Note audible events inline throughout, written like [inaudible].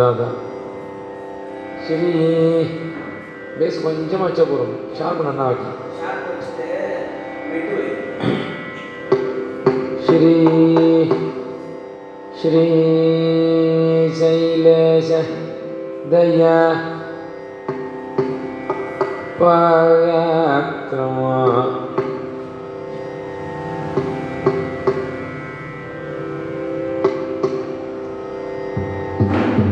പ്രദാത ശരി base ಕೊಂಚಂ ಹಚ್ಚಬಹುದು sharp ನನ್ನ ಹಾಕಿ ಶ್ರೀ ಶ್ರೀ ಶೈಲೇಶ ದಯ ಪಾತ್ರ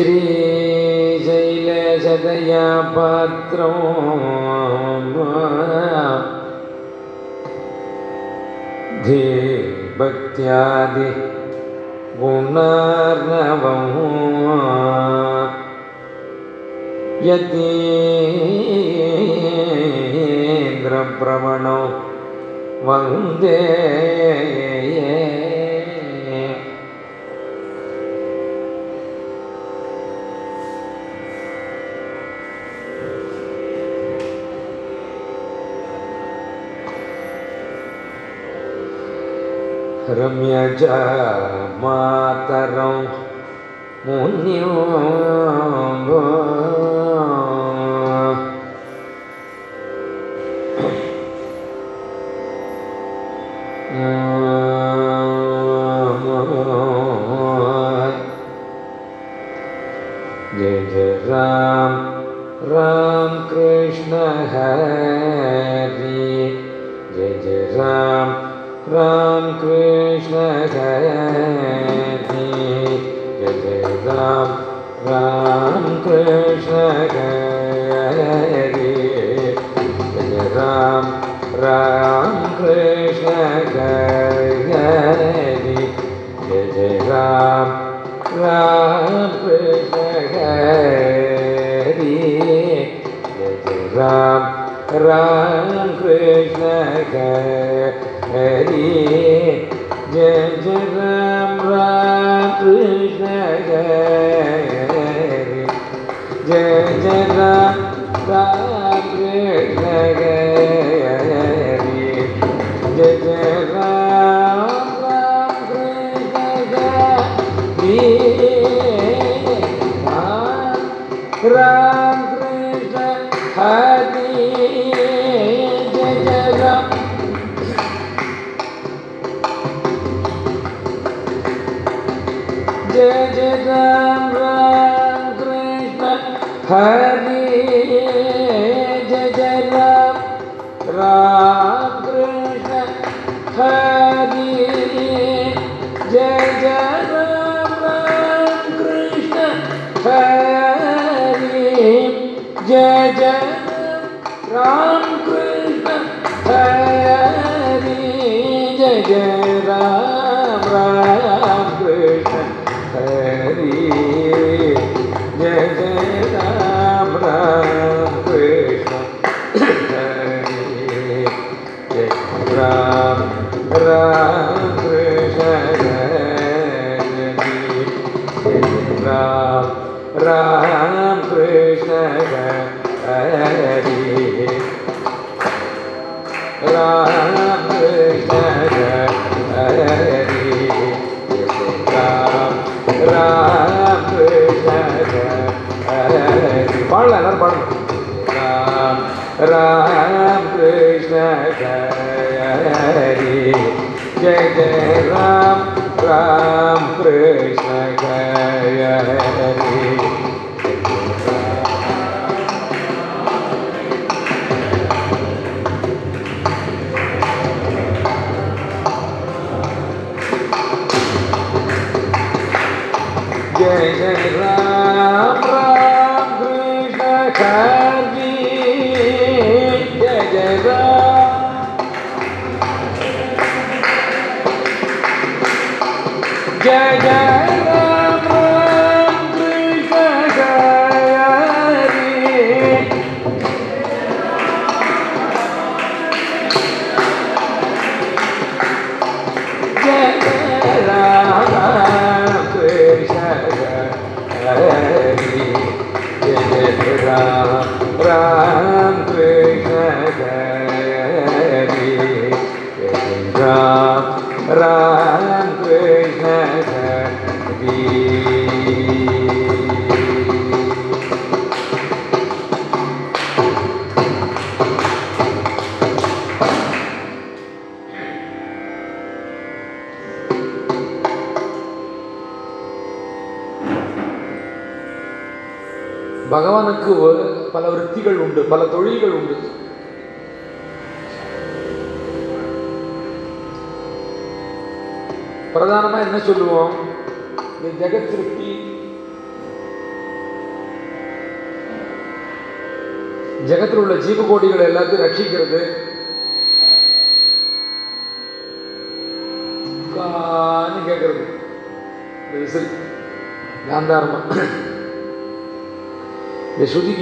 श्रीशैलशतया पात्रो धे भक्त्यादि गुणार्णवम् यदि பிரபணோ வந்தே रम्यज मातरं मुन्यो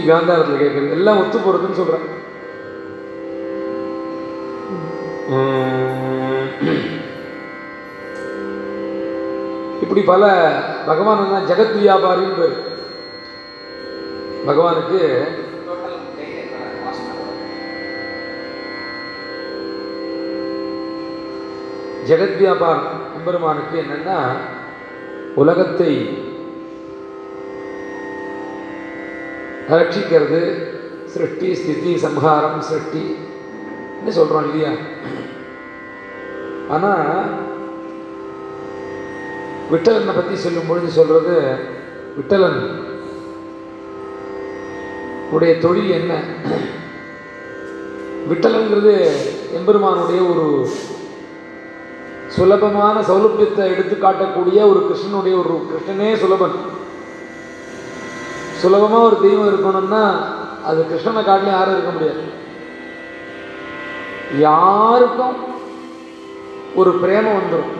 காந்தாரத்தில் கேட்குறது எல்லாம் ஒத்து போகிறதுன்னு சொல்கிறேன் இப்படி பல பகவான் தான் ஜெகத் வியாபாரின்னு பேர். பகவானுக்கு ஜெகத் வியாபாரம் எம்பெருமானுக்கு என்னென்னா உலகத்தை ரட்சிக்கிறது சிருஷ்டி ஸ்திதி சம்ஹாரம் சிருஷ்டி என்ன சொல்கிறோம் இல்லையா? ஆனால் விட்டலனை பற்றி சொல்லும் பொழுது சொல்கிறது விட்டலன். உடைய தொழில் என்ன? விட்டலங்கிறது எம்பெருமானுடைய ஒரு சுலபமான சௌலபியத்தை எடுத்து காட்டக்கூடிய ஒரு கிருஷ்ணனுடைய ஒரு கிருஷ்ணனே சுலபன். சுலபமாக ஒரு தெய்வம் இருக்கணும்னா அது கிருஷ்ணனை காட்டிலும் யாரும் இருக்க முடியாது. யாருக்கும் ஒரு பிரேமம் வந்துடும்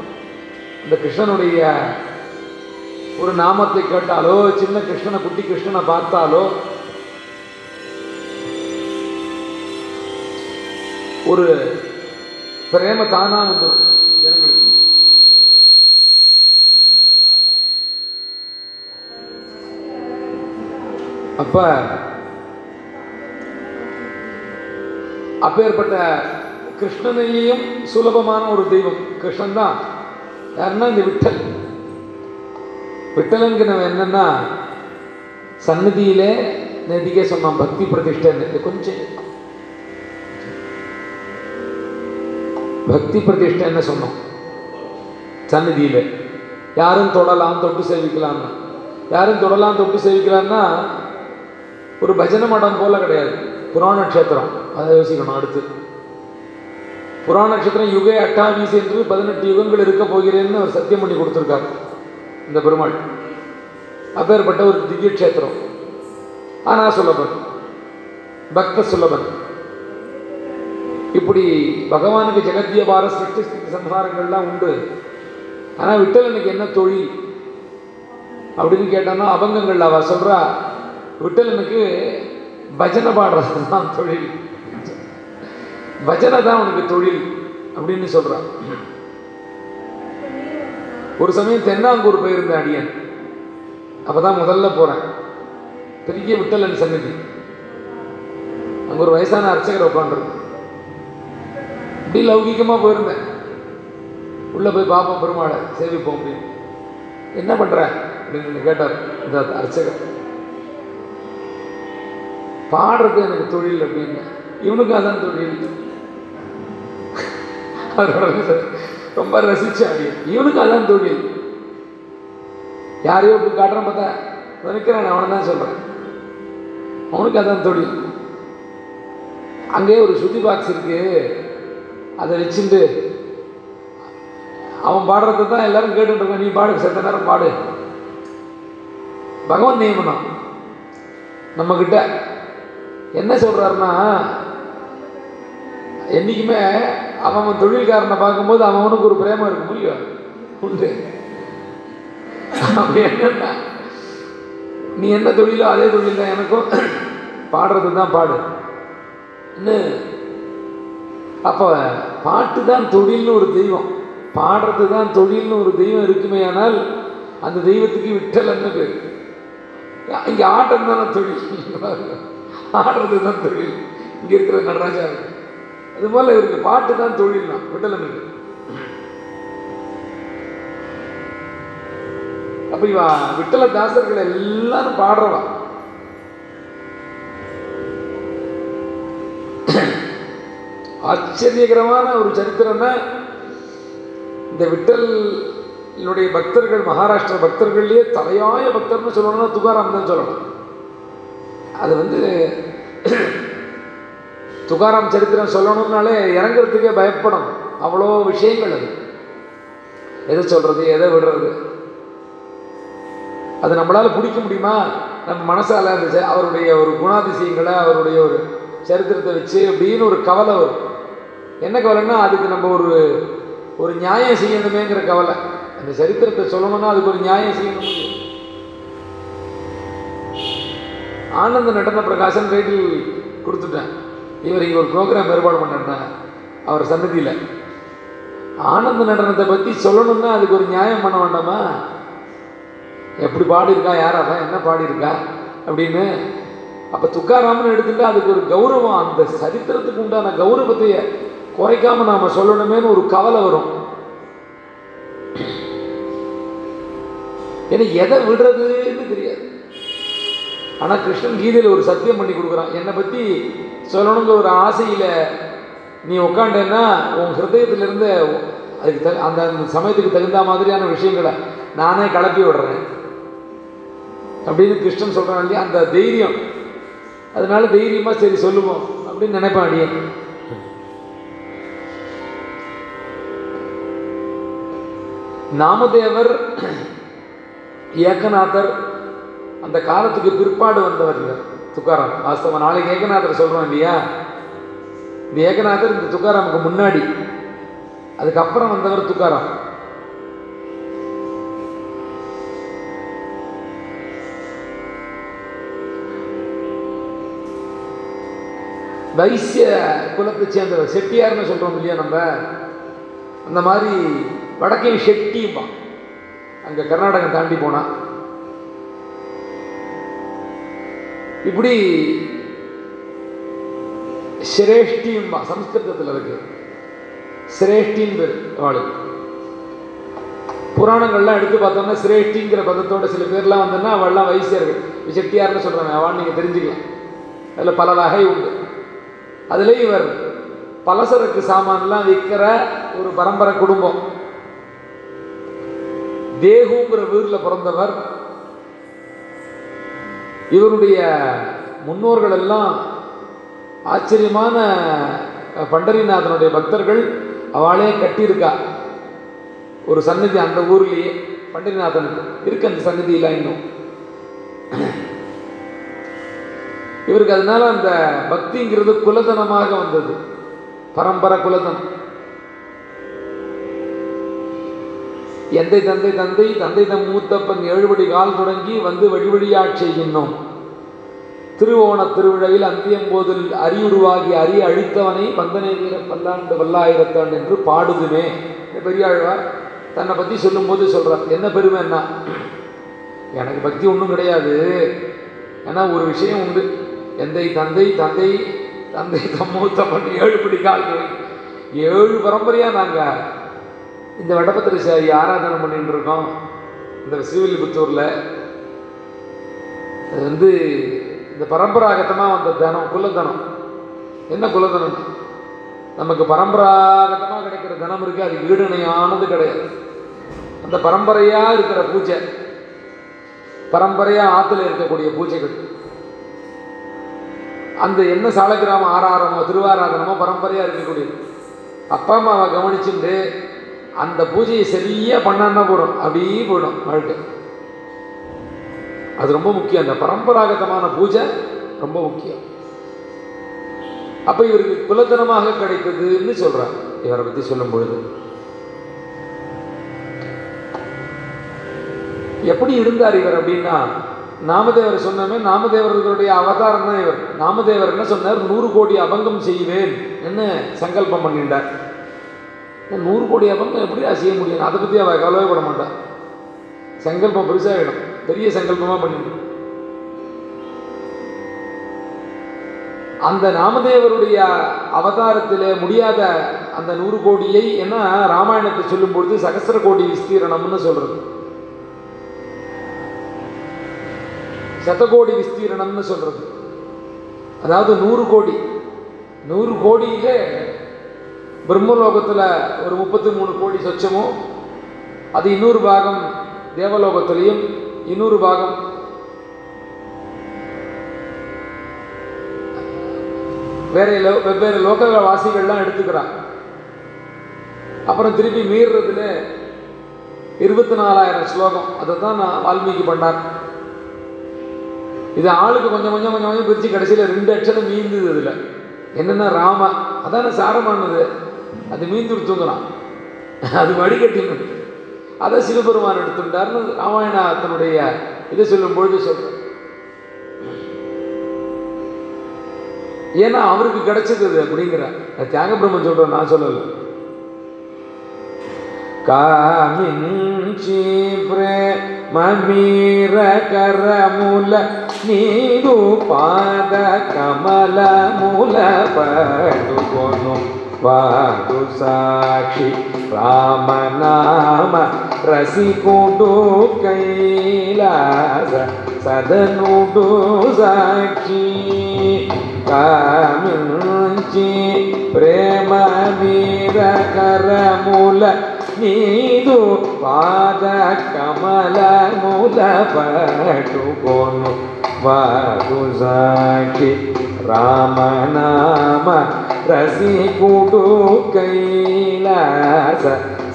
இந்த கிருஷ்ணனுடைய ஒரு நாமத்தை கேட்டாலோ சின்ன கிருஷ்ணனை குட்டி கிருஷ்ணனை பார்த்தாலோ ஒரு பிரேம தானா வந்துடும் அப்போ அப்பேற்பட்ட கிருஷ்ணனையும் சுலபமான ஒரு தெய்வம். கிருஷ்ணன் தான் யாருன்னா இந்த விட்டல். விட்டலங்கிறவன் என்னன்னா சன்னதியிலே நேதிக்கே சொன்னான் பக்தி பிரதிஷ்டை கொஞ்சம் பக்தி பிரதிஷ்டைன்னு சொன்னோம் சன்னதியில் யாரும் தொடலாம் தொட்டு சேவிக்கலாம்னா. யாரும் தொடலாம் தொட்டு சேவிக்கலாம்னா ஒரு பஜனை மடம் போல கிடையாது. புராண க்ஷேத்திரம் அதை யோசிக்கணும் அடுத்து. புராண க்ஷேத்திரம் யுகை அட்டாவீஸ் என்று பதினெட்டு யுகங்கள் இருக்க போகிறேன்னு அவர் சத்தியம் பண்ணி கொடுத்துருக்கார். இந்த பெருமாள். அப்பேற்பட்ட ஒரு திவ்ய கஷேத்திரம். ஆனால் சுலபன். பக்த சுலபன். இப்படி பகவானுக்கு ஜெகத்தியபார சிருஷ்டி ஸ்திதி சம்ஹாரங்கள்லாம் உண்டு. ஆனால் எனக்கு என்ன தொழில்? அப்படின்னு கேட்டோம்னா அபங்கங்கள் அவ சொல்றா விட்டலனுக்கு பஜனை பாடுறது தான் தொழில். பஜனை தான் உனக்கு தொழில் அப்படின்னு சொல்றான். ஒரு சமயம் தென்னாங்கூர் போயிருந்தேன் அடியன். அப்பதான் முதல்ல போறேன். பெரிய விட்டலன் சன்னதி. அங்க ஒரு வயசான அர்ச்சகர் உட்காந்துருக்கு இப்படி லௌகிகமாக போயிருந்தேன். உள்ளே போய் பார்ப்போம் பெருமாளை சேவிப்போம் அப்படின்னு. என்ன பண்ணுற அப்படின்னு கேட்டார் இந்த அர்ச்சகர். பாடுறது எனக்கு தொழில் அப்படின்னு. இவனுக்கு அதான் தொழில். அதோட ரொம்ப ரசிச்சாரு. இவனுக்கு அதான் தொழில். யாரையோ இப்படி காட்டுறேன் பார்த்தா நினைக்கிறேன் அவனை தான் சொல்கிறேன் அவனுக்கு அதான் தொழில். அங்கேயே ஒரு சுத்தி பாக்ஸ் இருக்கு. அதை வச்சுட்டு அவன் பாடுறத தான் எல்லாரும் கேட்டுட்டு இருக்கான் நீ பாடு செத்த நேரம் பாடு. பகவான் நியமனம். நம்மக்கிட்ட என்ன சொல்கிறாருன்னா என்றைக்குமே அவன் அவன் தொழில்காரனை பார்க்கும்போது அவன் அவனுக்கு ஒரு பிரேமம் இருக்கும் இல்லையோ? உண்டு. அப்படி என்னன்னா நீ என்ன தொழிலோ அதே தொழில் தான் எனக்கும். பாடுறது தான் பாடு. அப்போ பாட்டு தான் தொழில்னு ஒரு தெய்வம். பாடுறது தான் தொழில்னு ஒரு தெய்வம் இருக்குமே ஆனால் அந்த தெய்வத்துக்கு விட்டலன்னு பேர்? இங்கே ஆட்டம் தானே தொழில். ஆடுறது தான் தொழில். இங்கே இருக்கிற நடராஜா அது போல் இவருக்கு பாட்டு தான் தொழில் தான் விட்டலனுக்கு அப்ப இவா விட்டல தாசர்கள் எல்லாரும் பாடுறவா? ஆச்சரியகரமான ஒரு சரித்திரம்னா இந்த விட்டலுடைய பக்தர்கள் மகாராஷ்டிர பக்தர்கள்லேயே தலையாய பக்தர்னு சொல்லணும்னா துகாராம் தான் சொல்லணும். அது வந்து துகாராம் சரித்திரம் சொல்லணும்னாலே இறங்குறதுக்கே பயப்படும். அவ்வளோ விஷயங்கள் அது. எதை சொல்கிறது எதை விடுறது? அது நம்மளால் பிடிக்க முடியுமா? நம்ம மனசால் அந்த ச- அவருடைய ஒரு குணாதிசயங்களை அவருடைய ஒரு சரித்திரத்தை வச்சு அப்படின்னு ஒரு கவலை வரும். என்ன கவலைன்னா அதுக்கு நம்ம ஒரு ஒரு நியாயம் செய்யணுமேங்கிற கவலை. அந்த சரித்திரத்தை சொல்லணும்னா அதுக்கு ஒரு நியாயம் செய்யணும். ஆனந்த நடன பிரகாசன் டைட்டில் கொடுத்துட்டேன். இவர் இங்கே ஒரு ப்ரோக்ராம் ஏற்பாடு பண்ணேன் அவர் சன்னதியில். ஆனந்த நடனத்தை பற்றி சொல்லணும்னா அதுக்கு ஒரு நியாயம் பண்ண வேண்டாமா? எப்படி பாடியிருக்கா யாராக என்ன பாடியிருக்கா அப்படின்னு அப்போ துக்காராமன் எடுத்துட்டு அதுக்கு ஒரு கௌரவம் அந்த சரித்திரத்துக்கு உண்டான கௌரவத்தை குறைக்காம நாம் சொல்லணுமேன்னு ஒரு கவலை வரும். ஏன்னா எதை விடுறதுன்னு தெரியாது. ஆனால் கிருஷ்ணன் கீதையில் ஒரு சத்தியம் பண்ணி கொடுக்குறான். என்னை பற்றி சொல்லணுங்கிற ஒரு ஆசையில் நீ உட்காண்டேன்னா உன் ஹிருதயத்திலிருந்து அதுக்கு தகு அந்த அந்த சமயத்துக்கு தகுந்த மாதிரியான விஷயங்களை நானே கிளப்பி விடுறேன். அப்படின்னு கிருஷ்ணன் சொல்கிறான் இல்லையா? அந்த தைரியம். அதனால தைரியமாக சரி சொல்லுவோம் அப்படின்னு நினைப்பேன் அடியே. நாமதேவர் ஏகநாதர் அந்த காலத்துக்கு பிற்பாடு வந்தவர் துக்காராம். வாஸ்தவம் நாளைக்கு ஏகநாதர் சொல்கிறோம் இல்லையா? இந்த ஏகநாதர் இந்த துக்காராமுக்கு முன்னாடி அதுக்கப்புறம் வந்தவர் துக்காராம். வைசிய குலத்தை சேர்ந்தவர் செட்டியார்னு சொல்கிறோம் இல்லையா நம்ம? அந்த மாதிரி வடக்கே ஷெட்டியுமா அங்கே கர்நாடகம் தாண்டி போனால் இப்படி சிரேஷ்டியும்பா சம்ஸ்கிருதத்தில் இருக்கு. சிரேஷ்டின்னு பேர் அவளுக்கு புராணங்கள்லாம் எடுத்து பார்த்தோம்னா சிரேஷ்டிங்கிற பதத்தோட சில பேர்லாம் வந்தோம்னா அவள்லாம் வைசியர்கள். செட்டியார்னு சொல்கிறாங்க அவள் நீங்கள் தெரிஞ்சுக்கலாம். அதில் பல வகை உண்டு. அதில் இவர் பலசரக்கு சாமான்லாம் விற்கிற ஒரு பரம்பரை குடும்பம். தேகுங்கிற ஊரில் பிறந்தவர் இவருடைய முன்னோர்கள் எல்லாம் ஆச்சரியமான பண்டரிநாதனுடைய பக்தர்கள் அவளே கட்டியிருக்கா. ஒரு சன்னதி அந்த ஊர்லேயே பண்டரிநாதனுக்கு. இருக்கு அந்த சன்னதியில் இன்னும். இவருக்கு அதனால அந்த பக்திங்கிறது குலதனமாக வந்தது. பரம்பரை குலதனம். எந்தை தந்தை தந்தை தந்தை தம் மூத்தப்பன் ஏழுபடி கால் தொடங்கி வந்து வழிவழியாட் செய்கின்றோம். திருவோண திருவிழாவில் அந்தியம்போதில் அரியுருவாகி அரி அழித்தவனை பந்தனை வீர பல்லாண்டு வல்லாயிரத்தான் என்று பாடுதுமே. பெரியாழ்வார் தன்னை பற்றி சொல்லும்போது சொல்கிறார் என்ன பெருமைன்னா எனக்கு பக்தி ஒன்றும் கிடையாது. ஏன்னா ஒரு விஷயம் உண்டு. எந்தை தந்தை தந்தை தந்தை தம்மூத்தப்பன் ஏழு படி கால் ஏழு பரம்பரையாக நாங்கள் இந்த வடபத்திரசாரி ஆராதனை பண்ணிட்டு இருக்கோம் இந்த ஸ்ரீவில்லிபுத்தூரில் அது வந்து இந்த பரம்பராகத்தமாக வந்த தனம் குலதனம். என்ன குலதனம்? நமக்கு பரம்பராகத்தமாக கிடைக்கிற தனம் இருக்குது அது ஈடுணையானது கிடையாது. அந்த பரம்பரையாக இருக்கிற பூஜை பரம்பரையாக ஆற்றுல இருக்கக்கூடிய பூஜைகள். அந்த என்ன சாலக்கிராம ஆராரமோ திருவாராதனமோ பரம்பரையாக இருக்கக்கூடியது. அப்பா அம்மாவை கவனிச்சுட்டு அந்த பூஜையை சரியாக பண்ணான்னா போகிறோம் அப்படியே போயிடும் வாழ்க்கை. அது ரொம்ப முக்கியம். அந்த பரம்பராகதமான பூஜை ரொம்ப முக்கியம். அப்போ இவருக்கு குலத்தனமாக கிடைத்ததுன்னு சொல்கிறார் இவரை பற்றி சொல்லும் பொழுது. எப்படி இருந்தார் இவர் அப்படின்னா நாமதேவர் சொன்னமே நாமதேவர்களுடைய அவதாரம் தான் இவர். நாமதேவர் என்ன சொன்னார்? நூறு கோடி அபங்கம் செய்வேன். என்ன சங்கல்பம் பண்ணிட்டார். நூறு கோடி அபங்கம் எப்படி அசைய முடியும்? அதை பற்றி அவள் கவலைப்பட மாட்டான். சங்கல்பம் பெருசாகிடும். பெரிய சங்கல்பமாக பண்ணிடும் அந்த நாமதேவருடைய அவதாரத்தில் முடியாத அந்த நூறு கோடியை என்ன ராமாயணத்தை சொல்லும் பொழுது சகசிர கோடி விஸ்தீரணம்னு சொல்றது. சதகோடி விஸ்தீரணம்னு சொல்றது. அதாவது நூறு கோடி. நூறு கோடியிலே பிரம்மலோகத்தில் ஒரு முப்பத்தி மூணு கோடி சொச்சமும் அது இன்னொரு பாகம் தேவலோகத்திலையும் இன்னொரு பாகம் வேற லோ வெவ்வேறு லோக வாசிகள்லாம் எடுத்துக்கிறான். அப்புறம் திருப்பி மீறுறதுல இருபத்தி நாலாயிரம் ஸ்லோகம். அதை தான் நான் வால்மீகி பண்ணார். இது ஆளுக்கு கொஞ்சம் கொஞ்சம் கொஞ்சம் கொஞ்சம் பிரித்து கடைசியில் ரெண்டு அக்ஷரம் மீந்தது இதில். என்னென்னா ராம. அதான சாரமானது? அது மீந்து தூங்குறான் அது வடிகட்டினது அதை சிவபெருமான் எடுத்துட்டார்னு ராமாயணத்தினுடைய இதை சொல்லும் பொழுது சொல்கிறேன் ஏன்னா அவருக்கு கிடைச்சது அது அப்படிங்கிற தியாக பிரம்மன் சொல்கிறேன் நான் சொல்லலை కామించి ప్రేమీర కరముల నీదు పాద కమలముల పట్టుకొను వాడు సాక్షి రామనామ రసికుడు కైలాస సదనుడు సాక్షి. కామించి ప్రేమ మీర కరముల నీదు పాద కమలముల పట్టుకొను. వారు సాక్షి రామనామ రసికుడు కైలాస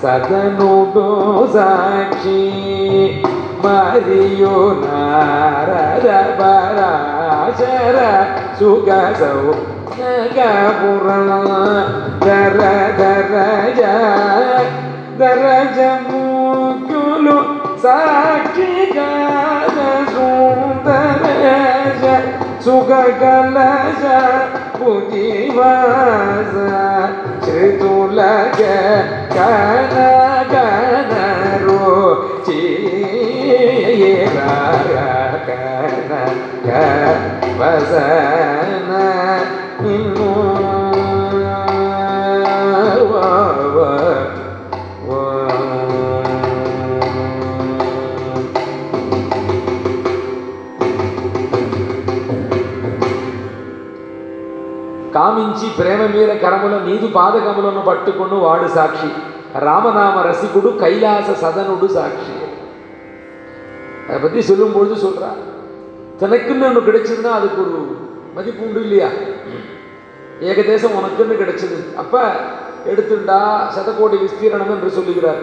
సదనుడు సాక్షి మరియు నారద పరాశర సుగసౌ నగపురణ ధర ధరజ ధరజములు సాక్షిగా సుందరజ సుగ కలజ కలశ పుతివాస శ్రుతులగ కన కన రో కన క వసన ఇన్ను కామించి ప్రేమ మీద కరముల నీదు పాదకములను పట్టుకును వాడు సాక్షి ராமநாம ரசிகுடு கைலாச சதனுடு சாட்சி அதை பற்றி சொல்லும் பொழுது சொல்றா தனக்குன்னு ஒன்று கிடைச்சதுன்னா அதுக்கு ஒரு மதிப்பு உண்டு இல்லையா ஏகதேசம் உனக்குன்னு கிடைச்சது அப்ப எடுத்துண்டா சதகோடி விஸ்தீரணம் என்று சொல்லுகிறார்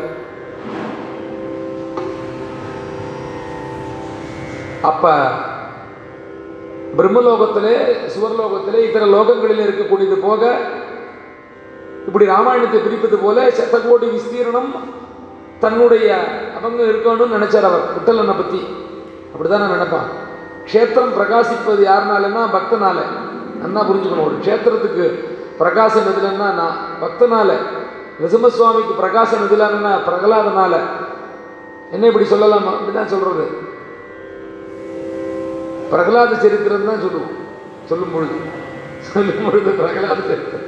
அப்ப பிரம்மலோகத்திலே சுவர்லோகத்திலே இதர லோகங்களில் இருக்கக்கூடியது போக இப்படி ராமாயணத்தை பிரிப்பது போல சத்தகோடி விஸ்தீரணம் தன்னுடைய அவங்க இருக்கணும்னு நினைச்சார் அவர் விட்டலனை பத்தி. அப்படிதான் நான் நினைப்பான். க்ஷேத்திரம் பிரகாசிப்பது யாருனாலன்னா பக்தனால. நல்லா புரிஞ்சுக்கணும். ஒரு க்ஷேத்திரத்துக்கு பிரகாசம் எதுலன்னா நான் பக்தனால. நிருசிம்மசுவாமிக்கு பிரகாசம் எதுலான்னா பிரகலாதனால. என்ன இப்படி சொல்லலாமா? அப்படிதான் சொல்றது. பிரகலாத சரித்திரம் தான் சொல்லுவோம். சொல்லும் பொழுது. சொல்லும் பொழுது பிரகலாத சரித்திரம்.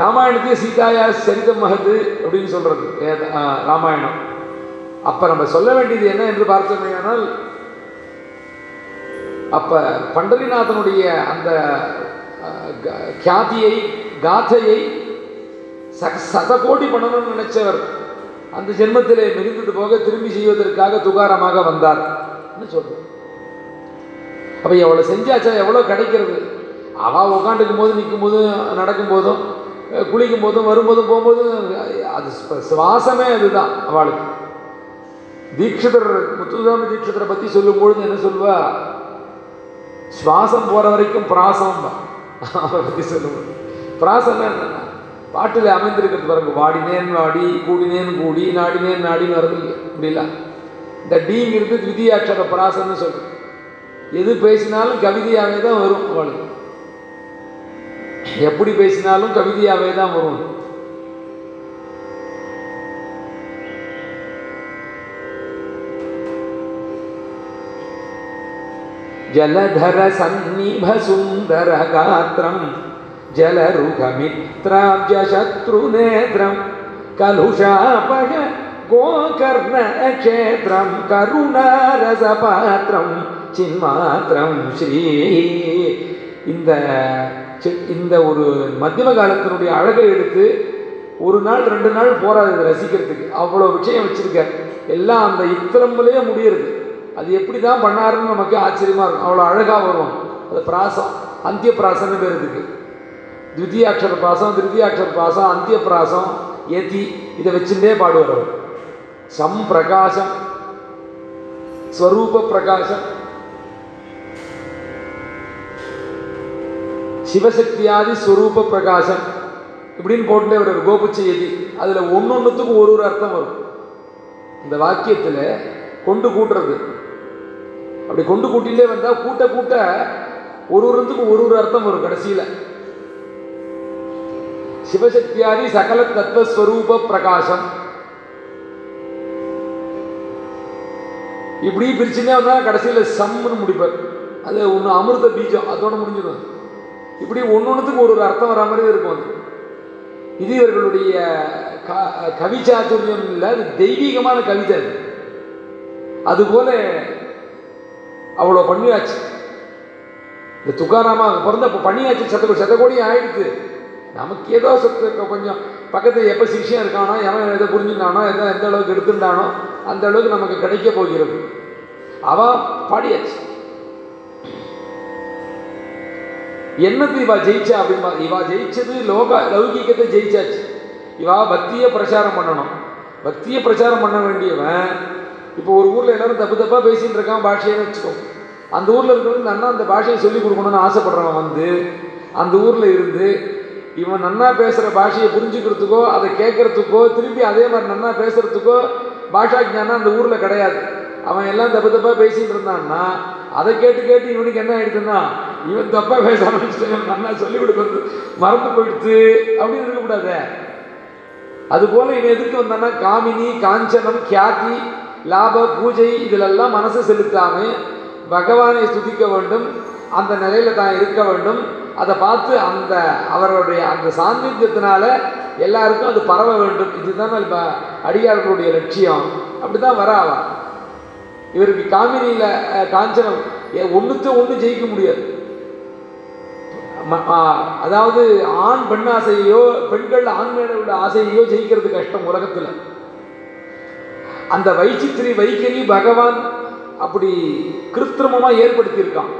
ராமாயணத்தையே சீதாயா சரிதம் மகது அப்படின்னு சொல்றது. ராமாயணம். அப்ப நம்ம சொல்ல வேண்டியது என்ன என்று பார்த்தோமேயானால் அப்ப பண்டரிநாதனுடைய அந்த கியாதியை காதையை ச சதகோடி பண்ணணும்னு நினைச்சவர். அந்த ஜென்மத்திலே மிகுந்தது போக திரும்பி செய்வதற்காக துகாரமாக வந்தார். சொல்றோம் அப்போ எவ்வளோ செஞ்சாச்சா எவ்வளோ கிடைக்கிறது? அவள் உட்காந்துக்கும் போது நிற்கும் போதும் நடக்கும் போதும் குளிக்கும் போதும் வரும்போதும் போகும்போதும் அது சுவாசமே அதுதான் அவளுக்கு. தீட்சிதர் முத்துசாமி தீட்சிதரை பற்றி சொல்லும் பொழுது என்ன சொல்வா சுவாசம் போகிற வரைக்கும் பிராசம் அவரை பத்தி சொல்லுவோம் பிராசம்னா என்னன்னா பாட்டில் அமைந்திருக்கிறது பாருங்க வாடினேன் வாடி கூடினேன் கூடி நாடினேன் நாடின்னு வருது இல்லையா? இப்படிலாம். இந்த டீங்கிறது திவிதியாட்சர பிராசம்னு சொல்லுவேன் எது பேசினாலும் கவிதையாகவே தான் வரும் அவளுக்கு எப்படி பேசினாலும் கவிதையாகவே தான் வரும். ஜலதர சந்நிப சுந்தர காத்திரம் ஜலருகமித்ராப்ஜ சத்ருநேத்ரம் கலுஷாபக கோகர்ண க்ஷேத்திரம் கருணாரசபாத்திரம் சின்மாத்திரம் ஸ்ரீ. இந்த இந்த ஒரு மத்தியம காலத்தினுடைய அழகை எடுத்து ஒரு நாள் ரெண்டு நாள் போறாது இதை ரசிக்கிறதுக்கு. அவ்வளோ விஷயம் வச்சிருக்கார். எல்லாம் அந்த இத்திரம்லேயே முடியறது. அது எப்படி தான் பண்ணாருன்னு நமக்கு ஆச்சரியமா இருக்கும். அவ்வளோ அழகாக வரும் அது பிராசம். அந்திய பிராசம்னு பேர் இதுக்கு த்விதீயாட்சர பிராசம் திருத்தியாட்சர பிராசம் அந்திய பிராசம் ஏத்தி இதை வச்சுட்டே பாடுவார் அவர். சம் பிரகாசம் ஸ்வரூப பிரகாசம். சிவசக்தியாதி ஸ்வரூப பிரகாசம். இப்படின்னு போட்டுட்டே கோபு செய்தி அதில் ஒன்னொன்றுத்துக்கும் ஒரு ஒரு அர்த்தம் வரும். இந்த வாக்கியத்தில் கொண்டு கூட்டுறது. அப்படி கொண்டு கூட்டிலே வந்தால் கூட்ட கூட்ட ஒரு ஒருத்துக்கும் ஒரு ஒரு அர்த்தம் வரும் கடைசியில். சிவசக்தியாதி சகல தத்துவஸ்வரூப பிரகாசம். இப்படி பிரிச்சுனே வந்தால் கடைசியில் சம்னு முடிப்பார். அது ஒன்று அமிர்த பீஜம் அதோட முடிஞ்சிடும். இப்படி ஒன்னொன்றுத்துக்கு ஒரு ஒரு அர்த்தம் வரா மாதிரி இருக்கும் அது. இது இவர்களுடைய க- கவி சாதுரியம் இல்லை அது தெய்வீகமான கவிதை அது. அதுபோல அவ்வளோ பண்ணியாச்சு. இந்த துக்காராமா பிறந்த இப்போ பண்ணியாச்சு சத்த சதகோடி ஆயிடுச்சு. நமக்கு ஏதோ சத்து கொஞ்சம். பக்கத்தில் எப்போ சிஷ்யம் இருக்கானோ எவன் எதை புரிஞ்சுட்டானோ எதை எந்த அளவுக்கு எடுத்துட்டானோ அந்த அளவுக்கு நமக்கு கிடைக்க போகிறது. அவ பாடியாச்சு. என்னது இவா ஜெயிச்சா அப்படின்பா இவா ஜெயிச்சது லோக லௌகீகத்தை ஜெயிச்சாச்சு. இவா பக்தியை பிரச்சாரம் பண்ணணும். பக்தியை பிரச்சாரம் பண்ண வேண்டியவன் இப்போ ஒரு ஊரில் எல்லாரும் தப்பு தப்பாக பேசிட்டு இருக்கான் பாஷைன்னு வச்சுக்கோ. அந்த ஊரில் இருக்கிறவங்க நன்னா அந்த பாஷையை சொல்லி கொடுக்கணும்னு ஆசைப்படுறவன் வந்து அந்த ஊரில் இருந்து இவன் நன்னா பேசுகிற பாஷையை புரிஞ்சுக்கிறதுக்கோ அதை கேட்கறதுக்கோ திருப்பி அதே மாதிரி நன்னா பேசுகிறதுக்கோ பாஷா ஜானம் அந்த ஊரில் கிடையாது. அவன் எல்லாம் தப்பு தப்பாக பேசிட்டு இருந்தான்னா அதை கேட்டு கேட்டு இவனுக்கு என்ன ஆயிடுதுன்னா இவன் தப்பாக பேச ஆரம்பிச்சிட்டேன் நல்லா சொல்லி கொடுக்கறது மறந்து போயிடுச்சு அப்படின்னு இருக்கக்கூடாதே அதுபோல இவன் எதுக்கு வந்தான்னா காமினி காஞ்சனம் கியாதி லாப பூஜை இதிலெல்லாம் மனசு செலுத்தாம பகவானை துதிக்க வேண்டும் அந்த நிலையில தான் இருக்க வேண்டும். அதை பார்த்து அந்த அவருடைய அந்த சாந்தித்யத்தினால எல்லாருக்கும் அது பரவ வேண்டும். இதுதான் இப்போ அடியார்களுடைய லட்சியம். அப்படிதான் வர அவ. இவருக்கு காமினியில காஞ்சனம் ஒன்றுத்த ஒன்று ஜெயிக்க முடியாது. அதாவது ஆண் பெண் ஆசையோ பெண்கள் ஆண் மேல உள்ள ஜெயிக்கிறது கஷ்டம் உலகத்துல. அந்த வைச்சித்திரி வைக்கரி பகவான் அப்படி கிருத்திரமமாக ஏற்படுத்தியிருக்கான்.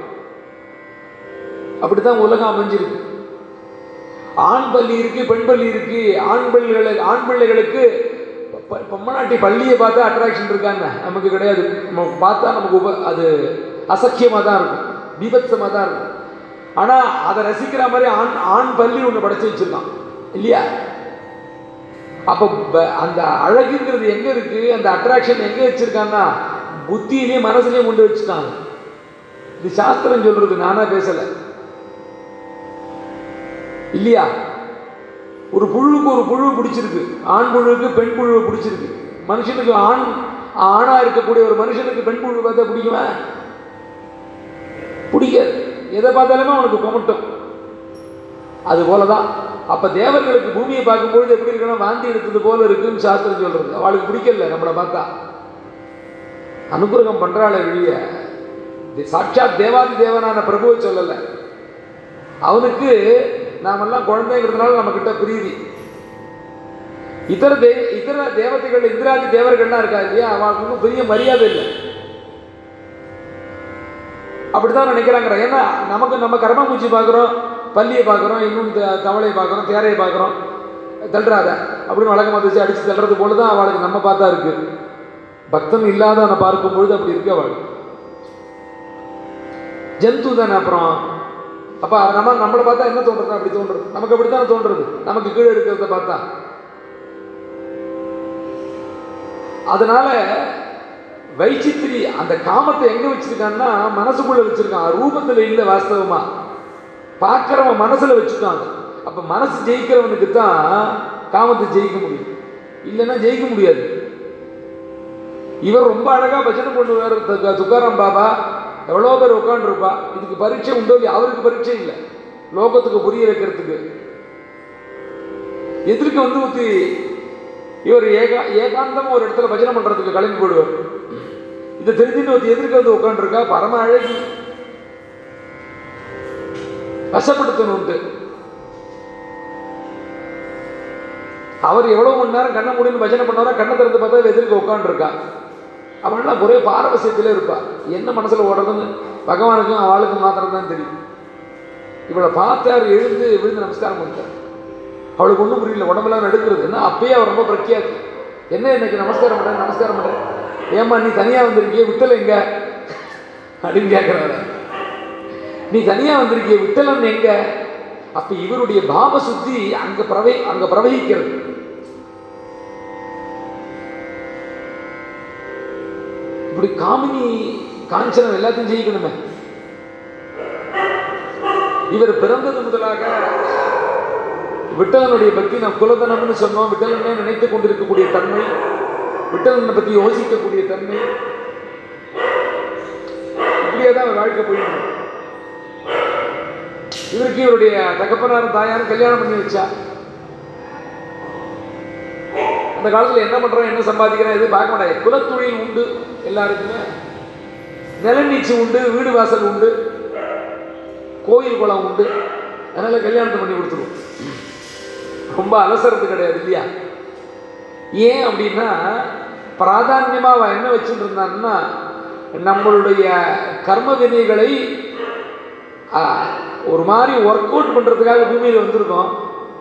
அப்படித்தான் உலகம் அமைஞ்சிருக்கு. ஆண் பள்ளி இருக்கு பெண் பள்ளி இருக்கு ஆண் பிள்ளைகளை ஆண் பிள்ளைகளுக்கு பொம்மநாட்டி பள்ளியை பார்த்தா அட்ராக்ஷன் இருக்காங்க. நமக்கு கிடையாது. நம்ம பார்த்தா நமக்கு உப அது அசக்கியமாக தான் இருக்கும். பீபத்சமாக தான் இருக்கும். ஆனால் அதை ரசிக்கிற மாதிரி ஆண் ஆண் பள்ளி ஒன்று படைச்சு வச்சிருக்கான். இல்லையா? அப்போ அந்த அழகுங்கிறது எங்கே இருக்கு? அந்த அட்ராக்ஷன் எங்கே வச்சிருக்காங்கன்னா புத்தியிலையும் மனசுலையும் கொண்டு வச்சுட்டாங்க. இது சாஸ்திரம் சொல்றது நானா பேசலை. இல்லையா? ஒரு புழுவுக்கு ஒரு புழு பிடிச்சிருக்கு. ஆண் புழுவுக்கு பெண் புழுவை பிடிச்சிருக்கு. மனுஷனுக்கு ஆண் ஆணா இருக்கக்கூடிய ஒரு மனுஷனுக்கு பெண் புழு பார்த்தா பிடிக்குமா? பிடிக்காது. எதை பார்த்தாலுமே அவனுக்கு குமட்டும். அது போல தான் அப்போ தேவர்களுக்கு பூமியை பார்க்கும்பொழுது எப்படி இருக்கணும்? வாந்தி எடுத்தது போல இருக்குன்னு சாஸ்திரம் சொல்றது. அவளுக்கு பிடிக்கல நம்மளை பார்த்தா. அனுகிரகம் பண்றாளே வெளிய. சாட்சாத் தேவாதி தேவனான பிரபுவை சொல்லலை. அவனுக்கு நாமெல்லாம் குழந்தைங்கிறதுனால நம்ம கிட்ட பிரீதி. இதர தே இதர தேவதைகள் இந்திராதி தேவர்கள்லாம் இருக்கா இல்லையா? அவளுக்கு ஒன்றும் பெரிய மரியாதை இல்லை. அப்படிதான் நினைக்கிறாங்க ஏன்னா நமக்கு நம்ம கரமாம்பூச்சி பார்க்குறோம் பள்ளியை பார்க்குறோம் இன்னும் த- தவளையை பார்க்குறோம் தேரையை பார்க்குறோம் தள்ளுறாத. அப்படின்னு வழக்கம் வச்சு அடித்து தள்ளுறது போல தான் அவளுக்கு நம்ம பார்த்தா இருக்கு. இல்லாத இல்லாதவனை பார்க்கும் பொழுது அப்படி இருக்கு அவள் ஜந்து தானே அப்புறம்? அப்போ நம்ம நம்மளை பார்த்தா என்ன தோன்றது அப்படி தோன்றுறது. நமக்கு அப்படித்தானே தோன்றுறது. நமக்கு கீழே இருக்கிறத பார்த்தா. அதனால வைச்சித்திரி அந்த காமத்தை எங்க வச்சிருக்கான்னா மனசுக்குள்ள வச்சிருக்கான். ரூபத்துல இல்லை வாஸ்தவமா. பார்க்குறவன் மனசுல வச்சுட்டான். அப்ப மனசு ஜெயிக்கிறவனுக்கு தான் காமத்தை ஜெயிக்க முடியும். இல்லைன்னா ஜெயிக்க முடியாது. இவர் ரொம்ப அழகா பஜனை பண்ணுவார். து- துக்காராம் பாபா. எவ்வளோ பேர் உட்காந்துருப்பா இதுக்கு பரீட்சை உண்டோ இல்லையா? அவருக்கு பரீட்சை இல்லை. லோகத்துக்கு புரிய வைக்கிறதுக்கு. எதிர்க்க வந்து ஊற்றி இவர் ஏகா ஏகாந்தமா ஒரு இடத்துல பஜனை பண்றதுக்கு கிளம்பி போடுவார் இதை தெரிஞ்சுட்டு ஒருத்தி எதிர்க்க வந்து உட்காந்துருக்கா பரம அழகி. வசப்படுத்தணும்ட்டு அவர் எவ்வளவு மணி நேரம் கண்ணை முடிந்து பஜனை பண்ணாரோ கண்ணை திறந்து பார்த்தா எதிர்க்க உட்காந்துருக்கா அவன்லாம் ஒரே பாரவசியத்திலே இருப்பா. என்ன மனசில் ஓடுறதுன்னு பகவானுக்கும் அவளுக்கும் மாத்திரம் தான் தெரியும். இவளை பார்த்தார் எழுந்து விழுந்து நமஸ்காரம் பண்ணிட்டார். அவளுக்கு ஒன்றும் புரியல உடம்பெல்லாம் எடுக்கிறது. என்ன அப்பயே அவர் ரொம்ப பிரக்கியாச்சு என்ன இன்னைக்கு நமஸ்காரம் பண்ணுறேன் நமஸ்காரம் பண்ணுறேன் ஏம்மா நீ தனியாக வந்திருக்கிய விட்டல எங்க அப்படின்னு கேட்குறாரு நீ தனியாக வந்திருக்கிய விட்டலன் எங்க? அப்ப இவருடைய பாவ சுத்தி அங்க பிரவை அங்க பிரவகிக்கிறது. இப்படி காமினி காஞ்சனம் எல்லாத்தையும் ஜெயிக்கணுமே. இவர் பிறந்தது முதலாக விட்டலனுடைய பற்றி நாம் குலதனம்னு சொன்னோம். விட்டலனே நினைத்துக் கொண்டிருக்கக்கூடிய தன்மை விட்டலனை பற்றி யோசிக்கக்கூடிய தன்மை இப்படியே தான் அவர் வாழ்க்கை போயிட்டு இவருக்கு இவருடைய தகப்பனாரும் தாயாரும் கல்யாணம் பண்ணி வச்சா. அந்த காலத்தில் என்ன பண்றோம் என்ன சம்பாதிக்கிறோம் எதுவும் பார்க்க மாட்டாங்க. குலத்தொழில் உண்டு எல்லாருக்குமே. நிலநீச்சு உண்டு வீடு வாசல் உண்டு கோயில் குளம் உண்டு. அதனால கல்யாணத்தை பண்ணி கொடுத்துருவோம். ரொம்ப அலசறது கிடையாது இல்லையா? ஏன் அப்படின்னா பிராதான்யமாக அவன் என்ன வச்சுட்டு இருந்தான்னா நம்மளுடைய கர்ம வினைகளை ஆ, ஒரு மாதிரி ஒர்க் அவுட் பண்ணுறதுக்காக பூமியில் வந்திருக்கோம்.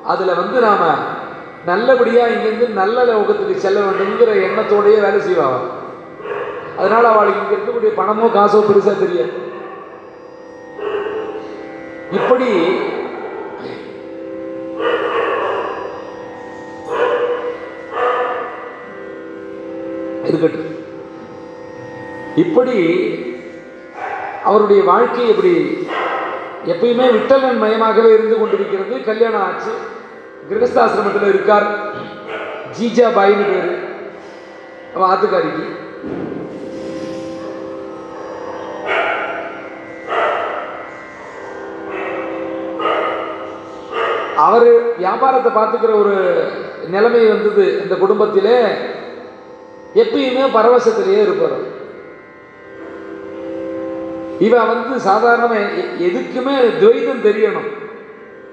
அதில் வந்து நாம் நல்லபடியாக இங்கேருந்து நல்ல லோகத்துக்கு செல்ல வேண்டுங்கிற எண்ணத்தோடையே வேலை செய்வாங்க அதனால் அவளுக்கு இங்கே இருக்கக்கூடிய பணமோ காசோ பெருசாக தெரியாது. இப்படி இருக்கட்டும். இப்படி அவருடைய வாழ்க்கை இப்படி எப்பயுமே விட்டலன் மயமாகவே இருந்து கொண்டிருக்கிறது. கல்யாணம் ஆச்சு. கிரகஸ்தாசிரமத்தில் இருக்கார். ஜீஜா பாயின்னு பேர். அவன் ஆத்துக்காரிக்கு. அவர் வியாபாரத்தை பார்த்துக்கிற ஒரு நிலைமை வந்தது இந்த குடும்பத்திலே. எப்பயுமே பரவசத்திலேயே இருப்பார். இவன் வந்து சாதாரணமா எ- எதுக்குமே துவைதம் தெரியணும்.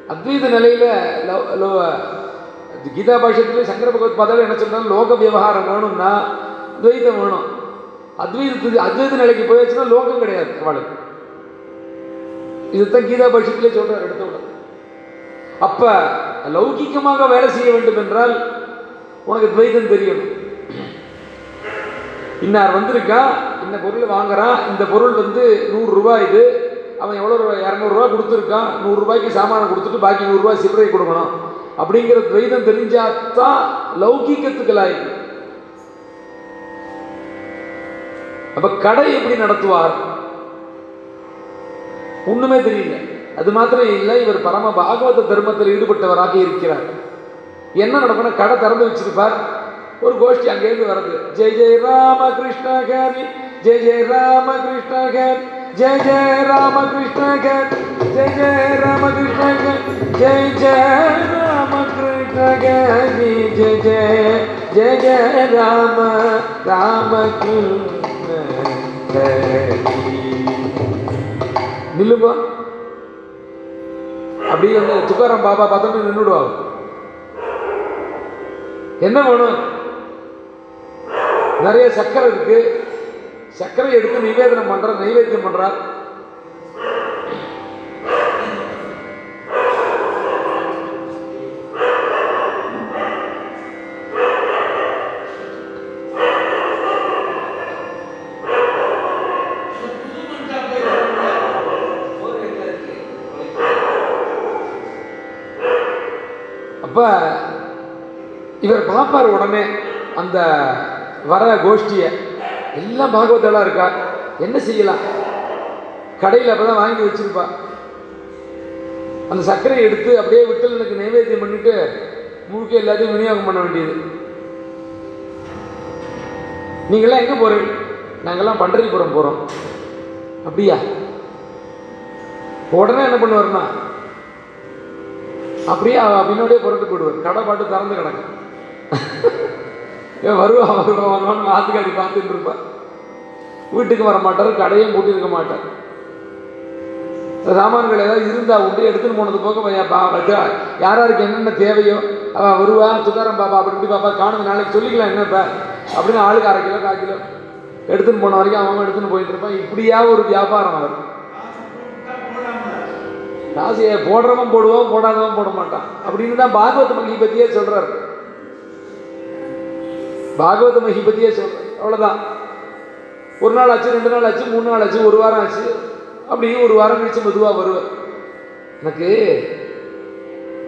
அத்வைத நிலையில லோ- கீதா பாஷ்யத்துல சங்கர பகவத் பதவி என்ன சொன்னாலும் லோக விவகாரம் வேணும்னா துவைதம் வேணும். அத்வைதத்துக்கு அத்வைத நிலைக்கு போயாச்சுன்னா லோகம் கிடையாது அவளுக்கு. இதுதான் கீதா பாஷத்திலே சொல்றாரு எடுத்த உடனே அப்ப லௌகிக்கமாக வேலை செய்ய வேண்டும் என்றால் உனக்கு துவைதம் தெரியணும். இன்னார் வந்திருக்கான் இந்த பொருள் வாங்குறான். இந்த பொருள் வந்து நூறுரூவா இது. அவன் எவ்வளோ ரூபா? இரநூறுவா கொடுத்துருக்கான். நூறுரூவாய்க்கு சாமானை கொடுத்துட்டு பாக்கி நூறுரூவா சில்லறை கொடுக்கணும். அப்படிங்கிற துவைதம் தெரிஞ்சாதான் லௌகீகத்துக்கு லாய்க்கு அப்ப கடை எப்படி நடத்துவார்? ஒண்ணுமே தெரியல. அது மாத்திரம் இல்லை இவர் பரம பாகவத தர்மத்தில் ஈடுபட்டவராக இருக்கிறார். என்ன நடக்கும்னா கடை திறந்து வச்சிருப்பார். ஒரு கோஷ்டி அங்கேருந்து வருது ஜெய் ஜெய் ராம கிருஷ்ண ஹரி ஜெய் ஜெய் ராம கிருஷ்ண ஹரி ஜெய் ஜெய் ராம கிருஷ்ண ஹரி ஜெய் ஜெய் ராம கிருஷ்ண ஹரி ஜெய் ஜெய் ராம கிருஷ்ண ஹரி ஜெய் ஜெய் ஜெய் ஜெய் ராம ராம கிருஷ்ண ஹரி நில்லுங்க அப்படியே வந்து துக்காராம் பாபா பார்த்தோன்னு நின்றுடுவாங்க என்ன வேணும் நிறைய சக்கரை இருக்கு. சர்க்கரை எடுத்து நிவேதனம் பண்ற நைவேத்தியம் பண்றார். ஒரு இவர் பார்ப்பார் உடனே அந்த வர கோஷ்டியை. எல்லாம் பாகவதெல்லாம் இருக்கா? என்ன செய்யலாம்? கடையில் அப்போ தான் வாங்கி வச்சிருப்பா. அந்த சர்க்கரையை எடுத்து அப்படியே விட்டல் எனக்கு நைவேத்தியம் பண்ணிட்டு முழுக்க எல்லாத்தையும் விநியோகம் பண்ண வேண்டியது. நீங்களாம் எங்கே போறீங்க? நாங்கெல்லாம் பண்டரிபுரம் போகிறோம் அப்படியா? உடனே என்ன பண்ணுவார்னா அப்படியே அவ பின்னாடியே புரட்டு போயிடுவார். கடை பாட்டு திறந்து கிடக்கு. ஏன் வருவா வருவா வருவான்னு ஆத்துக்காரி பார்த்துட்டு இருப்பார் வீட்டுக்கு வர மாட்டார் கடையும் பூட்டியிருக்க மாட்டார். சாமான்கள் ஏதாவது இருந்தால் உண்டு எடுத்துன்னு போனது போக பையா பா யார் யாருக்கு என்னென்ன தேவையோ அவள் வருவா துக்காரம் பாப்பா அப்படி இப்படி பாப்பா காணுங்க நாளைக்கு சொல்லிக்கலாம் என்னப்பா அப்படின்னு ஆளுக்கு அரை கிலோ கால் கிலோ எடுத்துன்னு போன வரைக்கும் அவன் எடுத்துன்னு போயிட்டு இருப்பான். இப்படியா ஒரு வியாபாரம் அவர் காசையை போடுறவன் போடுவான் போடாதவன் போட மாட்டான். அப்படின்னு தான் பாகவத பற்றியே சொல்கிறாரு பாகவத மகிபதியே சொல்றாரு அவ்வளோதான் ஒரு நாள் ஆச்சு ரெண்டு நாள் ஆச்சு மூணு நாள் ஆச்சு ஒரு வாரம் ஆச்சு. அப்படியே ஒரு வாரம் கழிச்சு மெதுவாக வருவேன். எனக்கு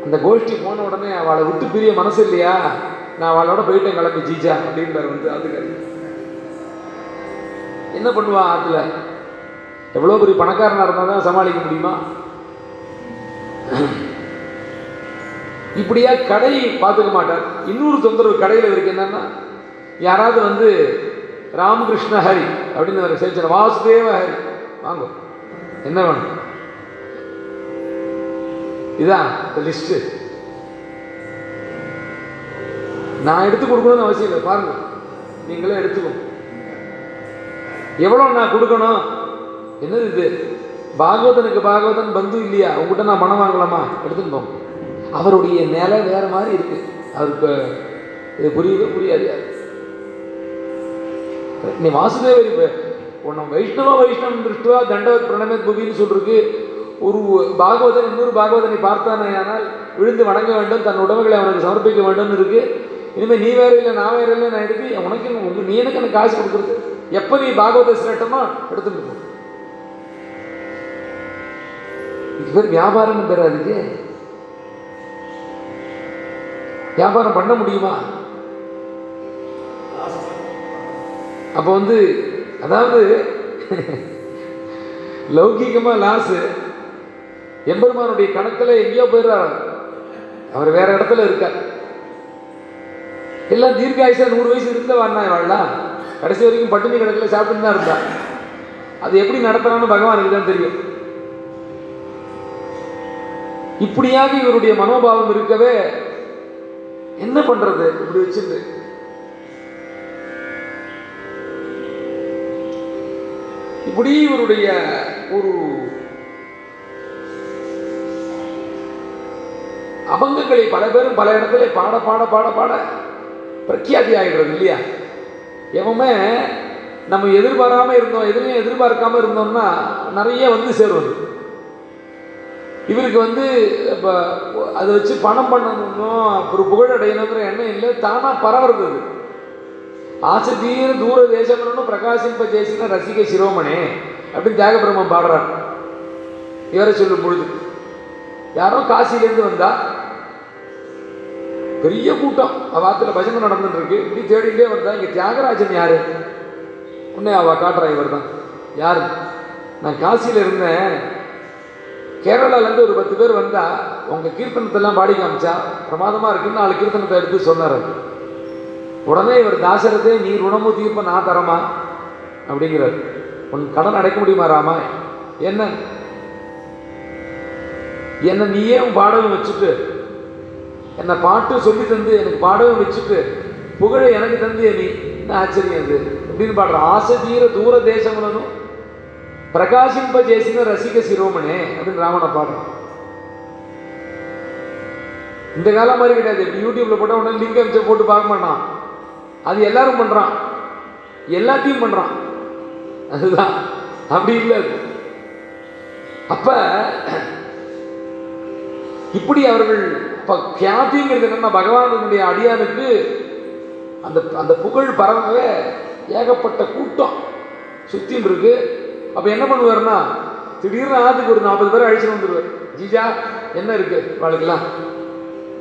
அந்த கோஷ்டி போன உடனே அவளை விட்டு பிரிய மனசு இல்லையா? நான் அவளோட போயிட்டேன் கிளம்பி ஜீஜா அப்படின்றார் வந்து அதுக்கு என்ன பண்ணுவான் ஆற்றுல எவ்வளோ பெரிய பணக்காரனாக இருந்தால் தான் சமாளிக்க முடியுமா? இப்படியா கடை பார்த்துக்க மாட்டார். இன்னொரு தொந்தரவு கடையில் இருக்கு என்னன்னா யாராவது வந்து ராமகிருஷ்ண ஹரி அப்படின்னு ஒரு வாசுதேவ ஹரி. வாங்க. என்ன வேணும்? இதான் இந்த லிஸ்ட்டு நான் எடுத்து கொடுக்கணும்னு அவசியம் இல்லை. பாருங்க. நீங்களே எடுத்துக்கோ. எவ்வளோ நான் கொடுக்கணும்? என்னது இது? பாகவதனுக்கு பாகவதன் பந்து இல்லையா? உங்ககிட்ட நான் பணம் வாங்கலாமா? எடுத்துன்னு போங்க. அவருடைய நிலை வேற மாதிரி இருக்கு. அவருக்கு இது புரியுது புரியாது நீ வாசுதேவர் இப்போ உன்னை வைஷ்ணவ வைஷ்ணவம் திருஷ்டுவா தண்டவத் பிரணமத் புவின்னு சொல்றதுக்கு ஒரு பாகவதன் இன்னொரு பாகவதனை பார்த்தானே ஆனால் விழுந்து வணங்க வேண்டும் தன் உடமைகளை அவனுக்கு சமர்ப்பிக்க வேண்டும்னு இருக்கு. இனிமேல் நீ வேற இல்லை நான் வேற இல்லை நான் எடுத்து உனக்கு நீ எனக்கு எனக்கு காசு கொடுக்குறது? எப்போ நீ பாகவத சிரட்டமா எடுத்துட்டு போ. இது பேர் வியாபாரம்னு பெறாதுக்கு வியாபாரம் பண்ண முடியுமா? அப்போ வந்து அதாவது லௌகீகமா லாஸ் எம்பெருமானுடைய கணக்கில் எங்கேயோ போயிடுறாரு. அவர் வேற இடத்துல இருக்கார். எல்லாம் தீர்க்காயுஷா நூறு வயசு இருந்த வாண்ணா வாழலாம் கடைசி வரைக்கும் பட்டினி கிடக்கல சாப்பிட்டு தான் இருந்தா அது எப்படி நடத்துறான்னு பகவானுக்கு தான் தெரியும். இப்படியாக இவருடைய மனோபாவம் இருக்கவே என்ன பண்றது? இப்படி வச்சிருந்து இப்படி இவருடைய ஒரு அபங்கங்களை பல பேரும் பல இடத்துல பாட பாட பாட பாட பிரக்யாதி ஆகிடுறது இல்லையா? எவமே நம்ம எதிர்பாராம இருந்தோம் எதுலையும் எதிர்பார்க்காம இருந்தோம்னா நிறைய வந்து சேருவது. இவருக்கு வந்து இப்போ அதை வச்சு பணம் பண்ணணும் ஒரு புகழ் அடையணுங்கிற எண்ணம் இல்லை தானாக பரவுறது அது ஆசை தீர தூர தேசம்னு பிரகாசிம்ப చేసిన ரசிக சிரோமணே அப்படின்னு தியாகபிரம்மம் பாடுறார் இவரை சொல்லும் பொழுது யாரோ காசிலேருந்து வந்தா பெரிய கூட்டம் அவ ஆத்துல பஜனை நடந்துட்டு இருக்கு இப்படி தேடிட்டே வந்தா இங்க தியாகராஜன் யாரு உடனே அவ காட்டுறா இவர் தான் யாரு நான் காசியில இருந்தேன் கேரளால இருந்து ஒரு பத்து பேர் வந்தா உங்க கீர்த்தனத்தெல்லாம் பாடி காமிச்சா பிரமாதமா இருக்குன்னு நாலு கீர்த்தனத்தை எடுத்து சொன்னார் அவர். உடனே இவர் தாசரதே நீ ருணமு தீர்ப்ப நான் தரமா அப்படிங்கிறார் உன் கடன் அடைக்க முடியுமா ராமா என்ன என்னை நீயே உன் பாடகம் வச்சுட்டு என்னை பாட்டு சொல்லி தந்து எனக்கு பாடகம் வச்சுட்டு புகழை எனக்கு தந்து நீ என்ன ஆச்சரியம் அது அப்படின்னு பாடுற ஆசை தீர தூர தேசமுலனும் பிரகாசிம்ப చేసిన ரசிக சிரோமணே அப்படின்னு ராமனை பாடுறான் இந்த காலம் மாதிரி கிடையாது இப்படி யூடியூப்ல போட்டா உடனே லிங்க் அமைச்சு போட்டு பார்க்க மாட்டான் அது எல்லாரும் பண்ணுறான் எல்லாத்தையும் பண்ணுறான் அதுதான். அப்படி இல்லை அது. அப்ப இப்படி அவர்கள் இப்ப கியாதிங்கிறது என்னன்னா பகவானுடைய அடியானுக்கு அந்த அந்த புகழ் பரவவே ஏகப்பட்ட கூட்டம். சுத்தின்னு இருக்கு. அப்ப என்ன பண்ணுவாருன்னா திடீர்னு ஆத்துக்கு ஒரு நாற்பது பேர் அழிச்சுட்டு வந்துடுவார் ஜீஜா என்ன இருக்கு? வாழ்க்கலாம்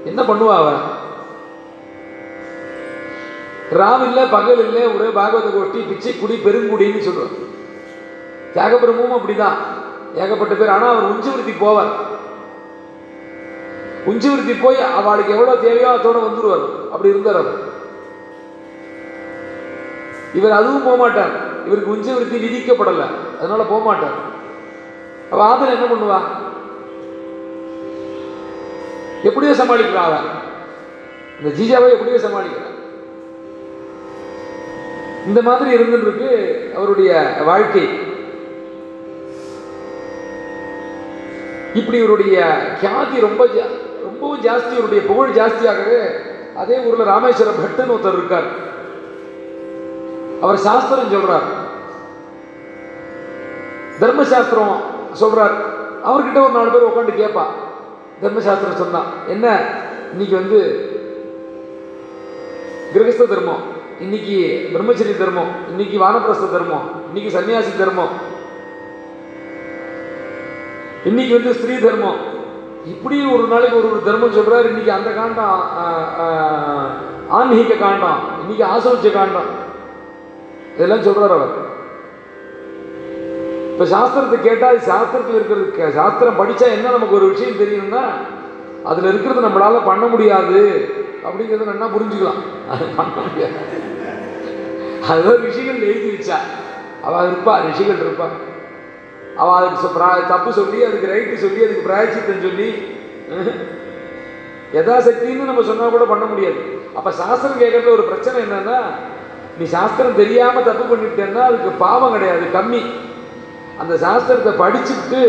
என்ன பண்ணுவா அவன்? ராம் இல்லை பகல் இல்லை ஒரே பாகவத கோஷ்டி பிச்சை குடி பெருங்குடின்னு சொல்லுவார் தியாகபிரமும் அப்படிதான். ஏகப்பட்ட பேர் ஆனால் அவர் உஞ்சிவிருத்தி போவார். உஞ்சிவிருத்தி போய் அவளுக்கு எவ்வளோ தேவையோ அதோட வந்துடுவார் அப்படி இருந்தார் அவர். இவர் அதுவும் போகமாட்டார். இவருக்கு உஞ்சிவிருத்தி விதிக்கப்படலை. அதனால போகமாட்டார். அவள் ஆதரவு என்ன பண்ணுவா? எப்படியோ சமாளிக்கிறா அவ இந்த ஜீஜாவை எப்படியோ சமாளிக்கிறா இந்த மாதிரி இருந்துருக்கு அவருடைய வாழ்க்கை. இப்படி இவருடைய கியாதி ரொம்ப ஜா- ரொம்பவும் ஜாஸ்தி இவருடைய புகழ் ஜாஸ்தியாகவே அதே ஊர்ல ராமேஸ்வர பட்டுன்னு ஒருத்தர் இருக்கார். அவர் சாஸ்திரம் சொல்றார். தர்மசாஸ்திரம் சொல்றார். அவர்கிட்ட ஒரு நாலு பேர் உட்காந்து கேட்பா தர்மசாஸ்திரம் சொன்னா என்ன? இன்னைக்கு வந்து கிரகஸ்த தர்மம். இன்னைக்கு பிரம்மச்சரிய தர்மம் இன்னைக்கு வானப்பிரஸ்த தர்மம் இன்னைக்கு சன்னியாசி தர்மம். இன்னைக்கு வந்து ஸ்ரீ தர்மம். இப்படி ஒரு நாளைக்கு ஒரு ஒரு தர்மம் சொல்றாரு. இன்னைக்கு அந்த காண்டம் ஆன்மீக காண்டம் இன்னைக்கு ஆசோச்ச காண்டம். இதெல்லாம் சொல்றாரு அவர். இப்ப சாஸ்திரத்தை கேட்டா சாஸ்திரத்தில் இருக்கிறது சாஸ்திரம் படிச்சா என்ன நமக்கு ஒரு விஷயம் தெரியணும்னா அதுல இருக்கிறது நம்மளால பண்ண முடியாது. அப்படிங்கிறத நல்லா புரிஞ்சுக்கலாம். அது பண்ண முடியாது. அதுதான் ரிஷிகள் எழுதி வச்சா அவள் இருப்பா ரிஷிகள் இருப்பா. அவள் அதுக்கு தப்பு சொல்லி அதுக்கு ரைட்டு சொல்லி அதுக்கு பிராயச்சித்தம் சொல்லி [laughs] யதாசக்தின்னு நம்ம சொன்னால் கூட பண்ண முடியாது. அப்போ சாஸ்திரம் கேட்கறதுல ஒரு பிரச்சனை என்னன்னா நீ சாஸ்திரம் தெரியாமல் தப்பு பண்ணிட்டேன்னா அதுக்கு பாவம் கிடையாது கம்மி. அந்த சாஸ்திரத்தை படிச்சுட்டு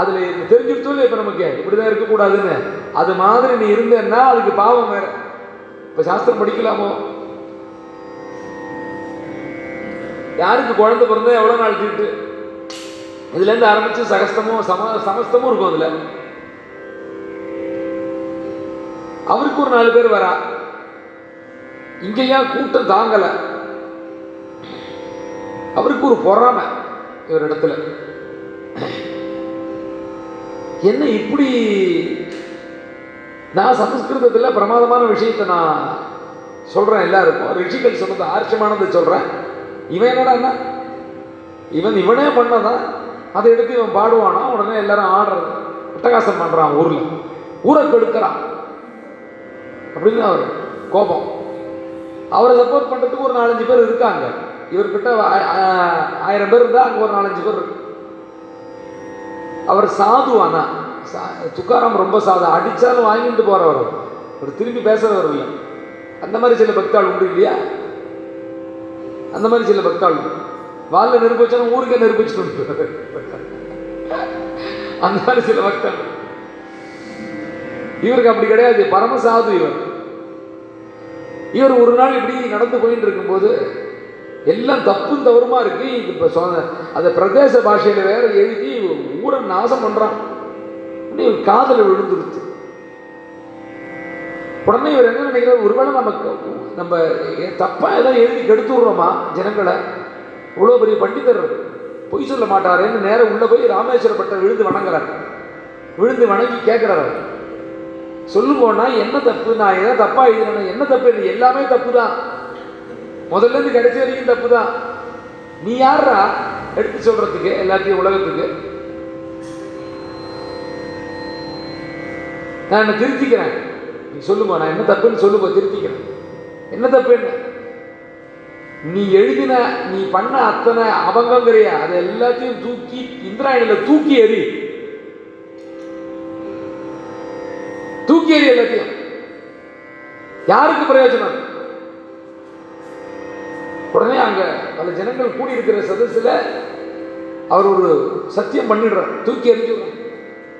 அதில் தெரிஞ்சுட்டோம் இப்போ நமக்கு இப்படி தான் இருக்கக்கூடாதுன்னு. அது மாதிரி நீ இருந்தேன்னா அதுக்கு பாவம் வேறு. இப்போ சாஸ்திரம் படிக்கலாமோ? யாருக்கு குழந்தை பிறந்தா எவ்வளோ நாள் தீட்டு? இதுலேருந்து ஆரம்பிச்சு சகஸ்தமும் சம சமஸ்தமும் இருக்கும் அதில். அவருக்கு ஒரு நாலு பேர் வரா. இங்கேயா கூட்டம் தாங்கலை. அவருக்கு ஒரு பொறாமை இவர் இடத்துல. என்ன இப்படி நான் சமஸ்கிருதத்துல பிரமாதமான விஷயத்தை நான் சொல்றேன் எல்லாருக்கும். ரிஷிகள் சொன்னது ஆர்ச்சமானதை சொல்றேன். இவன் என்னடான்னா இவன் இவனே பண்ணதான் அதை எடுத்து இவன் பாடுவானா? உடனே எல்லாரும் ஆடுறது அட்டகாசம் பண்ணுறான் ஊரில். ஊரை கெடுக்கிறான். அப்படின்னு அவர் கோபம். அவரை சப்போர்ட் பண்ணுறதுக்கு ஒரு நாலஞ்சு பேர் இருக்காங்க. இவர்கிட்ட ஆயிரம் பேர் இருந்தால் அங்கே ஒரு நாலஞ்சு பேர் இருக்கு. அவர் சாதுவானா சா- துக்காராம் ரொம்ப சாது. அடித்தாலும் வாங்கிட்டு போகிறவர் அவர். திரும்பி பேசுகிறவர் இல்லை. அந்த மாதிரி சில பக்தாள் உண்டு இல்லையா? அந்த மாதிரி சில பக்தாள். உண்டு வாலில் நெருப்பு வச்சாலும் ஊருக்கே நெருப்பு வச்சுட்டு அந்த மாதிரி சில பக்தாள். இவருக்கு அப்படி கிடையாது. பரமசாது இவர். இவர் ஒரு நாள் இப்படி நடந்து போயிட்டு இருக்கும்போது எல்லாம் தப்பும் தவறுமா இருக்கு. இப்போ சொன்ன அந்த பிரதேச பாஷையில வேற எழுதி ஊரை நாசம் பண்ணுறான் உடனே காதல விழுந்துருச்சு. உடனே இவர் என்ன நினைக்கிறார்? ஒருவேளை நமக்கு நம்ம ஏ- தப்பா ஏதாவது எழுதி கெடுத்து விடுறோமா ஜனங்களை? இவ்வளோ பெரிய பண்டிதர் பொய் சொல்ல மாட்டாரேன்னு நேரம் உள்ள போய் ராமேஸ்வரப்பட்ட விழுந்து வணங்குறார். விழுந்து வணங்கி கேட்குறாரு சொல்லு போனால் என்ன தப்பு? நான் எதாவது தப்பாக எழுதுனேன் என்ன தப்பு? இல்லை எல்லாமே தப்பு தான் முதல்ல இருந்து கடைசி வரைக்கும் தப்பு தான் நீ யாரா எடுத்து சொல்கிறதுக்கு எல்லாத்தையும் உலகத்துக்கு. நான் என்னை திருத்திக்கிறேன். நீ சொல்லுமா நான் என்ன தப்புன்னு சொல்லுங்க திருத்திக்கிறேன். என்ன தப்பு என்ன நீ எழுதின நீ பண்ண அத்தனை அவங்கங்கிறியா அதை எல்லாத்தையும் தூக்கி இந்திராயணில தூக்கி எறி. தூக்கி எறி எல்லாத்தையும். யாருக்கு பிரயோஜனம்? உடனே அங்க பல ஜனங்கள் கூடி இருக்கிற சதஸ்ல அவர் ஒரு சத்தியம் பண்ணிடுறார். தூக்கி எறிஞ்சு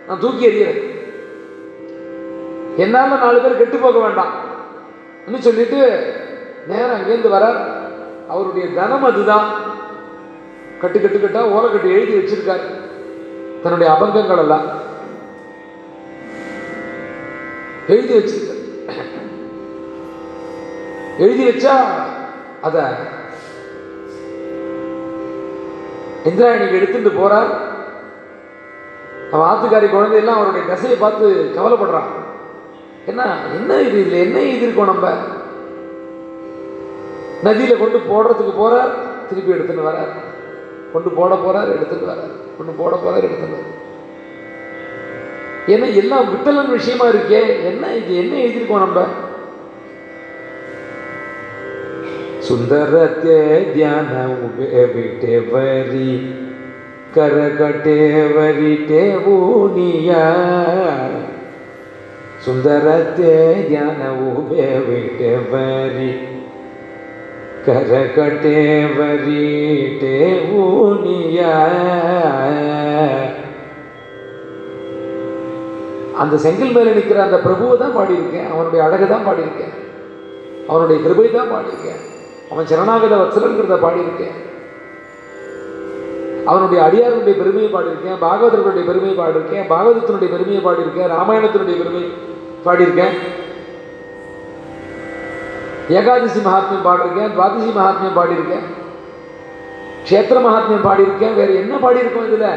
நான் தூக்கி எறிகிறேன் என்னாம நாலு பேர் கெட்டு போக வேண்டாம். சொல்லிட்டு நேரம் அங்கேருந்து வர அவருடைய தனம் அதுதான். கட்டு கட்டு கட்டா ஓலக்கட்டு எழுதி வச்சிருக்கார். தன்னுடைய அபங்கங்கள் எல்லாம். எழுதி வச்சிருக்கார். எழுதி வச்சா அத இந்திராயணிக்கு எடுத்துட்டு போறார். அவன் ஆத்துக்காரி குழந்தையெல்லாம் அவருடைய தசையை பார்த்து கவலைப்படுறான் என்ன என்ன இது இல்லை? என்ன எழுதியிருக்கோம் நம்ம? நதியில் கொண்டு போடுறதுக்கு போகிறார் திருப்பி எடுத்துன்னு வரார். கொண்டு போட போகிறார் எடுத்துன்னு வரார். கொண்டு போட போகிறார் எடுத்துன்னு வரார். ஏன்னா எல்லாம் விட்டலன் விஷயமா இருக்கே? என்ன இது? என்ன எழுதியிருக்கோம் நம்ம? சுந்தரத்தே தியான உபேவிட்டேவரி கரகட்டேவரி டேவூனியா ಸುಂದರತೆ ಧ್ಯಾನವು ಬೇವಿಟ್ಟೆವರಿ ಕರಕಟೆವರಿಟೆವು ನೀಯ அந்த செங்கல் மேல நிற்கிற அந்த பிரபுவை தான் பாடியிருக்கேன் அவனுடைய அழகை தான் பாடியிருக்கேன் அவனுடைய கிருபை தான் பாடியிருக்கேன் அவன் சரணாகத வத்சலங்கிறத பாடியிருக்கேன் அவனுடைய அடியாருடைய பெருமையை பாடியிருக்கேன் பாகவதர்களுடைய பெருமையை பாடியிருக்கேன் பாகவதத்தினுடைய பெருமையை பாடியிருக்கேன் ராமாயணத்தினுடைய பெருமை பாடியிருக்கேன். ஏகாதசி மகாத்மியம் பாடியிருக்கேன் துவாதசி மகாத்மியம் பாடியிருக்கேன் க்ஷேத்திர மகாத்மியம் பாடியிருக்கேன் வேற என்ன பாடியிருக்கோம் இதில்?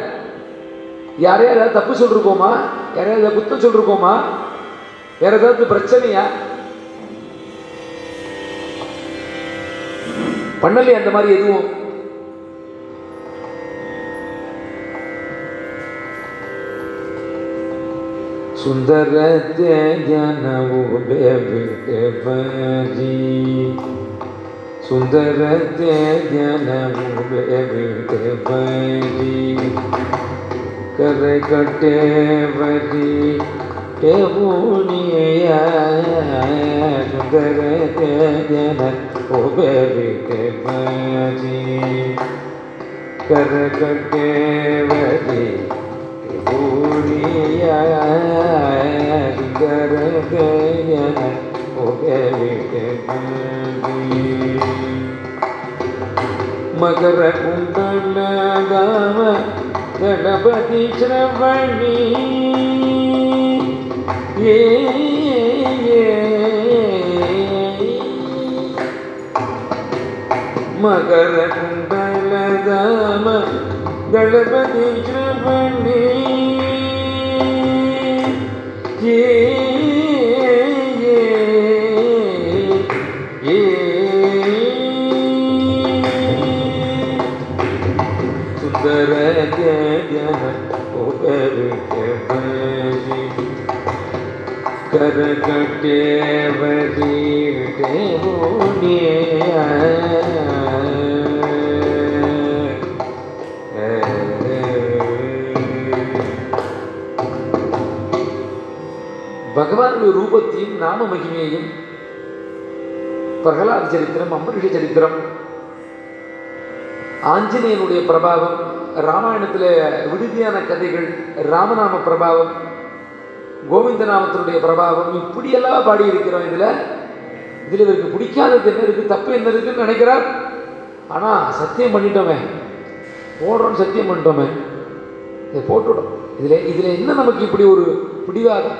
யாரையா ஏதாவது தப்பு சொல்லிருக்கோமா? யாரையா ஏதாவது குத்தம் சொல்லிருக்கோமா? வேற ஏதாவது பிரச்சனையா? பண்ணலையே அந்த மாதிரி எதுவும்? सुंदर रहते ज्ञान वो बजी सुंदर रहते ज्ञान वो बेबेबरी कर कटे बरी के सुंदर रहते ज्ञान वो बेबेबरी कर कटे बरी மகர குண்டலதாம கணபதி சிரவணி ஏ மகர குண்டலதாம ഗണപതി കൃപണി സുന്ദര ജയ ഉപരി കരകട്ടേ വരീട്ടേ ഓടിയ பகவானுடைய ரூபத்தையும் நாம மகிமையையும் பிரகலாத சரித்திரம் அம்பரீஷ சரித்திரம் ஆஞ்சநேயனுடைய பிரபாவம் ராமாயணத்தில் விடுதியான கதைகள் ராமநாம பிரபாவம் கோவிந்த நாமத்தினுடைய பிரபாவம் இப்படியெல்லாம் பாடியிருக்கிறோம் இதில். இதில் இவருக்கு பிடிக்காதது என்ன இருக்குது தப்பு என்ன இருக்குன்னு நினைக்கிறார். ஆனால் சத்தியம் பண்ணிட்டோமே. போடுறோம்னு சத்தியம் பண்ணிட்டோமே. இதை போட்டுவிடும். இதில் இதில் என்ன நமக்கு இப்படி ஒரு பிடிவாதம்?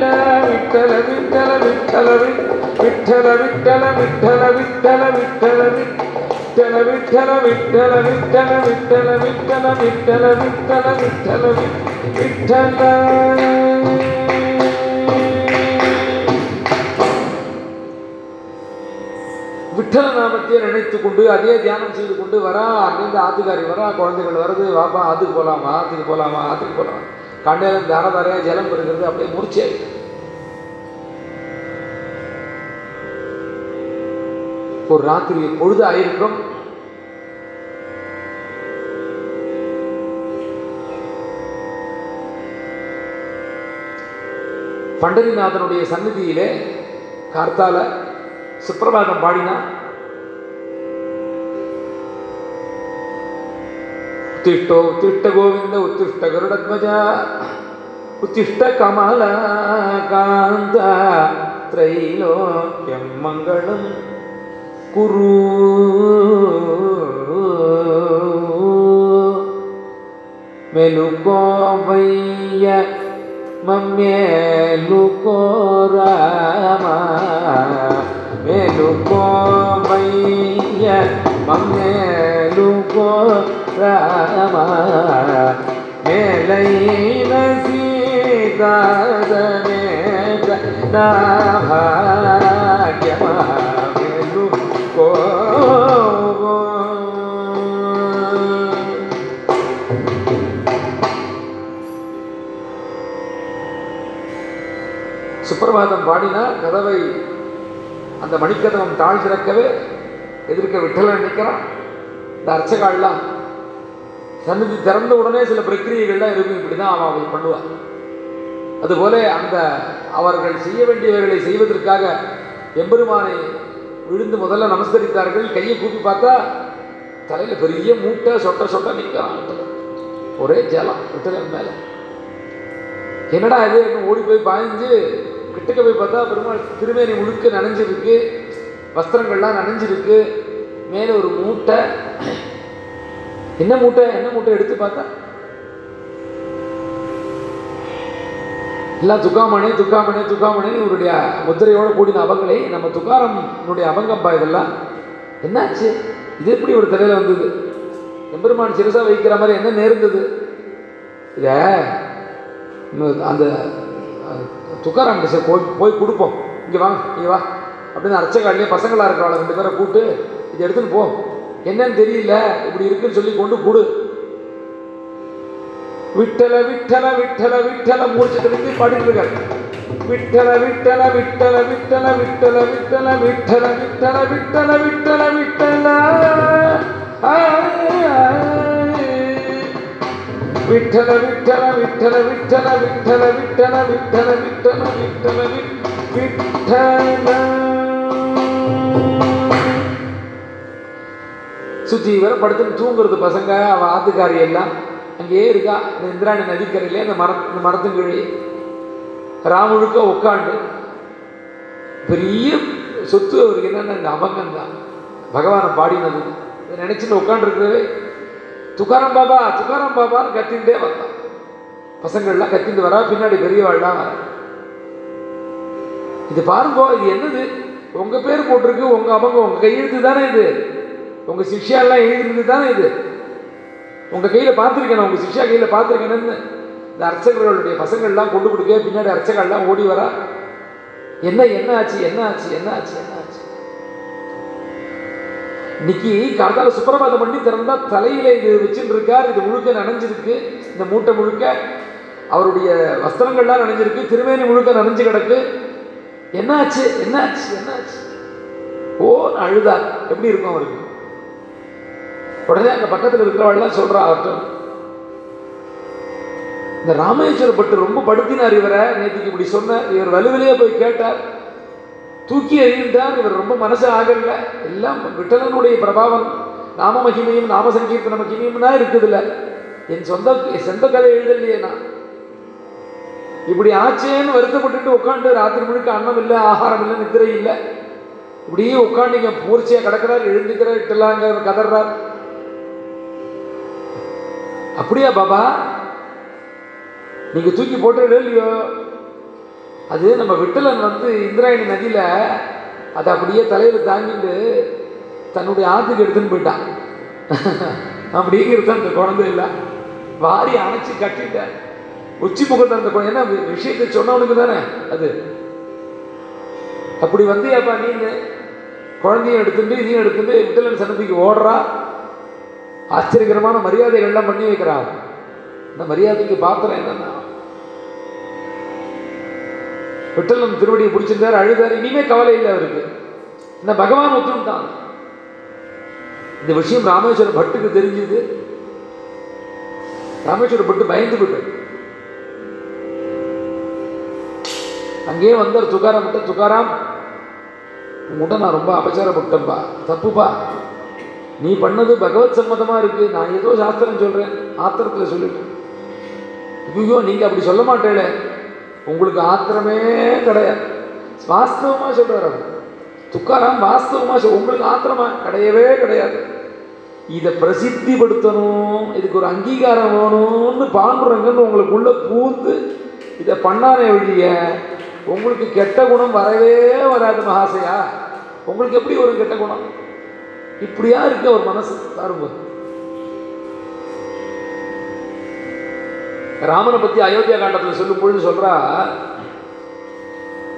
விட்டல விட்டல விட்டல விட்டல விட்டல விட்டல விட்டல விட்டல விட்டல விட்டல விட்டல விட்டல விட்டல விட்டல விட்டல விட்டல விட்டல நாமத்தையே நினைத்து கொண்டு அதே தியானம் செய்து கொண்டு வரா அங்கேருந்து ஆத்துக்காரி வரா குழந்தைகள் வருது வாப்பா ஆத்துக்கு போகலாமா ஆத்துக்கு போகலாமா ஆத்துக்கு போகலாமா கண்டையில தார தாரையா ஜலம் பெறுகிறது அப்படியே முடிச்சே ஒரு ராத்திரி பொழுது ஆயிருக்கும் பண்டரிநாதனுடைய சந்நிதியிலே கார்த்தால சுப்பிரபாதம் பாடினா உத்திஷ்டோ உத்திஷ்ட கோவிந்த உத்திஷ்ட கருடத்வஜ உத்திஷ்ட கமல காந்த திரைலோக்கியம் மங்களம் కురు. మెలుకోవయ్య మమ్మేలుకోరామా. మెలుకోవయ్య మమ్మేలుకోరామా. మేలైన సీతాదనే నా భాగ్యమా. சுப்பிரபாதம் பாடினா கதவை அந்த மணிக்கதவம் தாழ் திறக்கவே எதிர்க்க விட்டலன் நிற்கிறான் இந்த அர்ச்சகாலெலாம் சன்னிதி திறந்த உடனே சில பிரக்கிரியைகள்லாம் இருக்கும் இப்படி தான் அவன் அவள் பண்ணுவான். அதுபோல அந்த அவர்கள் செய்ய வேண்டியவர்களை செய்வதற்காக எம்பெருமானை விழுந்து முதல்ல நமஸ்கரித்தார்கள். கையை கூப்பி பார்த்தா தலையில் பெரிய மூட்டை சொட்ட சொட்ட நிற்கிறான் ஒரே ஜலம் விட்டலன் மேலே. என்னடா இது? ஓடி போய் பாய்ஞ்சு கிட்டக்க போய் பார்த்தா பெருமாள் திருமேனி முழுக்க நனைஞ்சிருக்கு வஸ்திரங்கள்லாம் நனைஞ்சிருக்கு மேலே ஒரு மூட்டை. என்ன மூட்டை? என்ன மூட்டை எடுத்து பார்த்தா? எல்லாம் துக்காமணே துக்காமணே துக்காமணே இவருடைய முத்திரையோட கூடின அவங்களை நம்ம துக்காரம்னுடைய அவங்கப்பா இதெல்லாம். என்னாச்சு? இது எப்படி ஒரு தலையில் வந்தது? எம்பெருமான் சிறுசாக வைக்கிற மாதிரி என்ன நேர்ந்தது? இதை அந்த துக்காராம் சார் போய் போய் கொடுப்போம் இங்கே வாங்க இங்கே வா அப்படின்னு அர்ச்சகாலியே பசங்களாக இருக்கிறவளை ரெண்டு பேரை கூப்பிட்டு இதை எடுத்துன்னு போ என்னன்னு தெரியல இப்படி இருக்குன்னு சொல்லி கொண்டு கொடு விட்டல விட்டல விட்டல விட்டல மூர்ச்சத்தை வச்சு பாடிட்டு இருக்காரு விட்டல விட்டல விட்டல விட்டல விட்டல விட்டல விட்டல விட்டல விட்டல விட்டல விட்டல விட்டல விட்டல விட்டல விட்டல விட்டல விட்டல விட்டல விட்டல விட்டல விட்டல சுத்தி வர படுத்துன்னு தூங்குறது பசங்க அவ ஆத்துக்காரி எல்லாம். அங்கேயே இருக்கா இந்த இந்திராணி நதிக்கரையிலே அந்த மர இந்த மரத்துங்கிழி ராமுழுக்க உட்காண்டு பெரிய சொத்து அவருக்கு என்னென்ன இந்த அபங்கம் தான் பகவானை பாடினது. இதை நினைச்சுன்னு உட்காந்துருக்கவே துக்காராம் பாபா துகாரம் பாபான்னு கத்திண்டே வந்தான். பசங்கள்லாம் கத்திட்டு வரா பின்னாடி பெரியவாள்லாம் வர இது பாருங்கோ இது என்னது? உங்க பேர் போட்டிருக்கு உங்க அவங்க உங்க கையெழுத்து தானே இது? உங்க சிஷ்யாலாம் எழுதிருந்து தானே இது? உங்க கையில பார்த்துருக்கேன் உங்க சிக்ஷா கையில பார்த்துருக்கேன்னு இந்த அர்ச்சகர்களுடைய பசங்கள்லாம் கொண்டு கொடுக்க பின்னாடி அர்ச்சகள்லாம் ஓடி வரா. என்ன என்ன ஆச்சு என்ன ஆச்சு என்ன ஆச்சு என்ன ஆச்சு? இன்னைக்கு கார்த்தால சுப்பிரபாதம் பண்ணி திறந்தா தலையில இது வச்சுட்டு இருக்கார் இது முழுக்க நனைஞ்சிருக்கு. இந்த மூட்டை முழுக்க அவருடைய வஸ்திரங்கள்லாம் நனைஞ்சிருக்கு. திருமேனி முழுக்க நனைஞ்சு கிடக்கு. என்னாச்சு? என்னாச்சு? என்னாச்சு? ஓ அழுதார் எப்படி இருக்கும் அவருக்கு? உடனே அந்த பக்கத்தில் இருக்கிறவள்லாம் சொல்றா அவர்கிட்ட. இந்த ராமேஸ்வர பட்டு ரொம்ப படுத்தினார் இவரை. நேற்றுக்கு இப்படி சொன்னார் இவர் வலுவிலேயே போய் கேட்டார். தூக்கி எறிந்தார். இவர் ரொம்ப மனசு ஆகல. எல்லாம் விட்டலனுடைய பிரபாவம். நாம மகிமையும் நாம சங்கீர்த்தன மகிமையும் தான் இருக்குதுல்ல. என் சொந்த சொந்த கதை எழுதலையே நான். இப்படி ஆச்சேன்னு வருத்தப்பட்டுட்டு உட்காந்து ராத்திரி முழுக்க அன்னம் இல்லை ஆகாரம் இல்லை நித்திரை இல்லை. இப்படியே உட்காந்து பூர்ச்சியா கிடக்கிறார் எழுந்துக்கிறார் இட்டலாங்க கதறார் அப்படியா பாபா? நீங்க தூக்கி போட்டு இல்லையோ? அது நம்ம விட்டலன் வந்து இந்திராயணி நதியில் அதை அப்படியே தலையில் தாங்கிட்டு தன்னுடைய ஆத்துக்கு எடுத்துன்னு போயிட்டான். அப்படிங்கிறது அந்த குழந்தை இல்லை. வாரி அணைச்சி கட்டிட்டேன் உச்சி முகத்தை அந்த குழந்தை என்ன விஷயத்தை சொன்னவனுக்கு தானே அது. அப்படி வந்தியாப்பா நீங்க குழந்தையும் எடுத்துட்டு இதையும் எடுத்துட்டு விட்டலன் சன்னதிக்கு ஓடுறா. ஆச்சரியகரமான மரியாதைகள்லாம் பண்ணி வைக்கிறான். இந்த மரியாதைக்கு பாத்திரம் என்னன்னா விட்டலன் திருவடியை பிடிச்சிருந்தாரு அழுதாரு இனிமே கவலை இல்லை அவருக்கு. இந்த பகவான் ஒத்துட்டான் இந்த விஷயம் ராமேஸ்வர பட்டுக்கு தெரிஞ்சது. ராமேஸ்வர பட்டு பயந்து விட்டு அங்கேயே வந்தார் துக்காராம் கிட்ட துக்காராம் உங்கள்கிட்ட நான் ரொம்ப அபச்சாரப்பட்டேன்ப்பா தப்புப்பா. நீ பண்ணது பகவத் சம்மதமாக இருக்கு நான் ஏதோ சாஸ்திரம் சொல்கிறேன் ஆத்திரத்தில் சொல்லிட்டேன். ஐயோ நீங்க அப்படி சொல்ல மாட்டேளே. உங்களுக்கு ஆத்திரமே கிடையாது. வாஸ்தவமா சொல்கிறார் அவர். துக்காராம் வாஸ்தவமா சொல் உங்களுக்கு ஆத்திரமா கிடையவே கிடையாது. இதை பிரசித்திப்படுத்தணும் இதுக்கு ஒரு அங்கீகாரம் வேணும்னு பாண்டுறங்கன்னு உங்களுக்குள்ள பூந்து இதை பண்ணானே வழிய உங்களுக்கு கெட்ட குணம் வரவே வராது மகாசையா. உங்களுக்கு எப்படி ஒரு கெட்ட குணம்? இப்படியா இருக்கு அவர் மனசு பாருங்க. ராமனை பத்தி அயோத்தியா காண்டத்தில் சொல்லும் பொழுது சொல்கிறா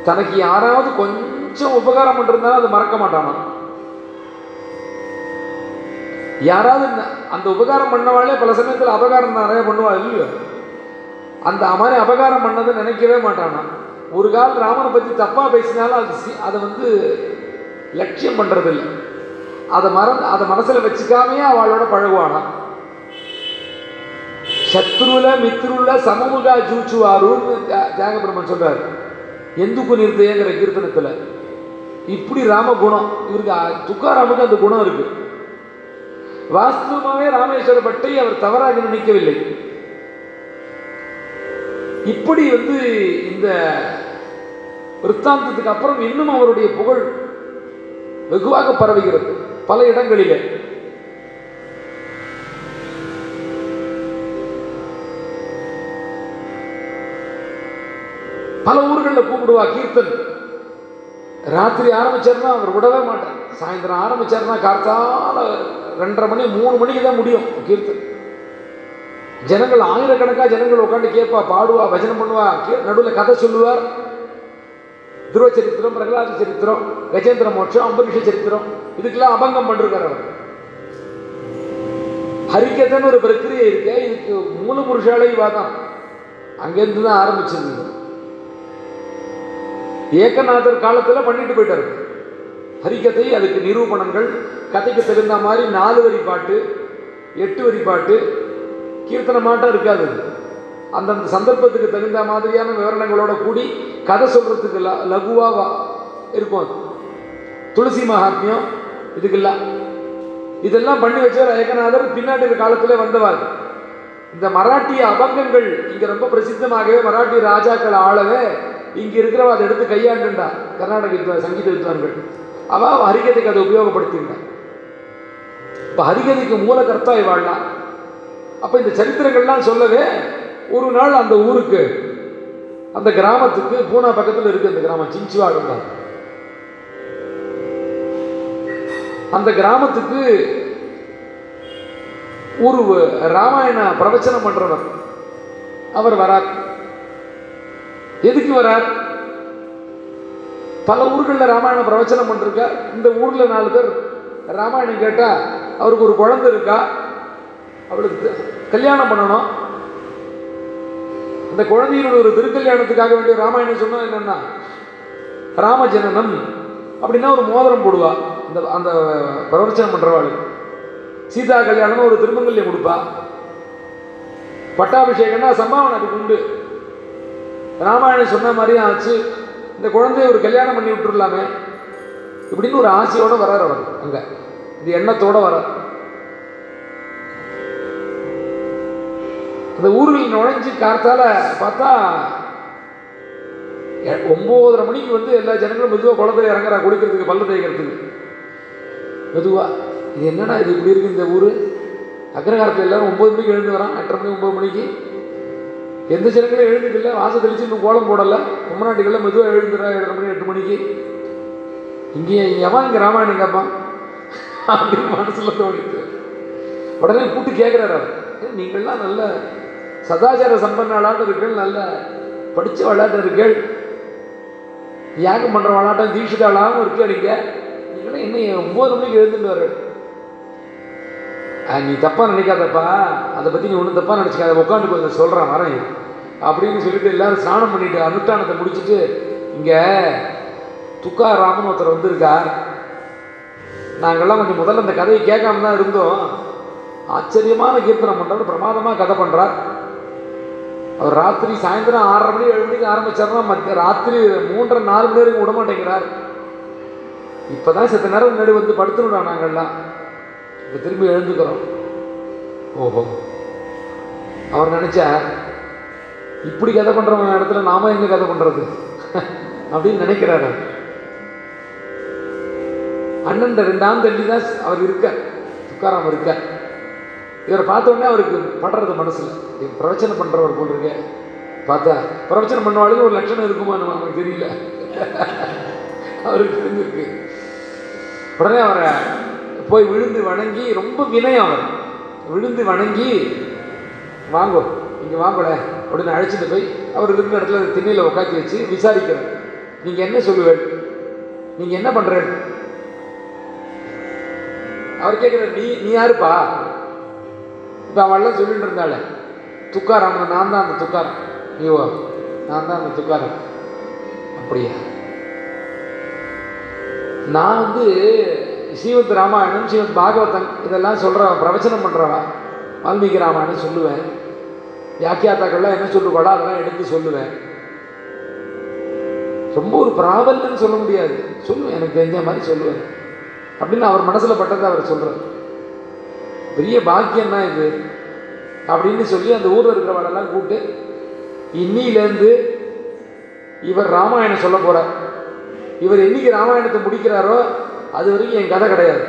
தனக்கு யாராவது கொஞ்சம் உபகாரம் பண்ணிருந்தாலும் அதை மறக்க மாட்டானா? யாராவது அந்த உபகாரம் பண்ணவாளே பல சமயத்தில் அபகாரம் நிறைய பண்ணுவா இல்லையோ? அந்த மாதிரி அபகாரம் பண்ணதை நினைக்கவே மாட்டானா? ஒரு கால் ராமனை பற்றி தப்பாக பேசினாலும் அது சி- அதை வந்து லட்சியம் பண்ணுறதில்லை அதை மறந்து அதை மனசில் வச்சுக்காமையே அவளோட பழகுவானா? சத்ருல மித்ருல சமமுகா ஜூச்சுவாருன்னு தியா- தியாகபிரமன் சொல்றாரு. எந்துக்கு நிறுத்தையங்கிற கீர்த்தனத்துல. இப்படி ராம குணம் இவருக்கு துக்காராமுக்கு அந்த குணம் இருக்கு. வாஸ்தவமாகவே ராமேஸ்வர பட்டை அவர் தவறாக நினைக்கவில்லை. இப்படி வந்து இந்த விற்த்தாந்தத்துக்கு அப்புறம் இன்னும் அவருடைய புகழ் வெகுவாக பரவுகிறது பல இடங்களிலே. பல ஊர்களில் கூப்பிடுவா கீர்த்தன். ராத்திரி ஆரம்பிச்சாருன்னா அவர் விடவே மாட்டார். சாயந்தரம் ஆரம்பிச்சாருன்னா கார்த்தால ரெண்டரை மணி மூணு மணிக்கு தான் முடியும் கீர்த்தன். ஜனங்கள் ஆயிரக்கணக்காக ஜனங்கள் உட்காந்து கேட்பா பாடுவா பஜனை பண்ணுவா நடுவில் கதை சொல்லுவார். துருவ சரித்திரம் பிரகலாத சரித்திரம் கஜேந்திர மோட்சம் அம்பரீஷ சரித்திரம் இதுக்கெல்லாம் அபங்கம் பண்ணிருக்கார் அவர். ஹரிக்கதன் ஒரு பிரக்கிரியை இருக்கு இதுக்கு மூல புருஷாலை வாதம் அங்கேருந்து தான் ஆரம்பிச்சிருந்தது. ஏகநாதர் காலத்தில் பண்ணிட்டு போயிட்டாரு. ஹரிக்கதை அதுக்கு நிரூபணங்கள் கதைக்கு தகுந்த மாதிரி நாலு வரி பாட்டு எட்டு வரி பாட்டு கீர்த்தனமாட்டம் இருக்காது. அந்தந்த சந்தர்ப்பத்துக்கு தகுந்த மாதிரியான விவரணங்களோட கூடி கதை சொல்றதுக்கு ல இருக்கும் அது. துளசி மகாத்மியம் இதுக்கெல்லாம். இதெல்லாம் பண்ணி வச்சவர் ஏகநாதர் பின்னாடி காலத்திலே வந்தவர். இந்த மராட்டிய அபங்கங்கள் இங்க ரொம்ப பிரசித்தமாகவே மராட்டிய ராஜாக்கள் ஆளவே இங்க இருக்கிறவ அதை எடுத்து கையாண்டுண்டா. கர்நாடக வித்வா- சங்கீத வித்வான்கள் அவள் ஹரிகதைக்கு அதை உபயோகப்படுத்திண்டா இப்போ ஹரிகதைக்கு மூல கர்த்தா வாழலாம். அப்ப இந்த சரித்திரங்கள்லாம் சொல்லவே ஒரு நாள் அந்த ஊருக்கு அந்த கிராமத்துக்கு பூனா பக்கத்துல இருக்கு அந்த கிராமம் சிஞ்சுவாடுங்க அந்த கிராமத்துக்கு ஒரு ராமாயண பிரவச்சனம் பண்றவர். அவர் வரார். எதுக்கு வரார்? பல ஊர்களில் ராமாயணம் பிரவச்சனம் பண்ணிருக்கார் இந்த ஊரில் நாலு பேர் ராமாயணம் கேட்டால் அவருக்கு ஒரு குழந்தை இருக்கா? அவளுக்கு கல்யாணம் பண்ணணும். அந்த குழந்தையினுடைய ஒரு திருக்கல்யாணத்துக்காக வேண்டிய ராமாயணம் சொன்னால் என்னென்னா ராமஜனனம் அப்படின்னா ஒரு மோதிரம் போடுவா. அந்த அந்த பிரவச்சனம் பண்ணுறவாள் சீதா கல்யாணம்னு ஒரு திருமங்கல்யம் கொடுப்பா. பட்டாபிஷேகம்னா சம்பாவனை அதுக்கு உண்டு. ராமாயணம் சொன்ன மாதிரியும் ஆச்சு. இந்த குழந்தைய ஒரு கல்யாணம் பண்ணி விட்டுருலாமே இப்படின்னு ஒரு ஆசையோடு வரார் அவர் அங்கே. இந்த எண்ணத்தோடு வர அந்த ஊரில் நுழைஞ்சு காத்தால் பார்த்தா எ- ஒன்பதரை மணிக்கு வந்து எல்லா ஜனங்களும் மெதுவாக குளத்துல இறங்குறா குடிக்கிறதுக்கு பல்லு தேய்க்கிறதுக்கு. மெதுவாக இது என்னடா இது இப்படி இருக்குது இந்த ஊர்? அக்ரகாரத்தில் எல்லோரும் ஒம்பது மணிக்கு எழுந்து வரான் எட்டரை மணி ஒம்பது மணிக்கு. எந்த ஜனங்களும் எழுந்துக்கல வாசல் தெளிச்சு இன்னும் கோலம் போடலை. பொம்மநாட்டிகள்லாம் மெதுவாக எழுந்துறா ஏழரை மணி எட்டு மணிக்கு. இங்கே எவன் இங்கே ராமாயணம் கேட்பான்? அப்படின்னு மனசுல தோணிட்டு. உடனே கூப்பிட்டு கேட்குறாரு அவர். "ஏன் நீங்கள்லாம் நல்ல சதாச்சார சம்பன்ன விளையாட்டுகள் நல்ல படித்த விளையாட்டுகள் இருக்கீள் யாகம் பண்ணுற விளையாட்டம் தீட்சிதாளாகவும் இருக்கா நீங்க நீங்களாம் என்ன ஒம்பது மணிக்கு எழுந்துட்டு நீ தப்பா நினைக்காதப்பா. அதை பற்றி நீ ஒன்றும் தப்பா நினச்சிக்காத. உட்காந்து கொஞ்சம் சொல்கிறேன் வரேன். அப்படின்னு சொல்லிட்டு எல்லாரும் ஸ்நானம் பண்ணிட்டு அனுஷ்டானத்தை முடிச்சுட்டு இங்கே துக்காராமன் ஒருத்தர் வந்திருக்கார். நாங்கள்லாம் கொஞ்சம் முதல்ல அந்த கதையை கேட்காம தான் இருந்தோம். ஆச்சரியமான கீர்த்தனம் பண்றவர் பிரமாதமாக கதை பண்ணுறார் அவர் ராத்திரி சாயந்தரம் ஆறரை மணி ஏழு மணிக்கு ஆரம்பிச்சாருன்னா மத்திய ராத்திரி மூன்றரை நாலு மணி வரைக்கும் விட மாட்டேங்கிறார் இப்பதான் சித்த நேரம் முன்னாடி வந்து படுத்துடுறோம் நாங்கள்லாம் இப்போ திரும்பி எழுந்துக்கிறோம். ஓஹோ. அவர் நினச்சா இப்படி கதை பண்றவங்க இடத்துல நாம எங்கே கதை பண்ணுறது அப்படின்னு நினைக்கிறாரு அண்ணன் ரெண்டாம் தள்ளி தான் அவர் இருக்க துக்காராம் இருக்க. இவரை பார்த்த உடனே அவருக்கு படுறது மனசில். இவர் பிரவச்சனை பண்ணுறவர் போல் இருக்க. பார்த்தா பிரவச்சனை பண்ணுவாளுக்கு ஒரு லட்சணம் இருக்குமா நமக்கு தெரியல. அவருக்கு தெரிஞ்சிருக்கு. உடனே அவரை போய் விழுந்து வணங்கி ரொம்ப வினயம் அவர். விழுந்து வணங்கி வாங்கோ இங்கே வாங்கல அப்படின்னு அழைச்சிட்டு போய் அவர் இருக்கிற இடத்துல திண்ணையில் உட்காந்து வச்சு விசாரிக்கிறார். நீங்கள் என்ன சொல்லுவேன் நீங்கள் என்ன பண்ணுறேன் அவர் கேட்குற நீ நீ யாருப்பா? இப்போ அவள்லாம் சொல்லிட்டு இருந்தாளே. துக்காரம் நான் தான் அந்த துக்காரம். நீவோ நான் தான் அந்த துக்காரம். அப்படியா? நான் வந்து ஸ்ரீமத் ராமாயணம் ஸ்ரீமத் பாகவதம் இதெல்லாம் சொல்கிறவன் பிரவச்சனம் பண்ணுறவன் வால்மீகி ராமாயணம் சொல்லுவேன். வியாக்கியாத்தாக்கள்லாம் என்ன சொல்லுவாடோ அதெல்லாம் எடுத்து சொல்லுவேன். ரொம்ப ஒரு பிராபல்யம்னு சொல்ல முடியாது. சொல்லுவேன் எனக்கு தெரிஞ்ச மாதிரி சொல்லுவேன். அப்படின்னு அவர் மனசில் பட்டதை அவர் சொல்கிறார் பெரிய பாக்கியம் தான் இது. அப்படின்னு சொல்லி அந்த ஊரில் இருக்கிறவளெல்லாம் கூப்பிட்டு இன்னிலேருந்து இவர் ராமாயணம் சொல்ல போகிறார் இவர் என்னைக்கு ராமாயணத்தை முடிக்கிறாரோ அது வரைக்கும் என் கதை கிடையாது.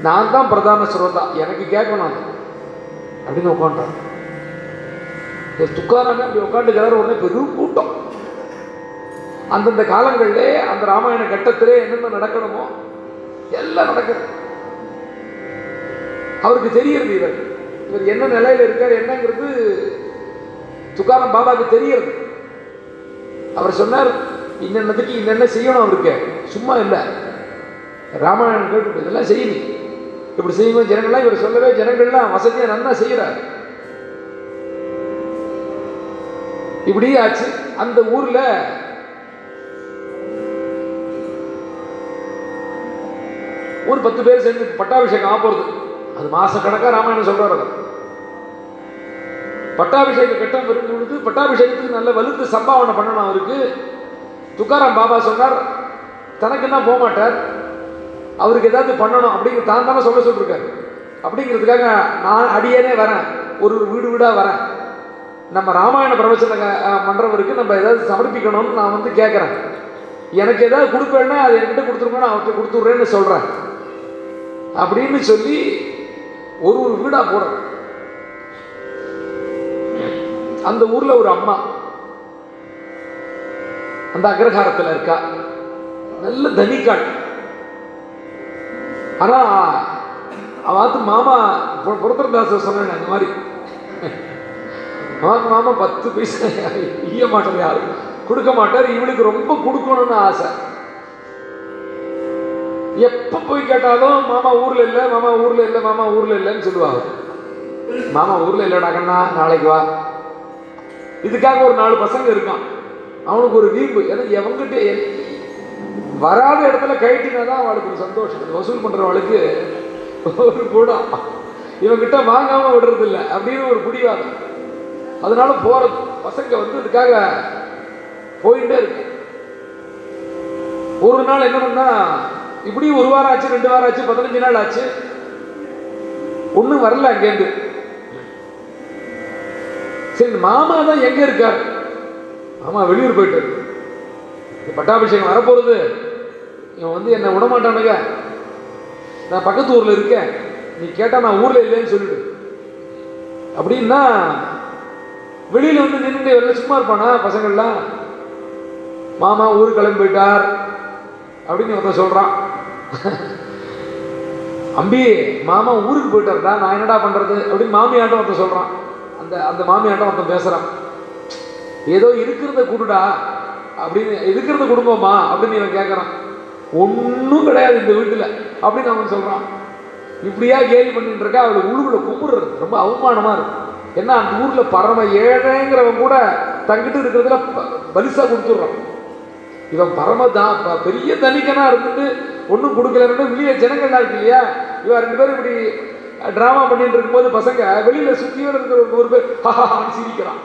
நான் தான் பிரதான ஸ்ரோதா. எனக்கு கேட்கணும் அது. அப்படின்னு உட்காண்டார் துக்காராங்க அப்படி கிளற உடனே பெரும் கூட்டம். அந்தந்த காலங்களிலே அந்த ராமாயண கட்டத்திலே என்னென்ன நடக்கணுமோ எல்லாம் நடக்குது. அவருக்கு தெரியறது இவர். இவர் என்ன நிலையில இருக்கார் என்னங்கிறது துக்காரம் பாபாவுக்கு தெரியறது அவர் சொன்னார் இன்னென்னதுக்கு இன்னென்ன செய்யணும் அவருக்கு? சும்மா இல்லை. ராமாயணம் கேட்டு இதெல்லாம் செய்யணும். இப்படி செய்யும்போது ஜனங்கள்லாம் இவர் சொல்லவே ஜனங்கள்லாம் வசதியாக நன்னா செய்கிறார் இப்படியே ஆச்சு. அந்த ஊர்ல ஒரு பத்து பேர் சேர்ந்து பட்டாபிஷேகம் ஆக போறது. அது கணக்கா ராமாயணம் சொல்றாரு அவர். பட்டாபிஷேக கட்டம் வரும் பொழுது பட்டாபிஷேகத்துக்கு நல்ல வலுத்து சம்பாவனை பண்ணணும் அவருக்கு. துக்காராம் பாபா சொன்னார் தனக்கு என்ன போக மாட்டார். அவருக்கு ஏதாவது பண்ணணும் அப்படிங்கிற தான் தானே சொல்ல சொல்லிருக்காரு. அப்படிங்கிறதுக்காக நான் அடியேனே வரேன். ஒரு ஒரு வீடு வீடாக வரேன். நம்ம ராமாயண பிரவச்சன அஹ், மன்றவருக்கு நம்ம ஏதாவது சமர்ப்பிக்கணும்னு நான் வந்து கேட்குறேன் எனக்கு ஏதாவது கொடுப்பேன்னா அது என்கிட்ட கொடுத்துருக்கணும் அவர்கிட்ட கொடுத்துட்றேன்னு சொல்கிறேன் அப்படின்னு சொல்லி ஒரு ஒரு வீடாக போகிறேன் அந்த ஊரில் ஒரு அம்மா அந்த அக்ரஹாரத்தில் இருக்கா. நல்ல தனிக்காள் ஆனால் அவாத்து மாமா பு- சொன்னேன் அந்த மாதிரி. அவாத்து மாமா பத்து பைசா ஈய மாட்டார் யாரும் கொடுக்க மாட்டார். இவளுக்கு ரொம்ப கொடுக்கணும்னு ஆசை. எப்ப போய் கேட்டாலும் மாமா ஊர்ல இல்லை மாமா ஊர்ல இல்லை மாமா ஊர்ல இல்லைன்னு சொல்லுவாங்க. மாமா ஊர்ல இல்லடா கண்ணா நாளைக்கு வா. இதுக்காக ஒரு நாலு பசங்க இருக்கான். அவனுக்கு ஒரு வீம்பு. ஏன்னா எவங்கிட்ட வராத இடத்துல கழட்டினா தான் அவளுக்கு ஒரு சந்தோஷம். வசூல் பண்றவளுக்கு ஒரு கூடம் இவங்கிட்ட வாங்காம விடுறது இல்லை அப்படின்னு ஒரு பிடிவாதம். அதனால போற பசங்க வந்து இதுக்காக போயிட்டே இருக்கு. ஒரு நாள் என்ன பண்ணா இப்படி ஒரு வாரம் ஆச்சு ரெண்டு வாரம் ஆச்சு பதினஞ்சு நாள் ஆச்சு. ஒன்றும் வரல அங்கேருந்து. சரி மாமா தான் எங்க இருக்கார்? மாமா வெளியூர் போயிட்டு இந்த பட்டாபிஷேகம் வரப்போறது இவன் வந்து என்னை விடமாட்டானுங்க நான் பக்கத்து ஊர்ல இருக்கேன். நீ கேட்டா நான் ஊர்ல இல்லைன்னு சொல்லிடு. அப்படின்னா வெளியில வந்து நின்று வெளில சும்மா இருப்பானா பசங்கள்லாம்? மாமா ஊருக்கு கிளம்பி போயிட்டார். அப்படின்னு ஒருத்தன் சொல்றான். அம்பி மாமா ஊருக்கு போயிட்டார்டா நான் என்னடா பண்றது? அப்படின்னு மாமியாட்டம் ஒருத்தன் சொல்றான். அந்த அந்த மாமியாட்டம் ஒருத்தன் பேசுறான். ஏதோ இருக்கிறத கொடுடா அப்படின்னு இருக்கிறத குடும்பமா அப்படின்னு இவன் கேட்குறான் ஒன்றும் கிடையாது இந்த வீட்டில் அப்படின்னு அவன் சொல்கிறான் இப்படியா கேலி பண்ணிட்டு இருக்கா? அவளுக்கு உழுவுல கும்பிடுறது ரொம்ப அவமானமாக இருக்கும் ஏன்னா அந்த ஊரில் பரம ஏழைங்கிறவன் கூட தங்கிட்டு இருக்கிறதுல ப- பலிசா கொடுத்துட்றான். இவன் பரம தான் பெரிய தனிக்கனாக இருந்துட்டு ஒன்றும் கொடுக்கலன்னு வெளியே ஜனங்கள்லாம் இருக்கு இல்லையா? இவன் ரெண்டு பேரும் இப்படி ட்ராமா பண்ணிட்டு இருக்கும்போது பசங்க வெளியில் சுற்றியோடு இருக்கிற ஒரு நூறு பேர் ஹஹான்னு சிரிக்கிறான்.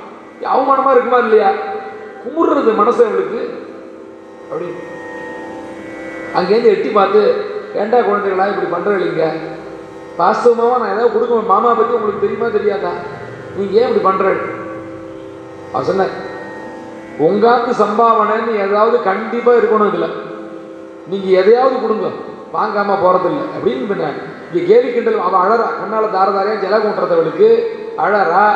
அவமானமாக இருக்குமா இல்லையா? குமுறுறது மனசு அவளுக்கு. அப்படி அங்கேருந்து எட்டி பார்த்து ஏண்டா குழந்தைகளா இப்படி பண்ணுறீங்க வாஸ்தவமாக நான் ஏதாவது கொடுக்க மாமா பற்றி உங்களுக்கு தெரியுமா தெரியாதா? நீ ஏன் இப்படி பண்ற அவர் சொன்னார் உங்காக்கு சம்பாவனைன்னு ஏதாவது கண்டிப்பா இருக்கணும் இதுல. நீங்க எதையாவது கொடுங்க. வாங்காம போறதில்லை. அப்படின்னு பின்ன இங்க கேலி கிண்டல் அவன் அழறா. கண்ணால தாரதாரியா ஜல கூட்டுறதவளுக்கு அழறா.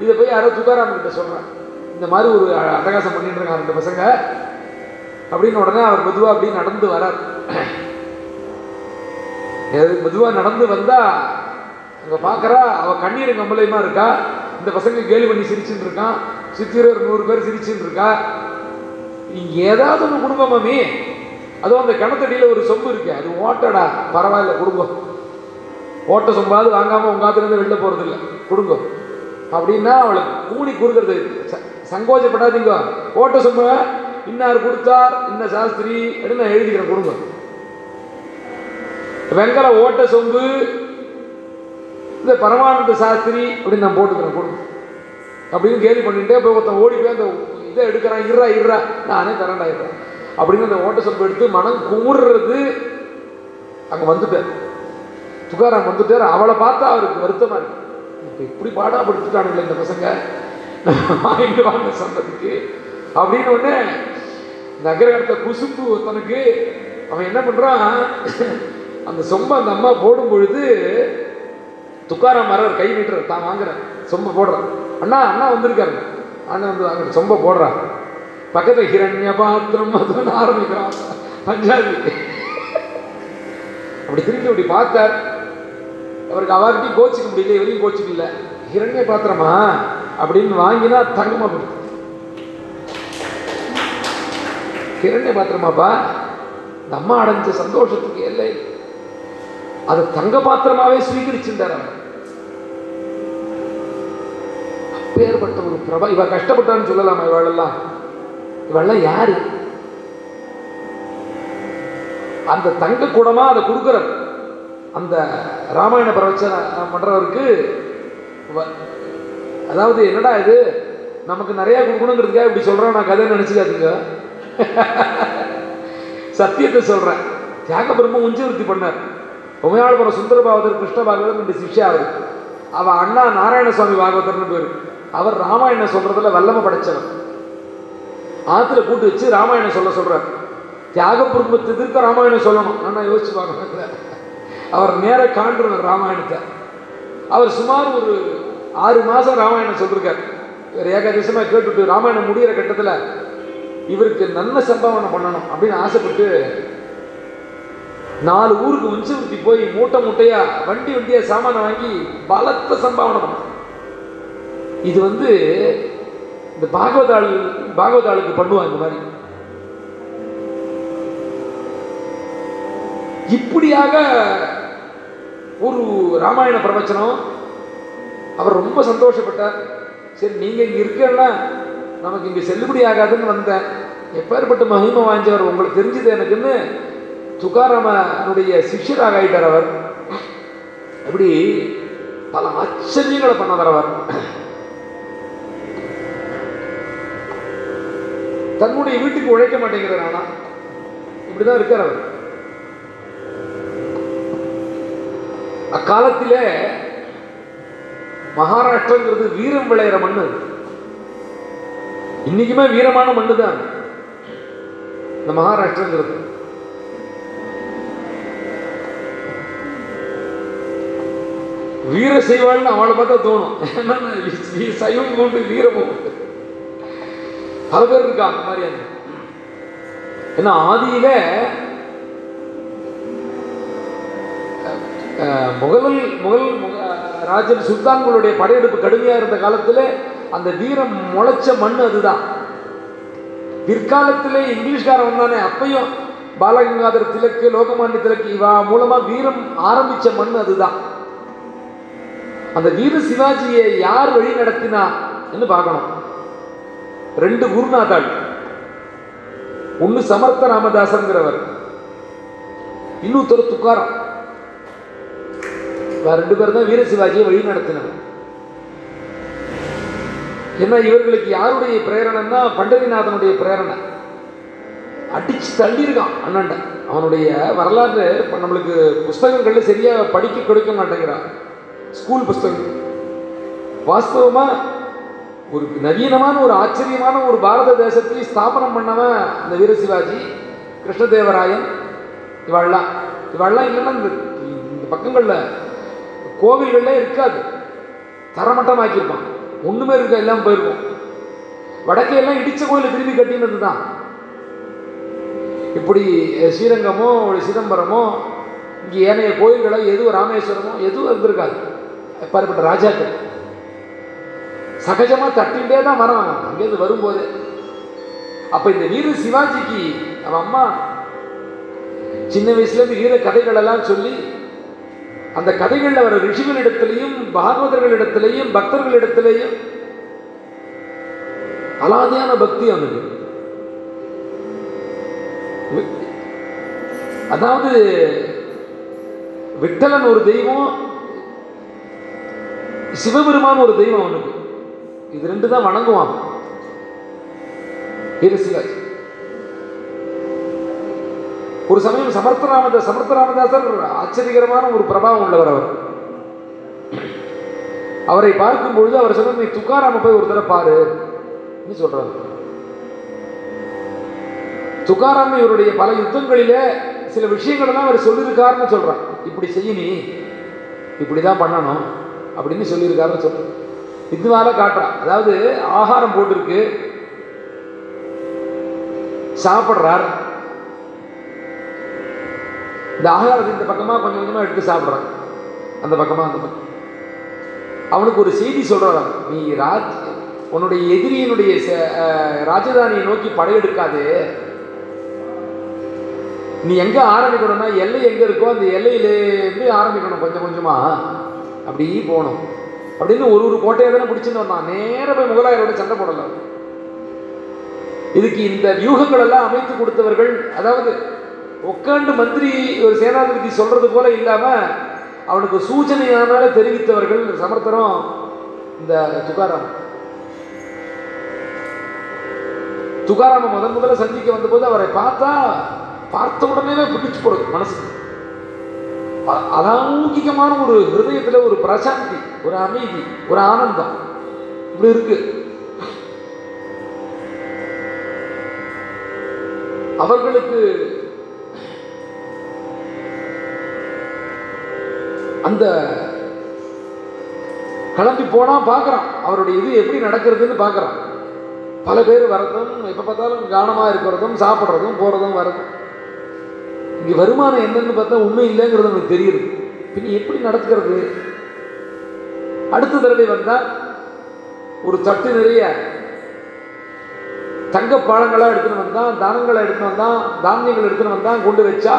இதை போய் யாரோ துகாராம் கிட்ட சொல்றான் இந்த மாதிரி ஒரு அ- அட்டகாசம் பண்ணிட்டு இருக்காங்க ரெண்டு பசங்க. அப்படின்னு உடனே அவர் மெதுவா அப்படி நடந்து வரார். [clears throat] எது- மெதுவா நடந்து வந்தா அங்க பார்க்கறா அவள் கண்ணீர் கம்பளையமாக இருக்கா? இந்த பசங்க கேலி பண்ணி சிரிச்சுட்டு இருக்கான் சித்திரர் நூறு பேர் சிரிச்சுட்டு இருக்கா? இங்கே ஏதாவது ஒன்று குடும்பம் மாமி அதுவும் அந்த கிணத்தடியில் ஒரு சொம்பு இருக்கு. அது ஓட்டடா. பரவாயில்ல குடும்பம் ஓட்ட சொம்பாவது வாங்காமல் உங்க காத்துலேருந்து வெளில போகிறது இல்லை கொடுங்க. அப்படின்னா அவளுக்கு கூணி குறுகிறது ச- சங்கோச்சப்படாதீங்க ஓட்ட சொம்ப இன்னார் கொடுத்தார் இன்ன சாஸ்திரி? அப்படின்னு நான் எழுதிக்கிறேன் கொடுங்க. வெங்கல ஓட்ட சொம்பு இந்த பரமானந்த சாஸ்திரி அப்படின்னு நான் போட்டுக்கிறேன் கொடுங்க அப்படின்னு கேலி பண்ணிட்டே போய் ஒருத்தன் ஓடி போய் அந்த இதை எடுக்கிறான் இருறா இருறா நானே தரண்டாயிடுறேன் அப்படின்னு அந்த ஓட்ட சொம்பு எடுத்து மனம் குமுறுறது. அங்கே வந்துட்டார் துகாராம் வந்துட்டார். அவளை பார்த்தா அவருக்கு வருத்தமா இருக்கு. இப்போ இப்படி பாடாப்படுத்திட்டானுங்களே இந்த பசங்க. வாங்கிட்டு வாங்க சொன்னதுக்கு அப்படின்னு உடனே நகரத்தை குசும்பு ஒருத்தனுக்கு அவன் என்ன பண்ணுறான் அந்த சொம்ப அந்த அம்மா போடும் பொழுது துக்காராம் மரர் கை நீட்டுறார் தான் வாங்குறேன் சொம்ப போடுறான் அண்ணா அண்ணா வந்திருக்காரு அண்ணா வந்து வாங்குற சொம்ப போடுறான் பக்கத்துல ஹிரண்ய பாத்திரம் அதுன்னு ஆரம்பிக்கிறான் பஞ்சாபி. அப்படி திரும்பி அப்படி பார்த்தார். அவருக்கு அவர்கிட்டயும் கோச்சிக்க முடியல இவரையும் கோச்சிக்கல ஹிரண்ய பாத்திரமா? அப்படின்னு வாங்கினா தங்கமா அப்படி ஹிரண்ய பாத்திரமாப்பா இந்த அம்மா அடைஞ்ச சந்தோஷத்துக்கு எல்லை. இல்லை. அது தங்க பாத்திரமாவே ஸ்வீகரிச்சுட்டார் அப்பேற்பட்ட ஒரு பிரபா இவ கஷ்டப்பட்டான்னு சொல்லலாமா இவளெல்லாம் இவெல்லாம் யாரு? அந்த தங்க குடமா அதை கொடுக்குற அந்த ராமாயண பிரவச்சன பண்றவருக்கு அதாவது என்னடா இது? நமக்கு நிறைய கொடுக்கணுங்கிறதுக்காக இப்படி சொல்றேன் நான் கதை நினைச்சுக்காதுங்க. [laughs] சத்தியத்தை சொல்றேன். தியாக பிரம்ம உஞ்சவருத்தி பண்ணார். உமையாளபுரம் சுந்தர பாகவதர் கிருஷ்ண பாகவதர் ரெண்டு சிஷ்யாவது அவர் அவ அண்ணா நாராயண சுவாமி பாகவதர்னு பேர். அவர் ராமாயணம் சொல்றதுல வல்லமை படைச்சவர். ஆத்துல கூட்டு வச்சு ராமாயணம் சொல்ல சொல்றார். தியாக பிரம்மத்தை எதிர்க்க ராமாயணம் சொல்லணும். நான் யோசிச்சு பார்க்கணும் அவர் நேர காண்றவர் ராமாயணத்தை. அவர் சுமார் ஒரு ஆறு மாதம் ராமாயணம் சொல்லியிருக்கார் இவர் ஏகாதசமாக கேட்டுட்டு ராமாயணம் முடியிற கட்டத்தில் இவருக்கு நல்ல சம்பாவனை பண்ணணும் அப்படின்னு ஆசைப்பட்டு நாலு ஊருக்கு உஞ்சவர்த்தி போய் மூட்டை மூட்டையா வண்டி வண்டியா சாமானை வாங்கி பலத்த சம்பாவனை இது வந்து இந்த பாகவதாள் பாகவதாளுக்கு பண்ணுவான் இந்த மாதிரி. இப்படியாக ஒரு ராமாயண பிரவச்சனம் அவர் ரொம்ப சந்தோஷப்பட்டார். சரி நீங்க இங்க இருக்கன்னா நமக்கு இங்க செல்லுபடி ஆகாதுன்னு வந்தேன். எப்பேற்பட்ட மகிமை வாய்ஞ்சவர் உங்களுக்கு தெரிஞ்சது எனக்குன்னு துகாராமனுடைய சிஷ்யராக ஆயிட்டார் அவர். அப்படி பல ஆச்சரியங்களை பண்ணவர் அவர். தன்னுடைய வீட்டுக்கு உழைக்க மாட்டேங்கிறார் ஆனா. இப்படிதான் இருக்கார் அவர். அக்காலத்திலே மகாராஷ்டிரங்கிறது வீரம் விளையிற மண்ணு. இன்னைக்குமே வீரமான மண்ணு தான் இந்த மகாராஷ்டிரங்கிறது. வீர செய்வாள்னு அவளை பார்த்தா தோணும். என்னன்னா சைவம் கொண்டு வீரமும் பல பேர் இருக்கா அந்த மாதிரி ஏன்னா ஆதியில முகல் முகல் முக- ராஜன் சுல்தான்களுடைய படையெடுப்பு கடுமையா இருந்த காலத்துல அந்த வீரம் முளைச்ச மண் அதுதான். பிற்காலத்திலே இங்கிலீஷ்காரன் வந்தானே அப்பையும் பாலகங்காதர் திலக்கு லோகமானிய திலக்கு இவா மூலமா வீரம் ஆரம்பிச்ச மண் அதுதான். அந்த வீர சிவாஜியை யார் வழி நடத்தினா என்று பார்க்கணும். ரெண்டு குருநாதாள். ஒன்னு சமர்த்த ராமதாசங்கிறவர். இன்னொருத்தர் துக்காரம். ரெண்டு பேர் தான் வீர சிவாஜியை வழி நடத்தினவர். ஏன்னா இவர்களுக்கு யாருடைய பிரேரணைன்னா பண்டரிநாதனுடைய பிரேரணை. அடிச்சு தள்ளியிருக்கான் அண்ணன்ட அவனுடைய வரலாறு இப்போ நம்மளுக்கு புஸ்தகங்கள்ல சரியா படிக்க கொடுக்க மாட்டேங்கிறான். ஸ்கூல் புஸ்தகம். வாஸ்தவமா ஒரு நவீனமான ஒரு ஆச்சரியமான ஒரு பாரத தேசத்தை ஸ்தாபனம் பண்ணவன் இந்த வீர சிவாஜி கிருஷ்ணதேவராயன். இவாள்லாம் இவாள்லாம் இல்லைன்னா இந்த இந்த பக்கங்களில் கோவில்கள்ல இருக்காது. தரமட்டமாக்கியிருப்பான். ஒன்றுமே இருக்க எல்லாம் போயிருக்கும். வடக்கே எல்லாம் இடித்த கோயிலை திரும்பி கட்டினது தான் இப்படி ஸ்ரீரங்கமோ சிதம்பரமோ இங்கே ஏனைய கோயில்களோ எதுவும் ராமேஸ்வரமோ எதுவும் இருந்திருக்காது. பாருப்பட்ட ராஜாக்கள். சகஜமா தட்டிகிட்டே தான் வரான். அங்கேருந்து வரும்போது. அப்ப இந்த வீர சிவாஜிக்கு அவன் அம்மா சின்ன வயசுல இருந்து வீர கதைகள் எல்லாம் சொல்லி அந்த கதைகள்ல வர ரிஷிகளிடத்திலையும் பாகவதர்களிடத்திலையும் பக்தர்களிடத்திலையும் அலாதியான பக்தி அவனுக்கு. அதாவது விட்டலன் ஒரு தெய்வம் சிவபெருமான் ஒரு தெய்வம் அவனுக்கு. இது ரெண்டு தான் வணங்குவான். வீரசிவாஜி ஒரு சமயம் சமர்த்த ராமதா சமர்த்த ராமதாசர் ஆச்சரியகரமான ஒரு பிரபாவம் உள்ளவர் அவர். அவரை பார்க்கும் பொழுது அவர் சொன்ன நீ துக்காராம போய் ஒரு தடவை பாரு. நீ சொல்றாரு. துக்காராம் இவருடைய பல யுத்தங்களிலே சில விஷயங்கள் எல்லாம் அவர் சொல்லியிருக்காருன்னு சொல்றான். இப்படி செய்ய நீ. இப்படிதான் பண்ணணும். அப்படின்னு சொல்லியிருக்காருன்னு சொல்றான் இதுவால காட்டுறான். அதாவது ஆகாரம் போட்டிருக்கு. சாப்பிட்றார். இந்த ஆகாரத்தை இந்த பக்கமாக கொஞ்சம் கொஞ்சமாக எடுத்து சாப்பிட்றான். அந்த பக்கமாக அந்த பக்கம். அவனுக்கு ஒரு செய்தி சொல்கிறான் நீ ராஜ் உன்னுடைய எதிரியினுடைய ச- ராஜதானியை நோக்கி படையெடுக்காதே. நீ எங்கே ஆரம்பிக்கணும்னா எல்லை எங்கே இருக்கோ அந்த எல்லையிலேருந்து ஆரம்பிக்கணும் கொஞ்சம் கொஞ்சமாக அப்படி போகணும். அப்படின்னு ஒரு ஒரு கோட்டையை தானே பிடிச்சின்னு வந்தான். நேராக போய் முகலாயரோட சண்டை போடலாம் இதுக்கு இந்த வியூகங்கள் எல்லாம் அமைத்து கொடுத்தவர்கள் அதாவது உட்காந்து மந்திரி ஒரு சேனாதிபதி சொல்றது போல இல்லாம அவனுக்கு சூச்சனையானால தெரிவித்தவர்கள் சமர்த்தரும் இந்த துகாராம் துகாராம முதன் முதல்ல சந்திக்க வந்தபோது அவரை பார்த்தா பார்த்த உடனே பிடிச்சு போடுது மனசுக்கு. அலௌகிகமான ஒரு ஹிருதயத்துல ஒரு பிரசாந்தி ஒரு அமைதி ஒரு ஆனந்தம். இப்படி இருக்கு. அவர்களுக்கு அந்த கிளம்பி போனா பார்க்குறான் அவருடைய இது எப்படி நடக்கிறதுன்னு பார்க்குறான் பல பேர் வரதும் எப்போ பார்த்தாலும் கவனமா இருக்கிறதும் சாப்பிட்றதும் போறதும் வரதும் இங்கே வருமானம் என்னன்னு பார்த்தா உண்மை இல்லைங்கிறது நமக்கு தெரியுது. பின் எப்படி நடத்துக்கிறது அடுத்த தடவை வந்தால் ஒரு தட்டு நிறைய தங்க பாலங்களாக எடுத்துன்னு வந்தான் தானங்களை எடுத்துன்னு வந்தான் தானியங்கள் எடுத்துன்னு வந்தான் கொண்டு வச்சா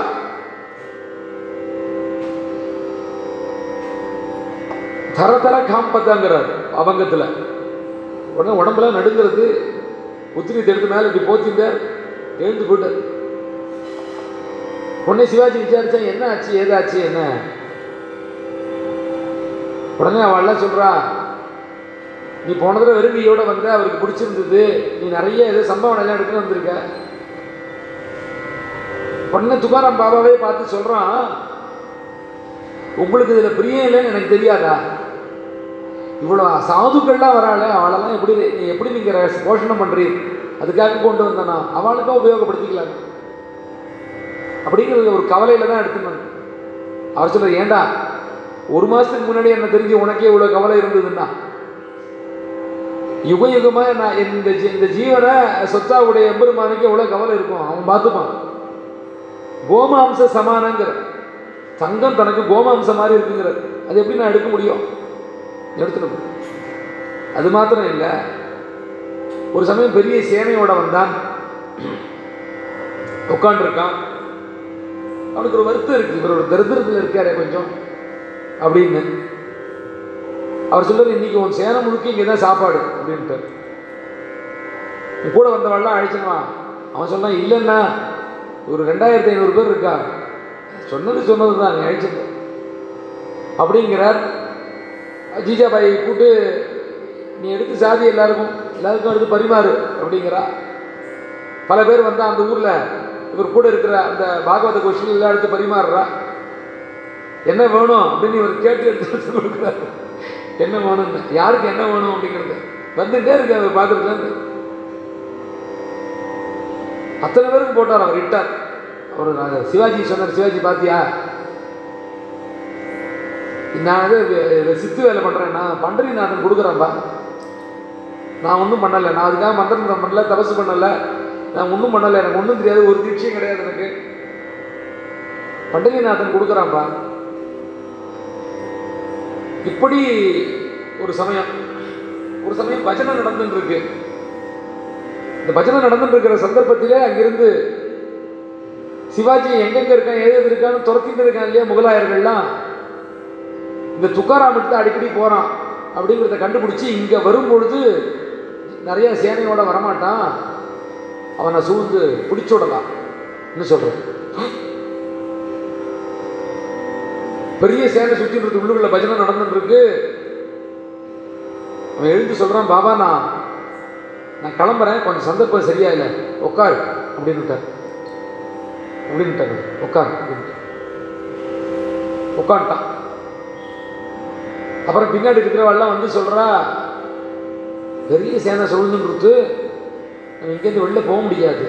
தர தர காம்பத்தாங்கிறார் அவங்கத்தில். உடனே உடம்புல நடுங்கிறது உத்திரி எடுத்து மேலே இப்படி போத்திருந்தார் எழுந்து போயிட்டார். உடனே சிவாஜி விசாரிச்சா என்ன ஆச்சு? ஏதாச்சு என்ன? உடனே அவள்லாம் சொல்றா நீ போன தடவை வெறுமையோட வந்த அவருக்கு பிடிச்சிருந்தது. நீ நிறைய ஏதோ சம்பவம் எல்லாம் எடுத்துன்னு வந்திருக்க. உடனே துகாராம் பாபாவே பார்த்து சொல்றான் உங்களுக்கு இதுல பிரியம் இல்லைன்னு எனக்கு தெரியாதா? இவ்வளோ சாதுக்கள்லாம் வராள அவளெல்லாம் எப்படி நீ எப்படி நீங்கள் போஷணம் பண்ணுறீ அதுக்காக கொண்டு வந்தனா? அவளுக்கும் உபயோகப்படுத்திக்கலாம்? அப்படிங்கிறது ஒரு கவலையில தான் எடுத்துன்னு வந்து அவர் சொல்ற ஏண்டா ஒரு மாசத்துக்கு முன்னாடி என்ன தெரிஞ்சு உனக்கே இவ்வளவு கவலை இருந்ததுன்னா? யுக யுகமா நான் இந்த இந்த ஜீவனை சொத்தாவுடைய எம்பெருமானுக்கு எவ்வளவு கவலை இருக்கும் அவன் பார்த்துப்பான். கோமாம்ச சமானங்கிற தங்கம் தனக்கு கோமாம்சம் மாதிரி இருக்குங்கிறது அது எப்படி நான் எடுக்க முடியும்? எடுத்துட்டு அது மாத்திரம் இல்லை ஒரு சமயம் பெரிய சேனையோட வந்தான். உட்காண்டிருக்கான் அவனுக்கு ஒரு வருத்தம் இருக்கு. இவர் ஒரு தரித்திரத்தில் இருக்காரே கொஞ்சம். அப்படின்னு. அவர் சொல்றது இன்னைக்கு உன் சேனம் முழுக்க இங்கே தான் சாப்பாடு. அப்படின்ட்டு உன் கூட வந்தவன்லாம் அழிச்சுமா அவன் சொன்னான் இல்லைன்னா ஒரு ரெண்டாயிரத்தி ஐநூறு பேர் இருக்கா. சொன்னது சொன்னது தான் நீ அழைச்சிட்டு அப்படிங்கிறார். ஜீஜாபாய் கூட்டு நீ எடுத்து சாதி எல்லாருக்கும் எல்லாருக்கும் எடுத்து பரிமாறு. அப்படிங்கிறா. பல பேர் வந்து அந்த ஊரில் இவர் கூட இருக்கிற அந்த பாகவத கோஷில் எல்லாம் எடுத்து பரிமாறுறா. என்ன வேணும் அப்படின்னு இவர் கேட்டு எடுத்து கொடுக்குறாரு. என்ன வேணும்னு யாருக்கு என்ன வேணும் அப்படிங்கிறது. வந்துட்டே இருக்கு அவர் பாத்திரத்துலேருந்து அத்தனை பேருக்கு போட்டார் அவர் இட்டார். அவர் நான் சிவாஜி சொன்னார் சிவாஜி பாத்தியா? நான் வந்து சித்து வேலை பண்ணுறேன் நான் பண்டரிநாதன் கொடுக்குறேன்ப்பா நான் ஒன்றும் பண்ணலை. நான் அதுக்காக மந்திரம் பண்ணல தபசு பண்ணலை. நான் ஒன்றும் பண்ணலை எனக்கு ஒன்றும் தெரியாது ஒரு தீட்சையும் கிடையாது எனக்கு. பண்டரிநாதன் கொடுக்குறான்ப்பா இப்படி ஒரு சமயம் ஒரு சமயம் பஜனை நடந்துட்டு இருக்கு இந்த பஜனை நடந்துட்டு இருக்கிற சந்தர்ப்பத்திலே அங்கிருந்து சிவாஜி எங்கெங்க இருக்கான் ஏது எது இருக்கான்னு துரத்திட்டு இருக்கான் இல்லையா முகலாயர்கள்லாம். இந்த துக்காராம் தான் அடிக்கடி போறான் அப்படிங்கிறத கண்டுபிடிச்சி இங்க வரும்பொழுது நிறைய சேனையோட வரமாட்டான். அவனை சூழ்ந்து பிடிச்சு விடலாம் என்ன சொல்றது? பெரிய சேனை சுற்றி இருக்கு உள்ளுக்குள்ள பஜனை நடந்துட்டு இருக்கு. அவன் எழுந்து சொல்றான் பாபா நான் நான் கிளம்புறேன் கொஞ்சம் சந்தர்ப்பம் சரியா இல்லை உட்கார் அப்படின்னுட்டார் அப்படின்ட்டாங்க உட்கார் அப்படின்ட்டு உட்காந்துட்டான் அப்புறம் பின்னாடி இருக்கிறவெல்லாம் வந்து சொல்றா பெரிய சேனை சொல்லுன்னு கொடுத்து நம்ம இங்கேருந்து வெளில போக முடியாது.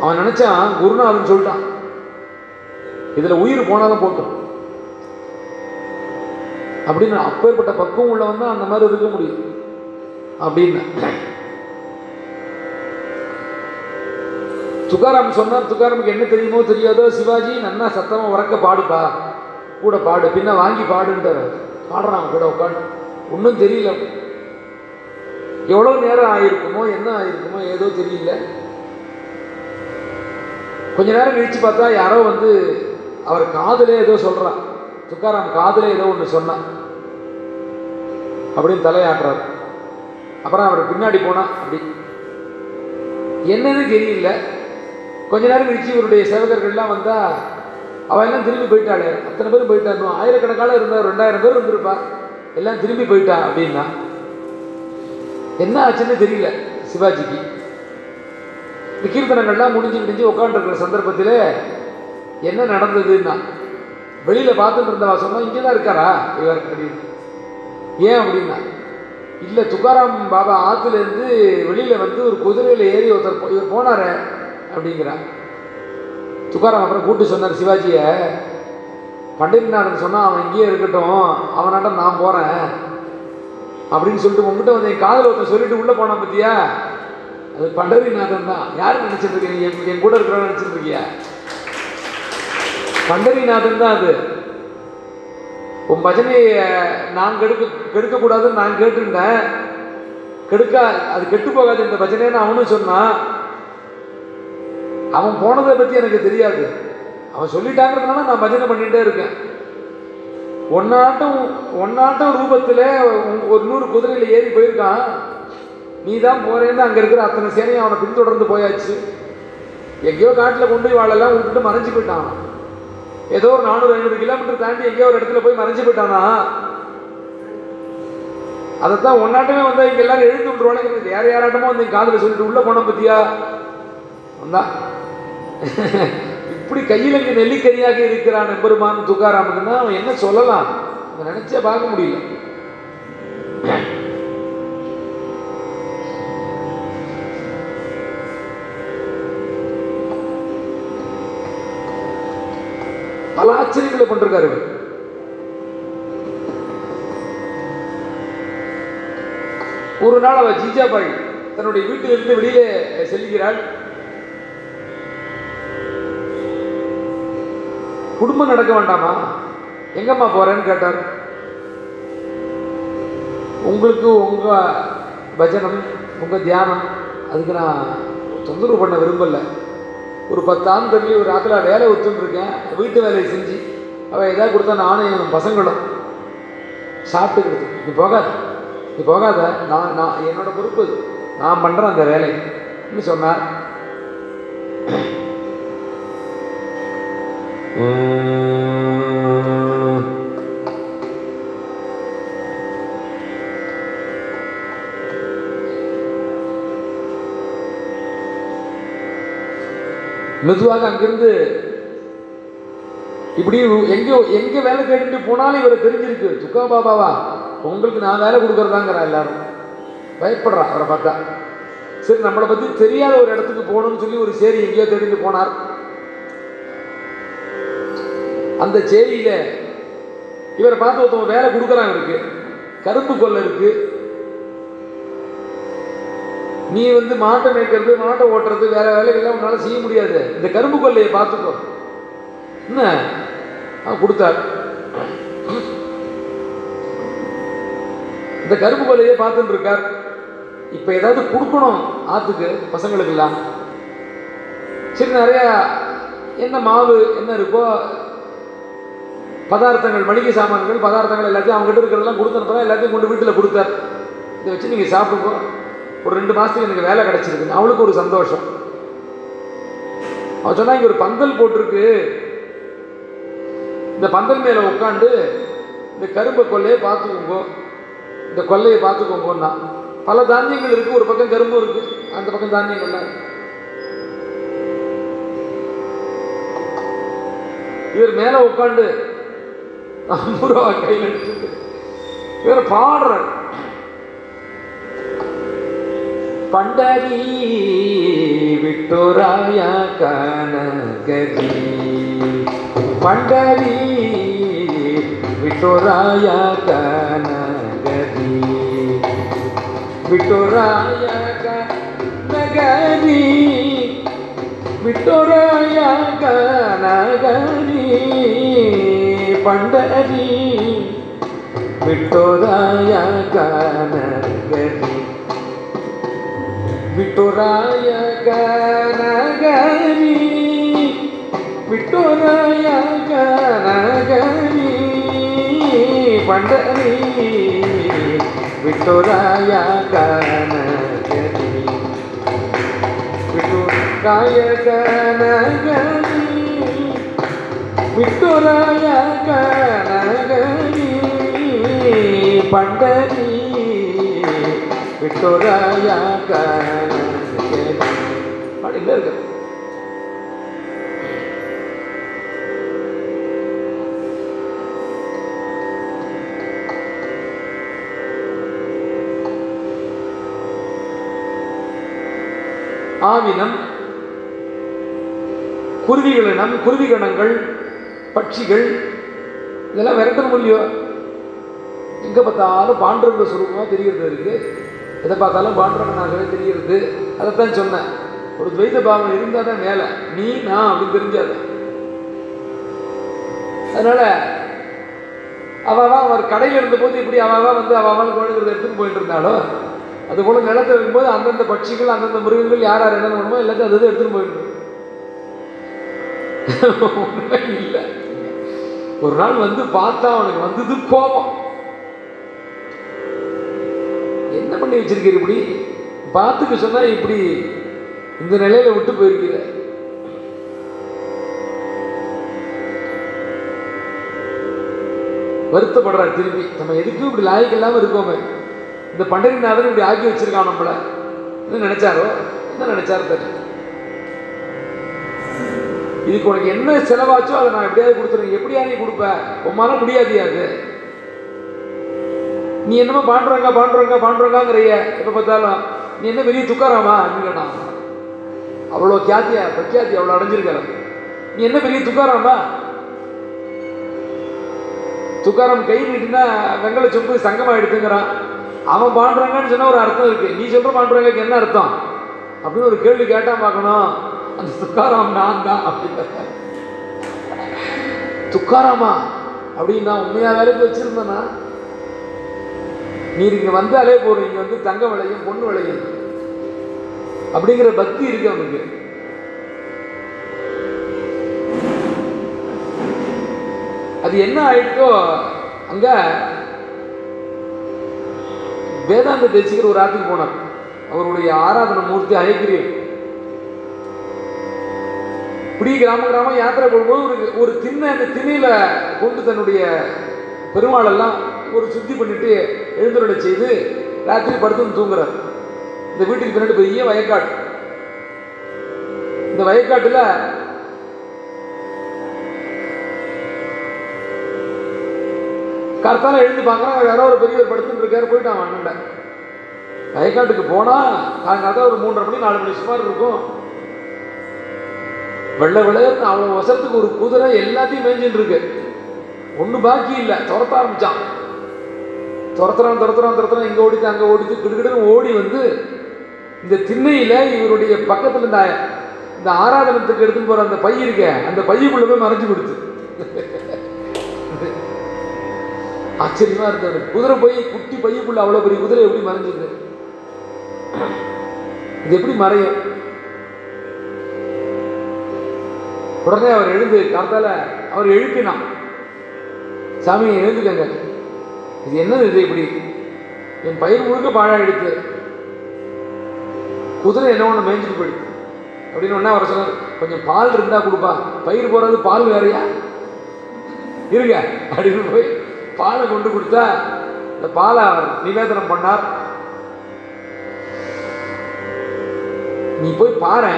அவன் நினைச்சான் குருநாதன் சொல்லிட்டான். இதுல உயிர் போனாலும் போட்டும் அப்படின்னு அப்பேற்பட்ட பக்குவம் உள்ளவன் தான் அந்த மாதிரி இருக்க முடியும். அப்படின்னு. துக்காராம் சொன்னார் துக்காராமுக்கு என்ன தெரியுமோ தெரியாதோ சிவாஜி நன்னா சத்தமா உறக்க பாடுப்பா. கூட பாடு பின்ன வாங்கி பாடுன்றார். பாடுறான் கூட உட்காந்து ஒன்றும் தெரியல. எவ்வளோ நேரம் ஆயிருக்குமோ என்ன ஆயிருக்குமோ ஏதோ தெரியல. கொஞ்ச நேரம் கழிச்சு பார்த்தா யாரோ வந்து அவர் காதலே ஏதோ சொல்கிறான் துக்காராம் காதலே ஏதோ ஒன்று சொன்னான் அப்படின்னு தலையாட்டுறாரு. அப்புறம் அவர் பின்னாடி போனால் அப்படி. என்னன்னு தெரியல. கொஞ்ச நேரம் கழிச்சு இவருடைய சேவகர்கள்லாம் வந்தால் அவள் எல்லாம் திரும்பி போயிட்டாளே. அத்தனை பேரும் போயிட்டாருன்னு ஆயிரக்கணக்கான இருந்தார் ரெண்டாயிரம் பேர் இருந்திருப்பா எல்லாம் திரும்பி போயிட்டா அப்படின்னா என்ன ஆச்சுன்னு தெரியல சிவாஜிக்கு. இந்த கீர்த்தனங்கள்லாம் முடிஞ்சு முடிஞ்சு உட்காந்துருக்கிற சந்தர்ப்பத்தில் என்ன நடந்ததுன்னா வெளியில் பார்த்துட்டு இருந்தவா சொன்னால் இங்கே தான் இருக்காரா? இவர் அப்படின்னு. ஏன் அப்படின்னா இல்லை துக்காராம் பாபா ஆற்றுலேருந்து வெளியில் வந்து ஒரு குதிரையில் ஏறி ஒருத்தர் இவர் போனார் அப்படிங்கிறார். துக்காராம் அப்புறம் கூட்டு சொன்னார் சிவாஜியை பண்டிதநாதன் சொன்னால் அவன் இங்கேயே இருக்கட்டும் அவனாட்ட நான் போகிறேன் அப்படின்னு சொல்லிட்டு உங்ககிட்ட வந்து என் காதல் ஒருத்தன் சொல்லிட்டு உள்ளே போனான் பத்தியா? அது பண்டரிநாதன் தான். யார் நினைச்சிட்டு இருக்கீங்க? என் கூட இருக்கிறான்னு நினச்சிட்டு இருக்கியா? பண்டரிநாதன் தான் அது. உன் பஜனையை நான் கெடுக்க கெடுக்கக்கூடாதுன்னு நான் கேட்டிருந்தேன். கெடுக்கா அது கெட்டு போகாது இந்த பஜனைன்னு அவனும் சொன்னான். அவன் போனதை பற்றி எனக்கு தெரியாது. அவன் சொல்லிட்டாங்கிறதுனால நான் பஜனை பண்ணிகிட்டே இருக்கேன். ஒன்னாட்டம் ஒன்னாட்டம் ரூபத்தில் ஒரு நூறு குதிரையில் ஏறி போயிருக்கான். நீ தான் போறேன்னு அங்கே இருக்கிற அத்தனை சேனையும் அவனை பின்தொடர்ந்து போயாச்சு. எங்கேயோ காட்டில் கொண்டு போய் வாழெல்லாம் விட்டுட்டு மறைஞ்சு போயிட்டான். ஏதோ ஒரு நானூறு ஐநூறு கிலோமீட்டர் தாண்டி எங்கேயோ ஒரு இடத்துல போய் மறைஞ்சு போயிட்டானா? அதைத்தான் ஒன்னாட்டமே வந்தா இங்க எல்லாரும் எழுந்து விட்டுருவானுங்கிறது யார் யாராட்டமோ வந்து காதில் சொல்லிட்டு உள்ள போன பத்தியா? வந்தா இப்படி கையில் இங்கே நெல்லிக்கனியாக இருக்கிறான் எம்பெருமான் துக்காராமன் அவன் என்ன சொல்லலாம்? நினைச்சே பார்க்க முடியல. பல ஆச்சரியங்களை கொண்டிருக்காரு இவர். ஒரு நாள் அவ ஜிஜாபாய் தன்னுடைய வீட்டிலிருந்து வெளியிலே செல்கிறாள். குடும்பம் நடக்க வேண்டாமா? எங்கம்மா போகிறேன்னு கேட்டார். உங்களுக்கு உங்கள் பஜனம் உங்கள் தியானம் அதுக்கு நான் தொந்தரவு பண்ண விரும்பலை. ஒரு பத்து தம்பி ஒரு ஆத்துல வேலை இருக்கேன் வீட்டு வேலையை செஞ்சு அவள் எதாவது கொடுத்தா நானும் என் பசங்களும் சாப்பிட்டுக்கிறது நீ போகாத. நீ போகாத. நான் நான் என்னோடய பொறுப்பு நான் பண்ணுறேன் அந்த வேலைன்னு சொன்னார். மெதுவாக அங்கிருந்து இப்படி எங்கேயோ எங்க வேலை கேட்டுட்டு போனாலும் இவரை தெரிஞ்சிருக்கு. சுக்கா பாபாவா? உங்களுக்கு நான் வேலை கொடுக்குறதாங்கிறா எல்லாரும். பயப்படுறா அவரை பார்த்தா. சரி நம்மளை பத்தி தெரியாத ஒரு இடத்துக்கு போகணும்னு சொல்லி ஒரு சேரி எங்கேயோ தேடிட்டு போனார். அந்த சேரியில இவரை பார்த்து ஒருத்தவங்க வேலை கொடுக்குறான் இருக்கு கரும்பு கொல்லை இருக்கு. நீ வந்து மாட்டை மேய்க்கிறது மாட்டை ஓட்டுறது வேற வேலைகள்லாம் உன்னால செய்ய முடியாது. இந்த கரும்பு கொல்லையை பார்த்துக்கோ. என்ன? அவன் கொடுத்தார். இந்த கரும்பு கொல்லையை பார்த்துட்டு இருக்கார். இப்போ ஏதாவது கொடுக்கணும் ஆத்துக்கு பசங்களுக்கெல்லாம். சரி நிறைய என்ன மாவு என்ன இருக்கோ பதார்த்தங்கள் மளிகை சாமான்கள் பதார்த்தங்கள் எல்லாத்தையும் அவங்ககிட்ட இருக்கிறதெல்லாம் கொடுத்தனப்பதான் எல்லாத்தையும் கொண்டு வீட்டில் கொடுத்தார். இதை வச்சு நீங்கள் சாப்பிட்டு ஒரு ரெண்டு மாதத்துக்கு எனக்கு வேலை கிடச்சிருக்கு அவளுக்கு ஒரு சந்தோஷம். அவன் சொன்னால் இங்கே ஒரு பந்தல் போட்டிருக்கு. இந்த பந்தல் மேலே உட்காந்து இந்த கரும்பு கொல்லையை பார்த்துக்கோங்க. இந்த கொல்லையை பார்த்துக்கோங்கன்னா. பல தானியங்கள் இருக்குது ஒரு பக்கம் கரும்பும் இருக்குது அந்த பக்கம் தானியங்கள்லாம் இவர் மேலே உட்காந்து ஐம்பது ரூபா கையில் எடுத்துட்டு இவர் பாடுறார் பண்டரி விட்டோராய கனகரி பண்டரி விட்டோராய கனகரி விட்டோராய கனகரி விட்டோராய கனகரி பண்டரி விட்டோராய கனகரி விட்டோராய கனகரி விட்டோராய கனகரி பண்டரி விட்டோராய கனகரி விட்டோராய கனகரி விட்டுராய கனகரி பண்டரி விட்டுராய கனகரி அப்படிங்க இருக்கு ஆவினம் குருவிகளினம் குருவிகணங்கள் பட்சிகள் இதெல்லாம் விரட்டணும் இல்லையோ? எங்கே பார்த்தாலும் பாண்டவங்க சுரூபமாக தெரிகிறது இருக்கு எதை பார்த்தாலும் பாண்டவனாகவே தெரிகிறது. அதைத்தான் சொன்னேன். ஒரு துவைத பாவம் இருந்தால் தான் மேலே நீ நான் அப்படின்னு தெரிஞ்சாத அதனால அவாவா அவர் கடையில் இருந்தபோது இப்படி அவாவா வந்து அவாவால் குழந்தைகள் எடுத்துன்னு போயிட்டு இருந்தாலும் அது போல நிலத்தை வைக்கும்போது அந்தந்த பட்சிகள் அந்தந்த மிருகங்கள் யார் யார் என்னென்ன பண்ணுமோ எல்லாத்தையும் அது இது எடுத்துன்னு போயிட்டு [laughs] இல்லை. ஒரு நாள் வந்து பார்த்தா அவனுக்கு வந்தது கோபம். என்ன பண்ணி வச்சிருக்கீர் இப்படி? பார்த்துக்க சொன்னா இப்படி இந்த நிலையில விட்டு போயிருக்கிற. வருத்தப்படுறார் திரும்பி. நம்ம எதுக்கும் இப்படி லாய்க்கு இல்லாம இருக்கோமே. இந்த பண்டரிநாதன் இப்படி ஆக்கி வச்சிருக்கான் நம்மள. என்ன நினைச்சாரோ? என்ன நினைச்சாரோ தெரியல. இதுக்கு உனக்கு என்ன செலவாச்சோ அதை நான் எப்படியாவது கொடுத்துருவேன் எப்படியா நீ கொடுப்ப? உம்மால முடியாது அது. நீ என்னமோ பாண்டுறாங்க பாண்டுறாங்க பாண்டுறங்காங்கிறைய எப்போ பார்த்தாலும் நீ என்ன வெளியே துக்காராமா? அப்படின்னா அவ்வளோ கியாத்தியா பிரக்யாத்தி அவ்வளோ அடைஞ்சிருக்காரு நீ என்ன பெரிய துக்காராமா? துக்காரம் கை நீட்டினா வெங்கல சொம்பு சங்கமாக எடுத்துங்கிறான் அவன் பாண்டுறாங்கன்னு சொன்னால் ஒரு அர்த்தம் இருக்குது நீ சொல்கிற பாண்டுறாங்க என்ன அர்த்தம்? அப்படின்னு ஒரு கேள்வி கேட்டால் பார்க்கணும். அந்த துக்காராம் நான் தான் அப்படின்னு துக்காராமா? அப்படின்னு நான் உண்மையாக வேலைக்கு வச்சிருந்தேன்னா நீர் இங்க வந்தாலே போதும். இங்கே வந்து தங்க விளையும் பொண்ணு விளையும். அப்படிங்கிற பக்தி இருக்கு அவனுக்கு. அது என்ன ஆயிட்டோ அங்க வேதாந்த தேசிகர் ஒரு ஆத்துக்கு போனார். அவருடைய ஆராதன மூர்த்தி அழைக்கிறேன். இப்படி கிராம கிராமம் யாத்திரை போகும்போது ஒரு ஒரு திண்ணை அந்த திண்ணையில் கொண்டு தன்னுடைய பெருமாளெல்லாம் ஒரு சுத்தி பண்ணிட்டு எழுந்துருளை செய்து ராத்திரி படுத்து தூங்குறார். இந்த வீட்டுக்கு பின்னாடி பெரிய வயக்காடு. இந்த வயக்காட்டில் கர்த்தால எழுந்து பார்க்குறான். யாரோ ஒரு பெரியவர் படுத்துட்டு இருக்காரு. போயிட்டான் அண்ணன் வயக்காட்டுக்கு போனா காலங்காலத்தில் ஒரு மூன்றரை மணி நாலு மணி சுமார் இருக்கும். வெள்ளை விளையாட்டு அவ்வளோ வசத்துக்கு ஒரு குதிரை எல்லாத்தையும் மேய்ஞ்சிட்டு இருக்கு. ஒன்றும் பாக்கி இல்லை. துரத்த ஆரம்பிச்சான். துரத்துறான் துரத்துறான் துரத்துறான். இங்கே ஓடித்து அங்கே ஓடித்து கிடுகிடுன்னு ஓடி வந்து இந்த திண்ணையில் இவருடைய பக்கத்தில் இந்த இந்த ஆராதனத்துக்கு எடுத்துன்னு போகிற அந்த பை இருக்க அந்த பையக்குள்ள போய் மறைஞ்சு கொடுத்து ஆச்சரியமா இருந்தது. குதிரை போய் குட்டி பையக்குள்ள அவ்வளோ பெரிய குதிரை எப்படி மறைஞ்சிருக்கு இது எப்படி மறையும்? உடனே அவர் எழுந்து காத்தால அவர் எழுப்பினான். சாமி எழுந்துக்கங்க. இது என்னது இது இப்படி? என் பயிர் முழுக்க பாழாயிடுத்து குதிரை என்ன ஒன்று மேய்ஞ்சிட்டு போயிடுது அப்படின்னு ஒன்றா அவர் சொன்னார் கொஞ்சம் பால் இருந்தா கொடுப்பா. பயிர் போறது பால் வேறையா? இருங்க அப்படின்னு போய் பாலை கொண்டு கொடுத்தா இந்த பாலை அவர் நிவேதனம் பண்ணார். நீ போய் பாரு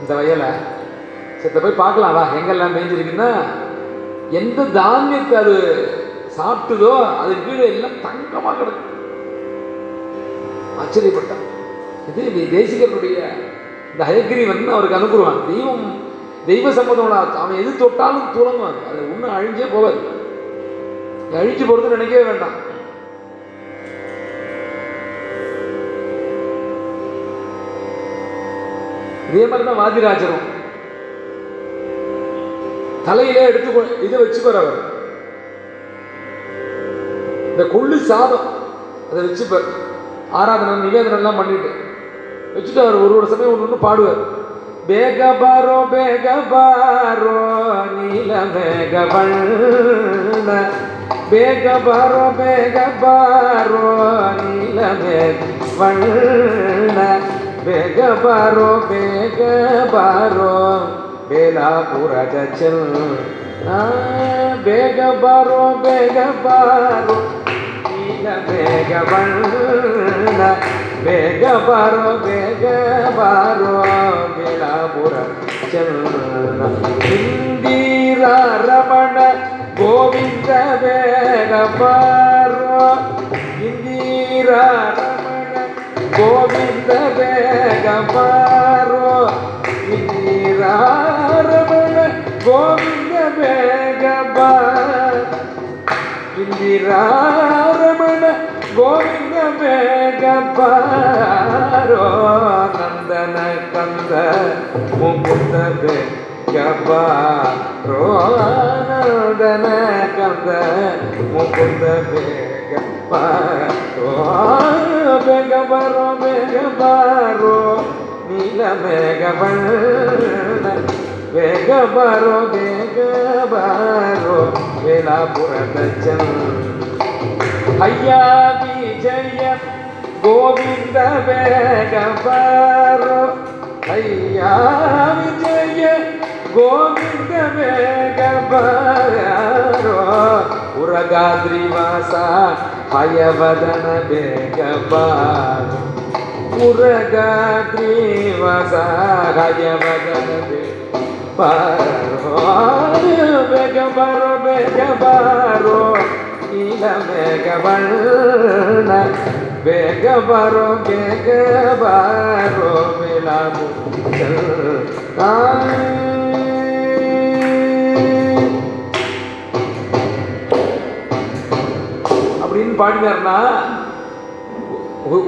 இந்த வயலை. செத்த போய் பார்க்கலாம். வா எங்கெல்லாம் மேய்ஞ்சிருக்குன்னா எந்த தானியத்தை அது சாப்பிட்டுதோ அது கீழே எல்லாம் தங்கமாக கிடக்கு. ஆச்சரியப்பட்டான். இது வி- தேசிகனுடைய இந்த ஹயக்கிரீவன் அவருக்கு அனுப்புவான் தெய்வம் தெய்வ சம்மதம் அவன் எது தொட்டாலும் துலங்குவான் அது. ஒன்றும் அழிஞ்சே போகாது. அழிஞ்சு போறது நினைக்கவே வேண்டாம். இதே மாதிரி தான் வாதிராஜரும். தலையிலே எடுத்து கொ- இதை வச்சுப்பார் அவர் இந்த கொள்ளு சாதம் அதை வச்சுப்பார் ஆராதனை நிவேதனம் எல்லாம் பண்ணிட்டு வச்சுட்டு அவர் ஒரு ஒரு சமயம் ஒன்று ஒன்று பாடுவார் ಬೇಗ ಬಾರೋ ಬೇಗ ಬಾರೋ ನೀಲ ಬೇಗ ಬಣ್ಣ ಬೇಗ ಬಾರೋ ಬೇಗ ಬಾರೋ ನೀಲ ಬೇಗ ಬಣ್ಣ ಬೇಗ ಬಾರೋ ಬೇಗ ಬಾರೋ ಬೇಲಾಪುರದ ಚೆನ್ನ ಬೇಗ ಬಾರೋ ಬೇಗ ಬಾರೋ ನೀಲ ಬೇಗ ಬಣ್ಣ ಬೇಗ ಬಾರೋ ಬೇಗ ಬಾರೋ ಬೇಲಾಪುರ ಚನ್ನ ಇಂದಿರ ರಮಣ ಗೋವಿಂದ ಬೇಗ ಬಾರೋ ಇಂದಿರ ರಮಣ ಗೋವಿಂದ ಬೇಗ ಬಾರೋ ரமண கோவிந்த வேகபா இந்திராரமண கோவிந்த வேகபாரோ நந்தன கந்த முகுந்த வேகபா ரோனந்தன கந்த முகுந்த வேகபா ரோ வேகபா ரோ வேகபா ரோ ನೀಲ ಬೇಗ ಬಣ್ಣ ಬೇಗ ಬಾರೋ ಬೇಗ ಬಾರೋ ವೇಲಾಪುರದ ಅಯ್ಯ ವಿಜಯ ಗೋವಿಂದ ಬೇಗ ಬಾರೋ ಅಯ್ಯ ವಿಜಯ ಗೋವಿಂದ ಬೇಗ ಬಾರೋ ಉರಗಾದ್ರಿವಾಸ ಹಯವದನ ಬೇಗ ಬಾರೋ ಉರಗಾದ್ರಿವಾಸ ಹಯವದನ ಬೇಗ ಬಾರೋ ಬೇಗ ಬಾರೋ ಬೇಗ ಬಾರೋ ನೀಲ ಬೇಗ ಬಣ್ಣ ಬೇಗ ಬಾರೋ ಬೇಗ ಬಾರೋ ಮೇಲಾಬು அப்படின்னு பாடினார்னா உ-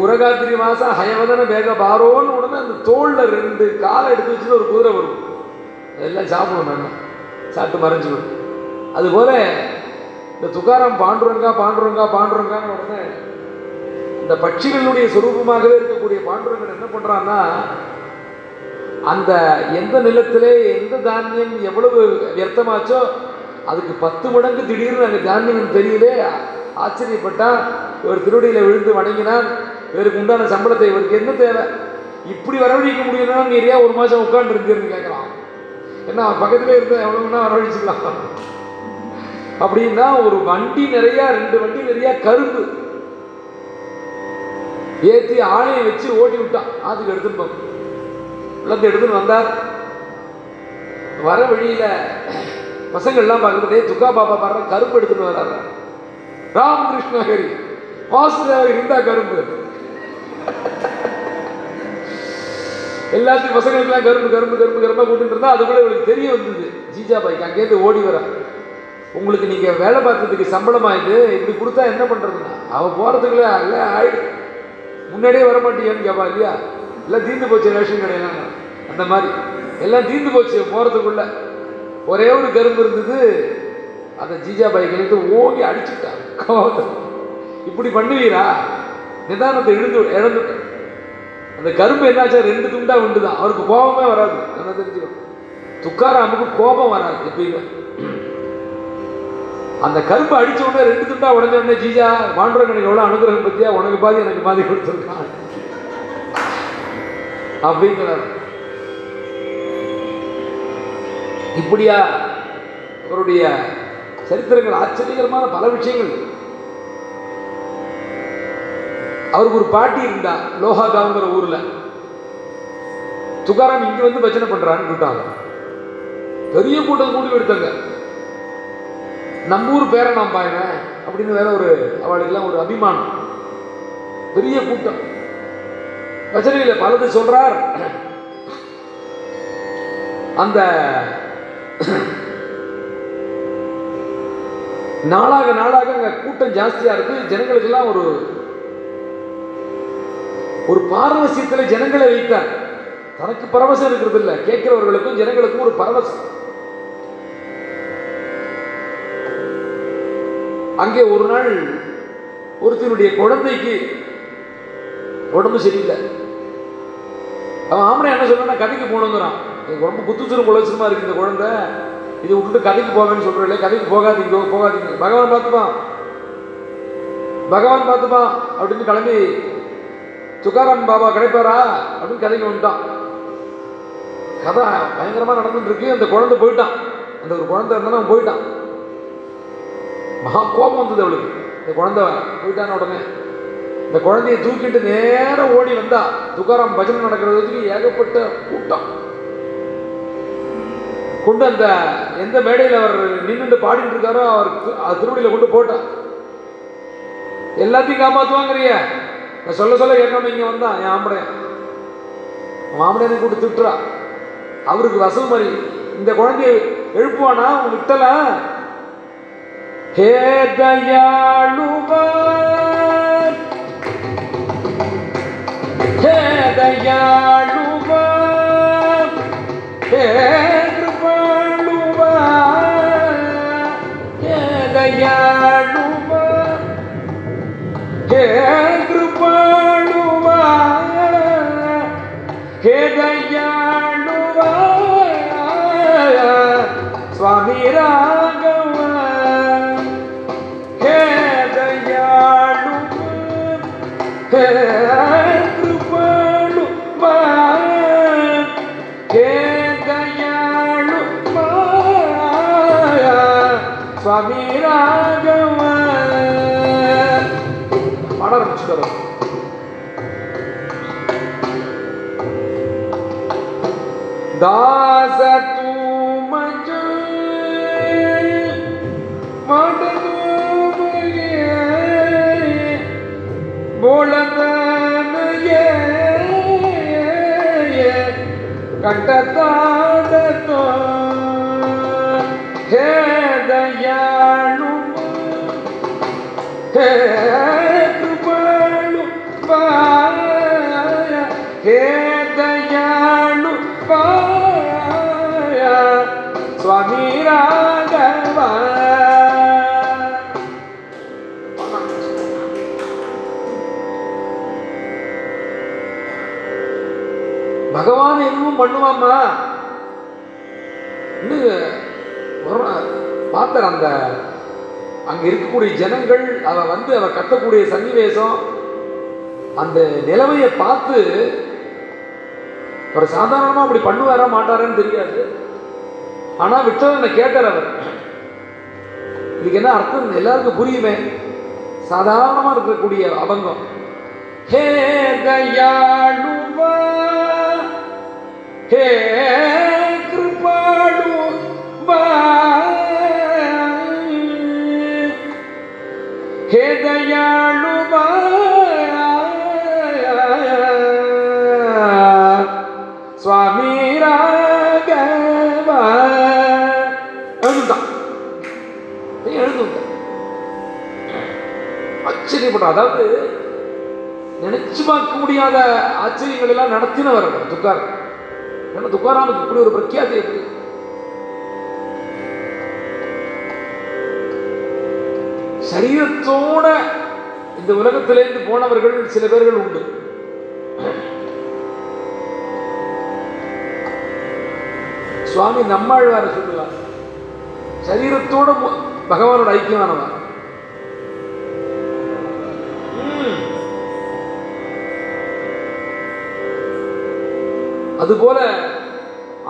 உரகாத்திரி மாசம் ஹயவதன வேக பாரோன்னு உடனே அந்த தோளில் ரெண்டு காலை எடுத்து வச்சுட்டு ஒரு குதிரை வரும். அதெல்லாம் சாப்பிடும் நாங்கள் சாப்பிட்டு மறைஞ்சிடும் அதுபோல் இந்த துகாரம் பாண்டுரங்கா பாண்டுரங்கா பாண்டுரங்கான்னு உடனே இந்த பட்சிகளுடைய சொரூபமாகவே இருக்கக்கூடிய பாண்டுரங்கன் என்ன பண்ணுறான்னா அந்த எந்த நிலத்திலே எந்த தானியம் எவ்வளவு வியர்த்தமாச்சோ அதுக்கு பத்து மடங்கு திடீர்னு அந்த தானியம் தெரியலே. ஆச்சரியப்பட்டான். இவர் திருடியில் விழுந்து வணங்கினார் இவருக்கு உண்டான சம்பளத்தை இவருக்கு என்ன தேவை? இப்படி வரவழிக்க முடியும்னா நிறையா ஏரியா ஒரு மாதம் உட்காந்து இருக்குன்னு கேட்கலாம். ஏன்னா அவன் பக்கத்தில் இருந்த எவ்வளோன்னா வரவழிச்சுக்கலாம். அப்படின்னா ஒரு வண்டி நிறையா ரெண்டு வண்டி நிறையா கரும்பு ஏற்றி ஆணையை வச்சு ஓட்டி விட்டான். ஆற்றுக்கு எடுத்துன்னு போகும் எல்லாத்தையும் எடுத்துன்னு வந்தார். வர வழியில் பசங்கள்லாம் பார்க்குறதே துக்கா பாப்பா பாடுற கரும்பு எடுத்துன்னு வர்றாரு ராமகிருஷ்ண ஹரி வாசுதேவர் இருந்தா கரும்பு. எல்லாத்தையும் பசங்களுக்கெல்லாம் கரும்பு கரும்பு கரும்பு கரும்பா கூட்டிட்டு இருந்தா அதுக்குள்ள இவளுக்கு தெரிய வந்தது. ஜீஜா பாய்க்கு அங்கேருந்து ஓடி வர. உங்களுக்கு நீங்க வேலை பார்த்ததுக்கு சம்பளமா இது இப்படி கொடுத்தா என்ன பண்றதுன்னா அவ போறதுக்குள்ள இல்ல ஆயிடு. முன்னாடியே வர மாட்டீங்கன்னு கேப்பா இல்லையா? எல்லாம் தீர்ந்து போச்சு ரேஷன் கடையெல்லாம். அந்த மாதிரி. எல்லாம் தீர்ந்து போச்சு போறதுக்குள்ள. ஒரே ஒரு கரும்பு இருந்தது. அந்த ஜீஜா பாய்க்கு ஓங்கி அடிச்சுட்டான் கோவத்துல இப்படி பண்ணுவீரா? நிதானத்தை இழந்து இழந்துட்டேன் அந்த கரும்பு என்னாச்சா ரெண்டு துண்டா உண்டு தான் அவருக்கு கோபமே வராது. நல்லா தெரிஞ்சுக்கணும் துக்காராமுக்கு கோபம் வராது எப்பயுமே. அந்த கரும்பு அடிச்ச உடனே ரெண்டு துண்டா உடஞ்ச உடனே ஜீஜா பாண்டுரங்க எனக்கு எவ்வளோ அனுகிரகம் பத்தியா? உனக்கு பாதி எனக்கு பாதி கொடுத்துருக்கான் அப்படிங்கிறார். இப்படியா? அவருடைய சரித்திரங்கள் ஆச்சரியகரமான பல விஷயங்கள். அவருக்கு ஒரு பாட்டி இருந்தா லோஹாகாங்கிற ஊர்ல. துகாராம் இங்க வந்து பஜனை பண்றான்னு கூட்டாங்க. பெரிய கூட்டம் கூட்டி எடுத்தாங்க. நம்ம ஊர் பேரை நான் பாயினேன் அப்படின்னு வேற ஒரு அவளுக்கெல்லாம் ஒரு அபிமானம். பெரிய கூட்டம். பஜனையில் பலது சொல்றார். அந்த நாளாக நாளாக அங்க கூட்டம் ஜாஸ்தியா இருக்கு. ஜனங்களுக்கெல்லாம் ஒரு ஒரு பாரவசியத்துல ஜனங்களை வைத்தார். தனக்கு பரவசம் இருக்கிறது இல்ல கேட்கிறவர்களுக்கும் ஜனங்களுக்கும் ஒரு பரவசம். அங்கே ஒரு நாள் ஒருத்தனுடைய குழந்தைக்கு உடம்பு சரியில்லை. அவன் ஆமனை என்ன சொன்னா கதைக்கு போனோங்கிறான் எனக்கு ரொம்ப குத்துச்சுரும் குலசுமா இருக்கு இந்த குழந்தை? இதை விட்டுட்டு கதைக்கு போவேன்னு சொல்றேன் கதைக்கு போகாதீங்க போகாதீங்க. பகவான் பார்த்துப்பான். பகவான் பார்த்துப்பான். அப்படின்னு கிளம்பி துக்காராம் பாபா கிடைப்பாரா? அப்படின்னு கதைக்கு வந்துட்டான். கதை பயங்கரமா நடந்துட்டு இருக்கு. அந்த குழந்தை போயிட்டான். அந்த ஒரு குழந்தை இருந்தாலும் அவன் போயிட்டான். மகா கோபம் வந்தது அவளுக்கு. இந்த குழந்தை போயிட்டான உடனே. இந்த குழந்தைய தூக்கிட்டு நேரம் ஓடி வந்தா துக்காராம் பஜனை நடக்கிறதுக்கு ஏகப்பட்ட கூட்டம். கொண்டு அந்த எந்த மேடையில் அவர் நின்றுட்டு பாடிட்டு இருக்காரோ அவர் திருவடியில் திருவடியில கொண்டு போட்டான். எல்லாத்தையும் காப்பாத்துவாங்கறிய. நான் சொல்ல சொல்ல கேட்காம இங்கே வந்தான் என் ஆம்படையன் மாமடையனை கூட்டு திட்டுறா. அவருக்கு வசவு மாதிரி. இந்த குழந்தைய எழுப்புவானா? உங்க விட்டல? ஹே தயாளுவன் ஹே தயாளு ஹே கிருபாளுவா ஹே தயாளுவா சுவாமி ராகவ ஹே தயாளுவா ஹே கிருபாளுவா ஹே தயாளுவா சுவாமி பாட ஆரம்பிச்சுட்டார் दास तू मज मड बोलदन ये कंटताद तो हे दयालु हे ಹೇ ದಯಾಳುಪ್ಪ ಸ್ವಾಮಿ பகவான் எதுவும் பண்ணுவாமா பார்த்தார் அந்த அங்க இருக்கக்கூடிய ஜனங்கள் அவ வந்து அவ கத்தக்கூடிய சன்னிவேசம் அந்த நிலைமையை பார்த்து அவர் சாதாரணமா அப்படி பண்ணுவாரா மாட்டாரான்னு தெரியாது. ஆனா விட்டவனை கேட்டார் அவர். இதுக்கு என்ன அர்த்தம்? எல்லாருக்கும் புரியுமே? சாதாரணமா இருக்கக்கூடிய அபங்கம். ஹே தயாளுவா ஹே ஆச்சரியப்படும் அதாவது நினைச்சு பார்க்க முடியாத ஆச்சரியங்கள் எல்லாம் நடத்தினவர் அவர் துக்கார். ஏன்னா துக்காராமுக்கு இப்படி ஒரு பிரக்யாதி இருக்கு சரீரத்தோட இந்த உலகத்திலேருந்து போனவர்கள் சில பேர்கள் உண்டு. சுவாமி நம்மாழ்வார சொல்லுவார் சரீரத்தோட பகவானோட ஐக்கியமானவர். அதுபோல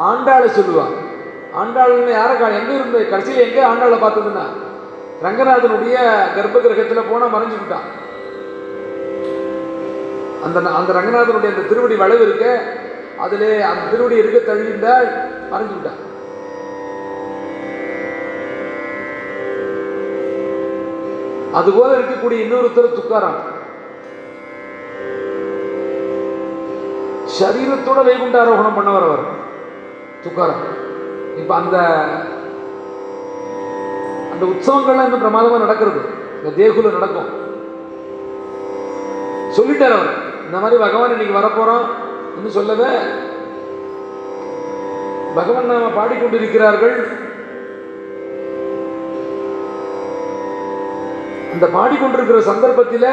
ஆண்டாளை சொல்லுவான் ஆண்டாள்னு யாரை எங்கே எங்க இருந்து கடைசியில் எங்கே ஆண்டாளை பார்த்ததுன்னா? ரங்கநாதனுடைய கர்ப்ப கிரகத்தில் போனால் மறைஞ்சுக்கிட்டான் அந்த அந்த ரங்கநாதனுடைய அந்த திருவடி வளைவு இருக்க அதிலே அந்த திருவடி இருக்க தழுவிந்தால் மறைஞ்சுக்கிட்டான் அதுபோல இருக்கக்கூடிய இன்னொருத்தர் துக்காராம். சரீரத்தோட வைகுண்டாரோகணம் பண்ணவர் அவர். துக்காரம் இப்போ அந்த அந்த உற்சவங்கள்லாம் இன்னும் பிரமாதமா நடக்கிறது. இந்த தேகுல நடக்கும். சொல்லிட்டார் அவர். இந்த மாதிரி பகவான் இன்னைக்கு வரப்போறோம் இன்னும் சொல்லவே பகவான் நாம பாடிக்கொண்டிருக்கிறார்கள். அந்த பாடிக்கொண்டிருக்கிற சந்தர்ப்பத்தில்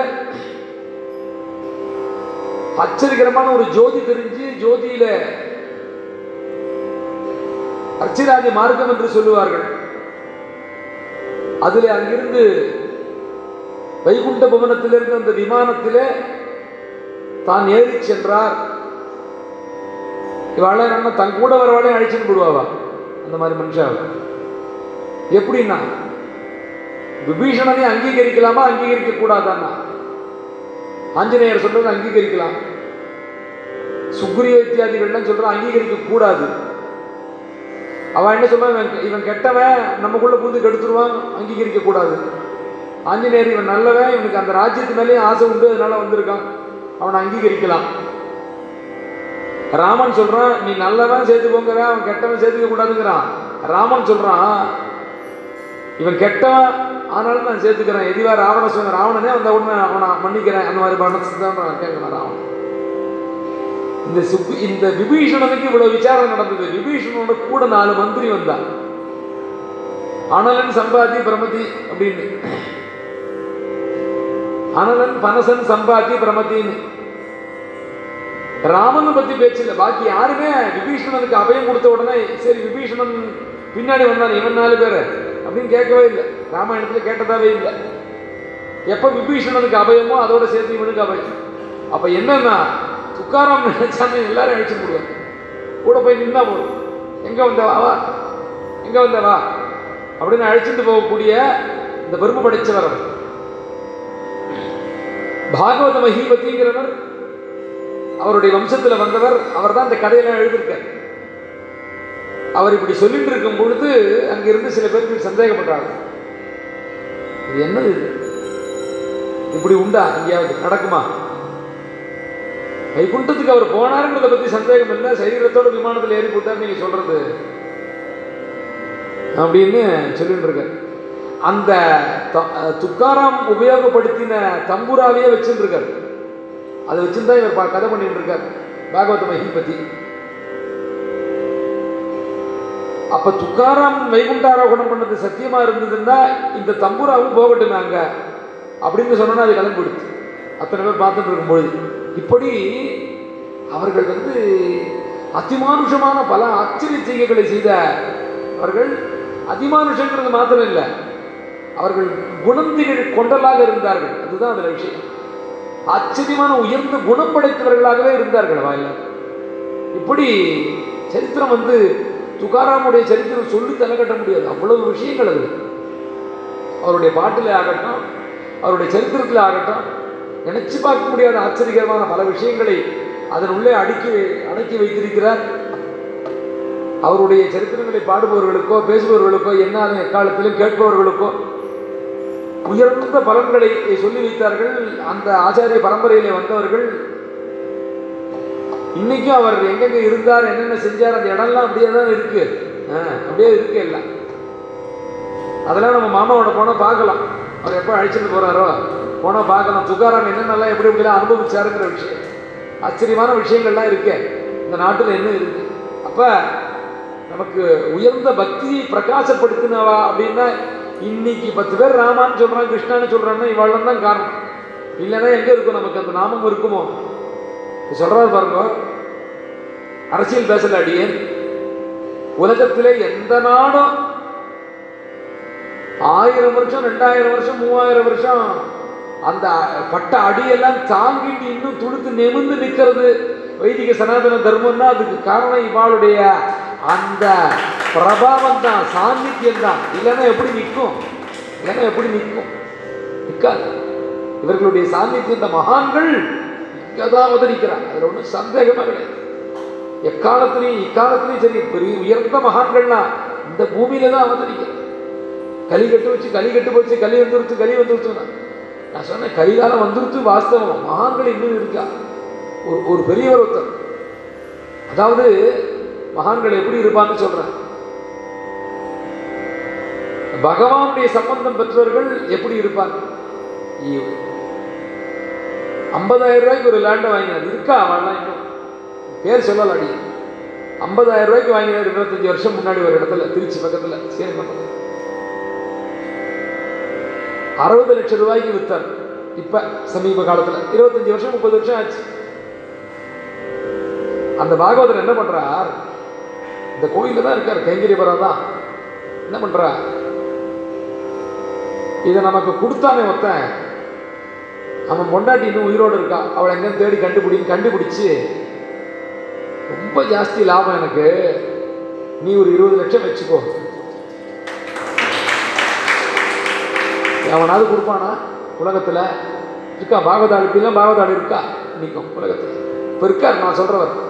ஆச்சரியகரமான ஒரு ஜோதி தெரிஞ்சு ஜோதியில அர்ச்சிராஜ மார்க்கம் என்று சொல்லுவார்கள். அதில் அங்கிருந்து வைகுண்ட பவனத்திலிருந்து அந்த விமானத்திலே தான் ஏறி சென்றார். இவாளை நம்ம தன் கூட வரவாளே அழைச்சிட்டு போடுவாவா? அந்த மாதிரி மனுஷாவை எப்படின்னா விபீஷணனை அங்கீகரிக்கலாமா அங்கீகரிக்க கூடாதான்னா ஆஞ்சநேயர் சொல்றது அங்கீகரிக்கலாம். சுக்ரிய இத்தியாதிகள்லாம் சொல்ற அங்கீகரிக்க கூடாது அவன் என்ன சொல்றான்? இவன் இவன் கெட்டவன் நமக்குள்ள புகுந்து கெடுத்துருவான் அங்கீகரிக்க கூடாது ஆஞ்சநேயர் இவன் நல்லவன் இவனுக்கு அந்த ராஜ்யத்து மேலேயும் ஆசை உண்டு அதனால வந்திருக்கான். அவனை அங்கீகரிக்கலாம். ராமன் சொல்றான் நீ நல்லவன் சேர்த்துக்கோங்கிற அவன் கெட்டவன் சேர்த்துக்க கூடாதுங்கிறான் ராமன் சொல்றான் இவன் கெட்டவன் ஆனாலும் நான் சேர்த்துக்கிறேன். எதிவா ராவண சொன்ன ராவணனே அந்த உடனே அவனை மன்னிக்கிறேன். அந்த மாதிரி பண்ண தான் கேட்கிறேன் ராவணன். இந்த சுப்பு இந்த விபீஷணனுக்கு இவ்வளவு விசாரம் நடந்தது. விபீஷணனோட கூட நாலு மந்திரி வந்தா. அனலன் சம்பாதி பிரமதி அப்படின்னு. அனலன் பனசன் சம்பாதி பிரமதின்னு. ராமனை பத்தி பேச்சு இல்லை பாக்கி யாருமே விபீஷணனுக்கு அபயம் கொடுத்த உடனே சரி விபீஷணன் பின்னாடி வந்தான் இவன் நாலு பேர் அப்படின்னு கேட்கவே இல்லை. ராமாயணத்துல கேட்டதாவே இல்லை. எப்ப விபீஷணனுக்கு அபயமோ அதோட சேர்த்து இவனுக்கு அபயம். அப்ப என்னன்னா துக்காராம் நினைச்சாம எல்லாரும் அழைச்சி போடுவாங்க கூட போய் நின்னா போதும். எங்க வந்தவா வா எங்க வந்தவா அப்படின்னு அழைச்சிட்டு போகக்கூடிய இந்த பெருமை படைச்சவர் அவர். பாகவத மகிபதிங்கிறவர் அவருடைய வம்சத்துல வந்தவர் அவர் தான் இந்த கதையெல்லாம் எழுதியிருக்கார். அவர் இப்படி சொல்லிட்டு இருக்கும் பொழுது அங்கிருந்து சில பேருக்கு சந்தேகப்படுறாங்க. இது என்னது இது? இப்படி உண்டா? எங்கேயாவது நடக்குமா? வைகுண்டத்துக்கு அவர் போனாருன்றதை பத்தி சந்தேகம் இல்லை சரீரத்தோட விமானத்தில் ஏறி போட்டார் நீங்க சொல்றது. அப்படின்னு சொல்லிட்டு இருக்க அந்த த- துக்காராம் உபயோகப்படுத்தின தம்புராவையே வச்சுருக்கார் அதை வச்சுருந்தா இவர் பா- கதை பண்ணிட்டு இருக்கார். பாகவத மகி பத்தி. அப்ப துக்காராம் வைகுண்டாரோகணம் பண்ணது சத்தியமா இருந்ததுன்னா இந்த தம்புராவும் போகட்டும் அங்க. அப்படின்னு சொன்னா அது கிளம்பிடுச்சு அத்தனை பேர் பார்த்துட்டு இருக்கும்பொழுது. இப்படி அவர்கள் வந்து அதிமானுஷமான பல ஆச்சரிய செய்கைகளை செய்த அவர்கள் அதிமானுஷங்கிறது மாத்திரம் இல்லை. அவர்கள் குணந்திகள் கொண்டலாக இருந்தார்கள். அதுதான் அதில் விஷயம். ஆச்சரியமான உயர்ந்த குணம் படைத்தவர்களாகவே இருந்தார்கள் வாயில இப்படி சரித்திரம் வந்து துகாராமுடைய சரித்திரம் சொல்லி தலை கட்ட முடியாது. அவ்வளவு விஷயங்கள் அது. அவருடைய பாட்டில் ஆகட்டும் அவருடைய சரித்திரத்தில் ஆகட்டும் நினைச்சு பார்க்க முடியாத ஆச்சரியகரமான பல விஷயங்களை அதன் உள்ளே அடுக்கி அடக்கி வைத்திருக்கிறார். அவருடைய சரித்திரங்களை பாடுபவர்களுக்கோ பேசுபவர்களுக்கோ என்ன எக்காலத்திலும் கேட்பவர்களுக்கோ உயர்ந்த பலன்களை சொல்லி வைத்தார்கள். அந்த ஆச்சாரிய பரம்பரையிலே வந்தவர்கள் இன்னைக்கும் அவர் எங்கெங்க இருந்தார் என்னென்ன செஞ்சார் அந்த இடம்லாம் அப்படியே தான் இருக்கு. அப்படியே இருக்கு எல்லாம் அதெல்லாம் நம்ம மாமாவோட போனால் பார்க்கலாம். அவர் எப்போ அழைச்சிட்டு போறாரோ போனால் பார்க்கலாம். துகாராம் என்னென்னலாம் எப்படி எப்படிலாம் அனுபவிச்சாருங்கிற விஷயம். ஆச்சரியமான விஷயங்கள்லாம் இருக்கே. இந்த நாட்டில் என்ன இருக்கு? அப்போ நமக்கு உயர்ந்த பக்தியை பிரகாசப்படுத்தினவா அப்படின்னா இன்னைக்கு பத்து பேர் ராமான்னு சொல்றான் கிருஷ்ணான்னு சொல்கிறான்னா இவாளம் தான் காரணம். இல்லைன்னா எங்கே இருக்கும் நமக்கு? அந்த நாமம் இருக்குமோ? சொல்றாரு பாருங்க. அரசியல் பேசல அடியேன் உலகத்திலே எந்த நாடும் ஆயிரம் வருஷம் ரெண்டாயிரம் வருஷம் மூவாயிரம் வருஷம் அந்த பட்ட அடியெல்லாம் தாங்கிட்டு இன்னும் துடுத்து நிமிர்ந்து நிற்கிறது வைதிக சனாதன தர்மம்னா அதுக்கு காரணம் இவாளுடைய அந்த பிரபாவம் தான் சாநித்தியம் தான். இல்லைன்னா எப்படி நிற்கும்? இல்லைன்னா எப்படி நிற்கும்? நிற்காது. இவர்களுடைய சாநித்தியம் இந்த மகான்கள் இங்கதான் அவதரிக்கிறாங்க அதுல ஒன்றும் சந்தேகமே கிடையாது எக்காலத்திலையும் இக்காலத்திலையும் சரி பெரிய உயர்ந்த மகான்கள்னா இந்த பூமியில தான் அவதரிக்கிறது களி கட்டு வச்சு களி கட்டு போச்சு களி வந்துருச்சு களி வந்துருச்சுன்னா நான் சொன்னேன் கைகாலம் வந்துருச்சு வாஸ்தவம் மகான்கள் இன்னும் இருக்கா ஒரு ஒரு பெரியவர் ஒருத்தர் அதாவது மகான்கள் எப்படி இருப்பான்னு சொல்றேன் பகவானுடைய சம்பந்தம் பெற்றவர்கள் எப்படி இருப்பாங்க ஐம்பதாயிரம் ரூபாய்க்கு ஒரு லேண்டை வாங்கினார். இருக்கா அவன்லாம் இன்னும்? பேர் சொல்லல அடி ஐம்பதாயிரம் ரூபாய்க்கு வாங்கினார் இருபத்தஞ்சு வருஷம் முன்னாடி ஒரு இடத்துல திருச்சி பக்கத்துல. சரி பக்கத்தில் அறுபது லட்சம் ரூபாய்க்கு வித்தார். இப்ப சமீப காலத்துல. இருபத்தஞ்சு வருஷம் முப்பது வருஷம் ஆச்சு. அந்த பாகவதர் என்ன பண்ணுறார் இந்த கோயிலில் தான் இருக்கார் கைங்கரிபுரம் தான். என்ன பண்றார்? இதை நமக்கு கொடுத்தானே ஒருத்தன். அவன் பொண்டாட்டி இன்னும் உயிரோடு இருக்கா? அவளை எங்கே தேடி கண்டுபிடின்னு கண்டுபிடிச்சி. ரொம்ப ஜாஸ்தி லாபம் எனக்கு. நீ ஒரு இருபது லட்சம் வச்சுக்கோ. எவனாவது கொடுப்பானா? உலகத்தில். இருக்கா? பாகதாடு இப்படிலாம் பாகதாடு இருக்கா? நிற்கும் உலகத்தில். இப்போ இருக்கார் நான் சொல்றவர்.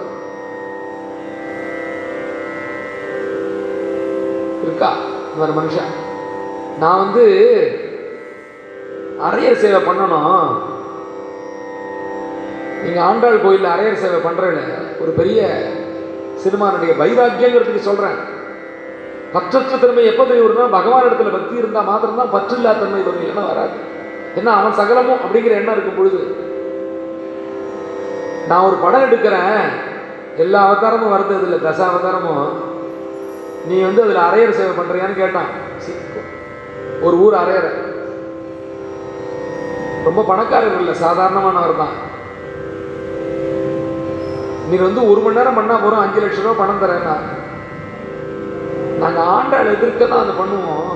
இருக்கா? இந்த மனுஷன். நான் வந்து அரையர் சேவை பண்ணணும். நீங்கள் ஆண்டாள் கோயில்ல அரையர் சேவை பண்றேன்னு ஒரு பெரிய சினிமானுடைய வைராக்கியங்கிறதுக்கு சொல்கிறேன் பற்றற்ற தன்மை எப்போ தெரியும்னா பகவான் இடத்துல பக்தி இருந்தால் மாத்திரம்தான் பற்றில்லா தன்மை வரும் இல்லைன்னா வராது. என்ன அவன் சகலமும் அப்படிங்கிற எண்ணம் இருக்கும் பொழுது. நான் ஒரு படம் எடுக்கிறேன். எல்லா அவதாரமும் வருது அதில் தச அவதாரமும். நீ வந்து அதில் அரையர் சேவை பண்ணுறியான்னு கேட்டான். ஒரு ஊர் அரையரை. ரொம்ப பணக்காரர் இல்லை சாதாரணமானவர் தான். நீ வந்து ஒரு மணி நேரம் பண்ணால் போகிறோம் அஞ்சு லட்சம் ரூபா பணம் தரேன்னா. நாங்கள் ஆண்டாள் எதிர்க்க தான் அதை பண்ணுவோம்.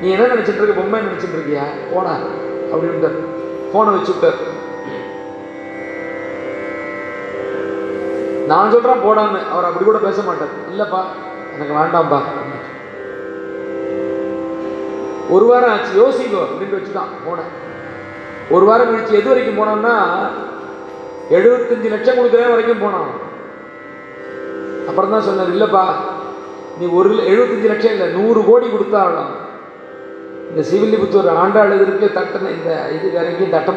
நீ என்ன நினைச்சிட்டு இருக்க பொம்மை நினைச்சிட்டு இருக்கியா? போடா அப்படின்னு ஃபோனை வச்சு நான் சொல்கிறேன் போடான்னு. அவர் அப்படி கூட பேச மாட்டார். இல்லைப்பா எனக்கு வேண்டாம்ப்பா ஒரு வாரம் ஆச்சு யோசிங்கோ அப்படின்னு வச்சுதான் போனேன். ஒரு வாரம் கழிச்சு எது வரைக்கும் போனோம்னா எழுபத்தஞ்சு லட்சம் கொடுக்குறேன் வரைக்கும் போனோம். அப்புறம் தான் சொன்னார் இல்லைப்பா நீ ஒரு எழுபத்தஞ்சு லட்சம் இல்லை நூறு கோடி கொடுத்தாலும் இந்த சிவில்லிபுத்தூர் ஆண்டாள் இதற்கு தட்டின இந்த இது வேற எங்கேயும் தட்ட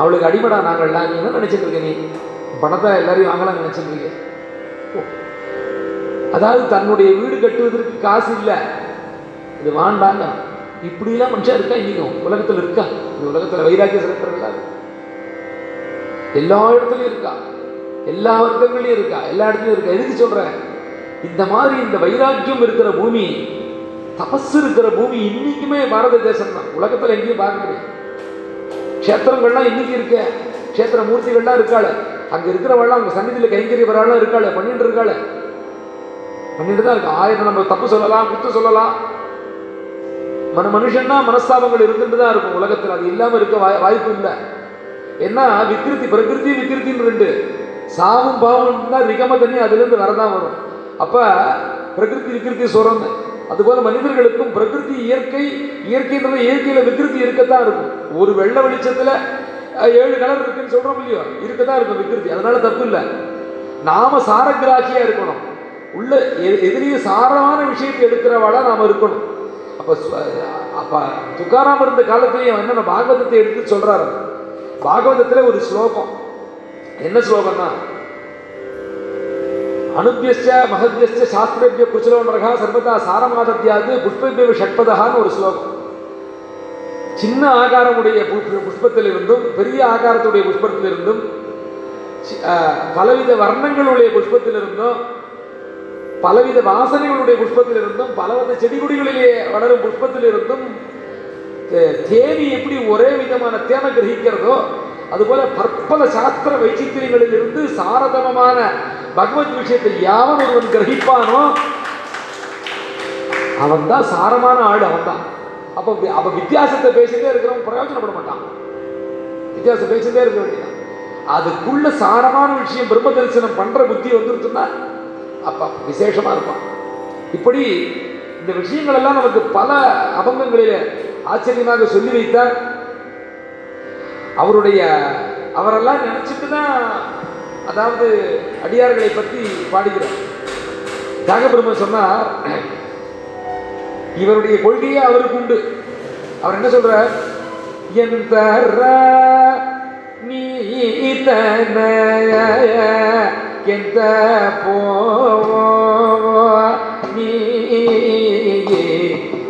அவளுக்கு அடிமடா நாங்கள்லாம். நீ என்ன நினைச்சிட்டு இருக்க நீ? பணத்தை எல்லாரையும் வாங்கலாம் நினைச்சிட்டு இருக்க ஓ. அதாவது தன்னுடைய வீடு கட்டுவதற்கு காசு இல்லை. இது வாண்டாங்க. இப்படிலாம் மனுஷன் இருக்கா? இன்னைக்கும் உலகத்தில் இருக்கா? இந்த உலகத்தில் வைராக்கிய சிறப்புகளா எல்லா இடத்துலையும் இருக்கா. எல்லா வர்க்கங்களையும் இருக்கா. எல்லா இடத்துலையும் இருக்கா. எதுக்கு சொல்றேன்? இந்த மாதிரி இந்த வைராக்கியம் இருக்கிற பூமி தபஸ் இருக்கிற பூமி இன்னைக்குமே பாரத தேசம் தான். உலகத்தில் எங்கேயும் பார்க்க க்ஷேத்திரங்கள்லாம் இன்னைக்கு இருக்க. க்ஷேத்திர மூர்த்திகள்லாம் இருக்காள. அங்க இருக்கிறவள்லாம் அங்க சன்னிதியில் கைங்கறி வராளும் இருக்காள. பண்ணிட்டு இருக்காள. பண்ணிட்டு தான் இருக்கு ஆயிரம் நம்ம தப்பு சொல்லலாம் குத்து சொல்லலாம். மன மனுஷன்னா மனஸ்தாபங்கள் இருந்துட்டு தான் இருக்கும் உலகத்தில். அது இல்லாமல் இருக்க வாய் வாய்ப்பு இல்லை. ஏன்னா விக்கிருத்தி பிரகிருதி விக்கிருத்தின்னு ரெண்டு. சாவும் பாவம் தான் நிகம தண்ணி அதுலேருந்து வரதான் வரும். அப்போ பிரகிருதி விக்கிருத்தி சொல்கிறோம் அதுபோல் மனிதர்களுக்கும் பிரகிருதி இயற்கை இயற்கைன்றது இயற்கையில் விக்கிருத்தி இருக்கத்தான் இருக்கும். ஒரு வெள்ளை வெளிச்சத்தில் ஏழு கலர் இருக்குன்னு சொல்கிறோம் இல்லையோ? இருக்க தான் இருக்கும் விக்கிருத்தி. அதனால தப்பு இல்லை. நாம சாரகிராட்சியாக இருக்கணும். உள்ள எதிரியும் சாரமான விஷயத்தை எடுக்கிறவாளா நாம் இருக்கணும். அப்ப அப்போ துக்காராம் இருந்த காலத்திலேயே என்ன பாகவதத்தை எடுத்து சொல்றாரு? பாகவதத்தில் ஒரு ஸ்லோகம். என்ன ஸ்லோகம்னா அனுபியஸ்ய மகத்யஸ்ய சாஸ்திரபிய குச்சலோ சர்வதா சாரமாதத்தியாது புஷ்பபிய ஷட்பதகான்னு ஒரு ஸ்லோகம். சின்ன ஆகாரமுடைய புஷ்பத்திலிருந்தும் பெரிய ஆகாரத்துடைய புஷ்பத்திலிருந்தும் பலவித வர்ணங்களுடைய புஷ்பத்திலிருந்தும் பலவித வாசனைகளுடைய புஷ்பத்திலிருந்தும் பலவித செடி கொடிகளிலே வளரும் புஷ்பத்திலிருந்தும் தே- தேனி எப்படி ஒரே விதமான தேனை கிரகிக்கிறதோ அதுபோல பற்பல சாஸ்திர வைச்சித்திரியங்களில் இருந்து சாரதமமான பகவத் விஷயத்தை யாவன் ஒருவன் கிரகிப்பானோ அவன் தான் சாரமான ஆள் அவன் தான் அப்போ அவன் வித்தியாசத்தை பேசிட்டே இருக்கிறவன் பிரயோஜனப்பட மாட்டான். வித்தியாசம் பேசிட்டே இருக்க வேண்டியதான் அதுக்குள்ள சாரமான விஷயம் பிரம்ம தரிசனம் பண்ற புத்தி வந்துருச்சுன்னா அப்பா விசேஷமா இருப்பான். இப்படி இந்த விஷயங்கள் எல்லாம் நமக்கு பல அபங்கங்களில் ஆச்சரியமாக சொல்லி வைத்தார். அவருடைய அவரெல்லாம் நினைச்சிட்டு தான் அதாவது அடியார்களை பற்றி பாடுகிறார். தியாகபிரம்ம சொன்னார் இவருடைய கொள்கையே அவருக்கு உண்டு. அவர் என்ன சொல்றார்? என் தர நீ தனய எந்த போயே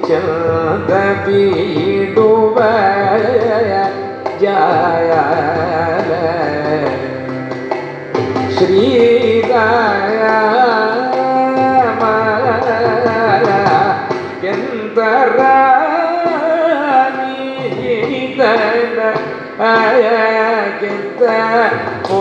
சந்த பீடுவ ஜய ஸ்ரீராம எந்த நீ தன கிந்த போ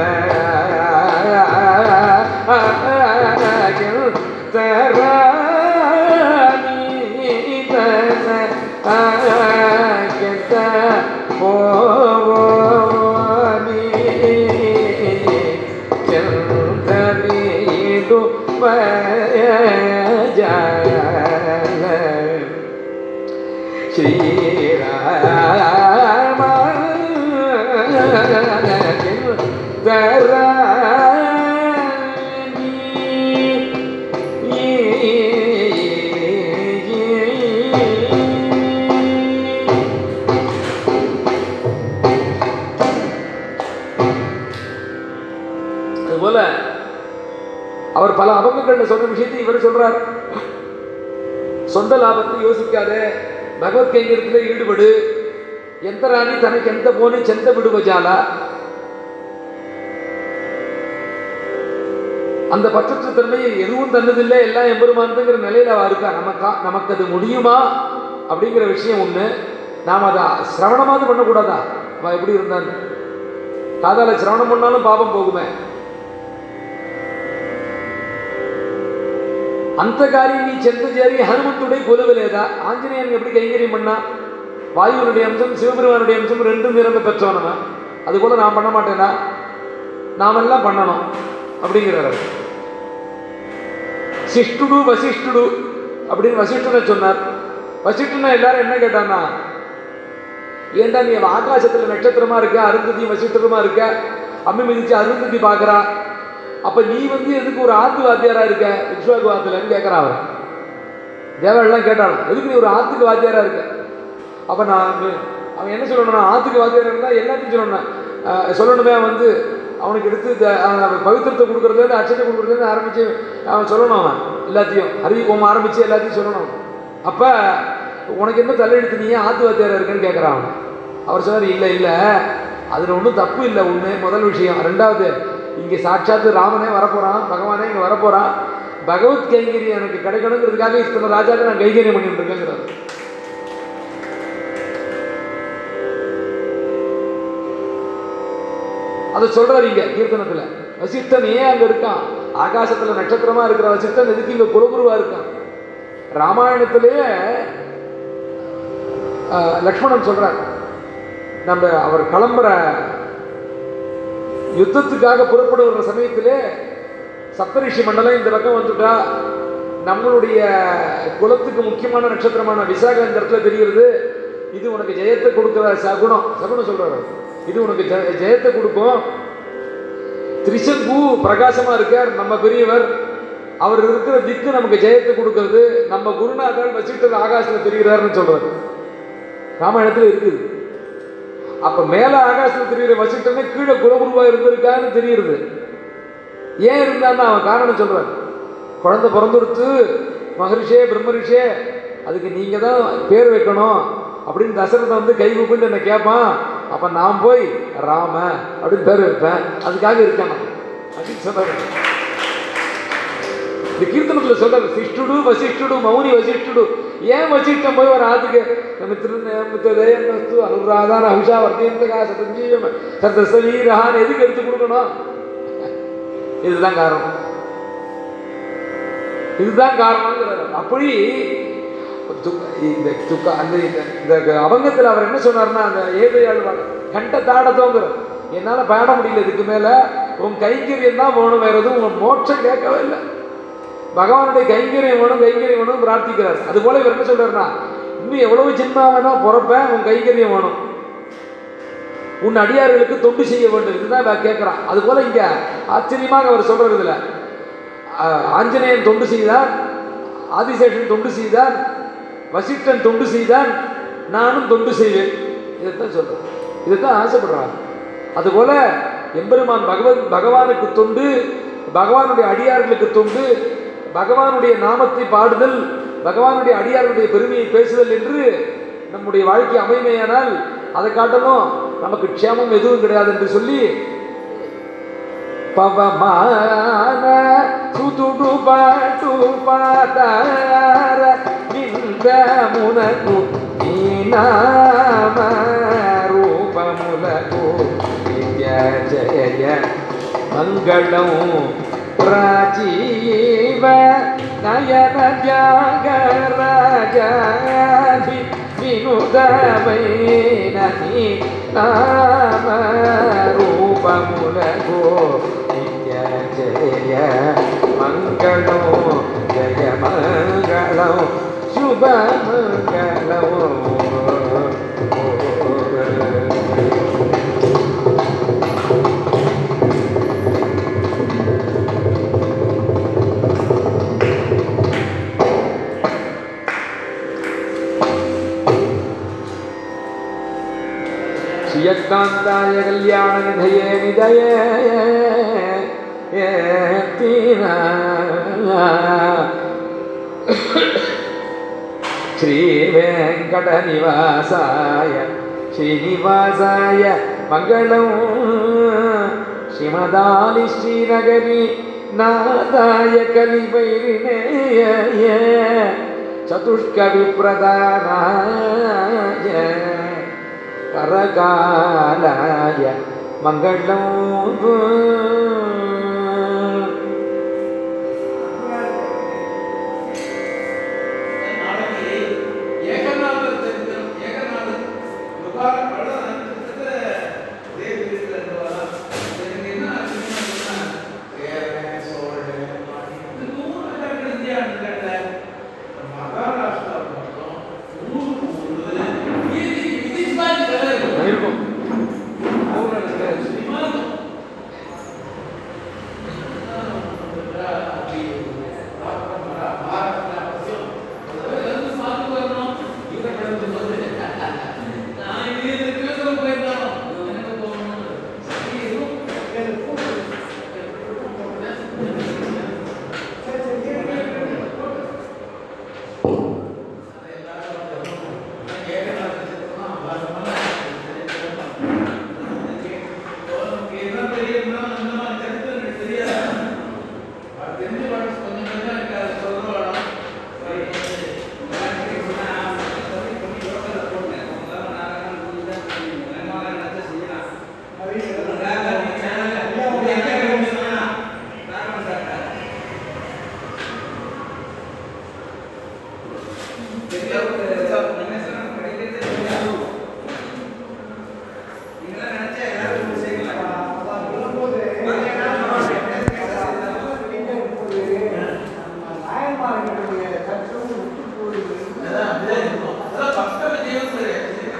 பல சொன்ன விஷயத்தை இவர் சொல்றார். சொந்த லாபத்தை யோசிக்காதே பகவத் கைங்கரத்தில் ஈடுபடு. எந்த ராணி தனக்கு எந்த போனி செந்த விடுவஜால அந்த பற்றற்ற தன்மையை எதுவும் தன்னதில்லை எல்லாம் எம்பெருமான்ங்கிற நிலையில அவ இருக்கா. நமக்கா நமக்கு அது முடியுமா? அப்படிங்கிற விஷயம் ஒண்ணு. நாம் அதை சிரவணமாவது பண்ணக்கூடாதா? அவ எப்படி இருந்தான் காதால சிரவணம் பண்ணாலும் பாபம் போகுமே. అంత కార్యం నీ చెంత చేరి హనుమంతుడై కొలువలేదా ఆంజనేయుని எப்படி கைங்கரியம் பண்ணா வாயுனுடைய அம்சம் சிவபெருமானுடைய அம்சம் ரெண்டும் நிரம்ப பெற்றவனவன் அது போல நான் பண்ண மாட்டேனா நாமெல்லாம் பண்ணணும் அப்படிங்கிறார் அவர். சிஷ்டுடு வசிஷ்டுடு அப்படின்னு வசிஷ்டனை சொன்னார் வசிஷ்டனை எல்லாரும் என்ன கேட்டான்னா ஏன்டா நீ ஆகாசத்துல நட்சத்திரமா இருக்க அருந்ததி வசிஷ்டருமா இருக்க அம்மி மிதிச்சு அருந்ததி பார்க்கறா அப்ப நீ வந்து எதுக்கு ஒரு ஆத்து வாத்தியாரா இருக்க? விஸ்வாக்கு வாத்திலன்னு கேட்கறான் அவன் தேவெல்லாம் கேட்டாலும் எதுக்கு நீ ஒரு ஆத்துக்கு வாத்தியாரா இருக்க? அப்ப நான் அவன் என்ன சொல்லணும்னா ஆத்துக்கு வாத்தியாரா இருந்தால் எல்லாத்தையும் சொல்லணும் சொல்லணுமே சொல்லணுமே வந்து அவனுக்கு எடுத்து அவன் பவித்திரத்தை கொடுக்குறதுலேருந்து அச்சத்தை கொடுக்குறதுலேருந்து ஆரம்பித்து அவன் சொல்லணும் அவன் எல்லாத்தையும். ஹரி ஓம் ஆரம்பித்து எல்லாத்தையும் சொல்லணும் அப்போ உனக்கு என்ன தலையெடுத்து நீ ஆத்து வாத்தியார் இருக்குன்னு கேட்குறான் அவன். அவர் சொன்னார் இல்லை இல்லை அதில் ஒன்றும் தப்பு இல்லை ஒன்று முதல் விஷயம் ரெண்டாவது இங்கே சாட்சாத்து ராமனே வரப்போகிறான் பகவானே இங்கே வரப்போகிறான் பகவத் கைங்கரி எனக்கு கிடைக்கணுங்கிறதுக்காக இத்தனை ராஜாக்கு நான் கைங்கரியம் பண்ணிட்டு இருக்கேங்கிறார் அதை சொல்றாரு இங்க கீர்த்தனத்துல. வசித்தன் ஏன் அங்க இருக்கான்? ஆகாசத்துல நட்சத்திரமா இருக்கிற வசித்தன் எதுக்கு இங்க குலகுருவா இருக்கான்? ராமாயணத்திலேயே லக்ஷ்மணன் சொல்றார். நம்ம அவர் கிளம்புற யுத்தத்துக்காக புறப்படுகிற சமயத்திலே சப்தரிஷி மண்டலம் இந்த பக்கம் வந்துட்டா. நம்மளுடைய குலத்துக்கு முக்கியமான நட்சத்திரமான விசாகம் இந்த இடத்துல தெரிகிறது. இது உனக்கு ஜெயத்தை கொடுக்குற சகுணம் சகுணம் சொல்றாரு. இது உனக்கு ஜெயத்தை கொடுக்கும். திரிசங்கு பிரகாசமா இருக்கார் நம்ம பெரியவர். அவர் இருக்கிற திக்கு நமக்கு ஜெயத்தை கொடுக்கறது. நம்ம குருநாதர் வசிஷ்டர் ஆகாசத்தில் தெரிகிறாருன்னு சொல்றாரு. ராமாயணத்தில் இருக்குது. அப்ப மேல ஆகாசத்தில் தெரியுற வசிஷ்டனே கீழே குலகுருவா இருந்திருக்கான்னு தெரியுது ஏன் இருந்தான்னு அவன் காரணம் சொல்றான் குழந்தை பிறந்துடுத்து மகரிஷே பிரம்மரிஷே அதுக்கு நீங்க தான் பேர் வைக்கணும். அப்படின்னு தசரதை வந்து கை கூப்பிட்டு என்ன கேட்பான் அப்ப நான் போய் ராம அப்படின்னு பேர் வைப்பேன். அதுக்காக இருக்கேன் அப்படின்னு சொல்றாரு இந்த கீர்த்தனத்தில் சொல்றாரு சிஷ்டுடு வசிஷ்டுடு மௌனி வசிஷ்டுடு. ஏன் வசிஷ்டம் போய் ஒரு ஆத்துக்கு நம்ம திருநேமத்து அனுராதான அம்சா வர்த்தியந்தகா சதஞ்சீவம் சத்தசவீரஹான் எதுக்கு எடுத்து கொடுக்கணும்? இதுதான் காரணம். இதுதான் காரணம் அப்படி இந்த துக்க அந்த இந்த- அவங்கத்தில் அவர் என்ன சொன்னார்னா அந்த ஏதையாழ்வாங்க கண்ட தாடத்தோங்கிற என்னால் பாட முடியல இதுக்கு மேலே. உன் கைங்கரியம் தான் போகணும் வேறு எதுவும் உன் மோட்சம் கேட்கவே இல்லை. பகவானுடைய கைங்கரியம் வேணும் கைங்கரியம் வேணும் பிரார்த்திக்கிறார். அது போல இவர் என்ன சொல்றாருன்னா இன்னும் எவ்வளவு சின்ன வேணா பிறப்பேன் உன் கைங்கரியம் வேணும். உன் அடியார்களுக்கு தொண்டு செய்ய வேண்டும். இதுதான் கேட்கிறான் கேட்குறான் அது போல இங்க ஆச்சரியமாக அவர் சொல்றது இதுல. ஆஞ்சநேயன் தொண்டு செய்தார் ஆதிசேஷன் தொண்டு செய்தான் வசிஷ்டன் தொண்டு செய்தான் நானும் தொண்டு செய்வேன். இதைத்தான் சொல்றேன் இதைத்தான் ஆசைப்படுறாங்க அதுபோல எம்பெருமான் பகவத் பகவானுக்கு தொண்டு பகவானுடைய அடியார்களுக்கு தொண்டு பகவானுடைய நாமத்தை பாடுதல் பகவானுடைய அடியாருடைய பெருமையை பேசுதல் என்று நம்முடைய வாழ்க்கை அமைமையானால் அதை காட்டணும். நமக்கு க்ஷேமம் எதுவும் கிடையாது என்று சொல்லி பவமான சுதுடு பாட்டு பாதார இந்த முனகு ரூபமுலகு ஜய மங்களம். రాజీవ నయన త్యాగరాజాధి వినుదవైనని నామ రూపములగో నిత్య జయ మంగళం జయ మంగళం శుభ మంగళం. श्रियकान्ताय कल्याणनिधये निधये तीना श्रीवेङ्कटनिवासाय श्रीनिवासाय मङ्गलम् श्रीमदालि श्रीनगरी नादाय कलिवैरिणेय चतुष्कविप्रदानाय பரகாலாய மங்களம்.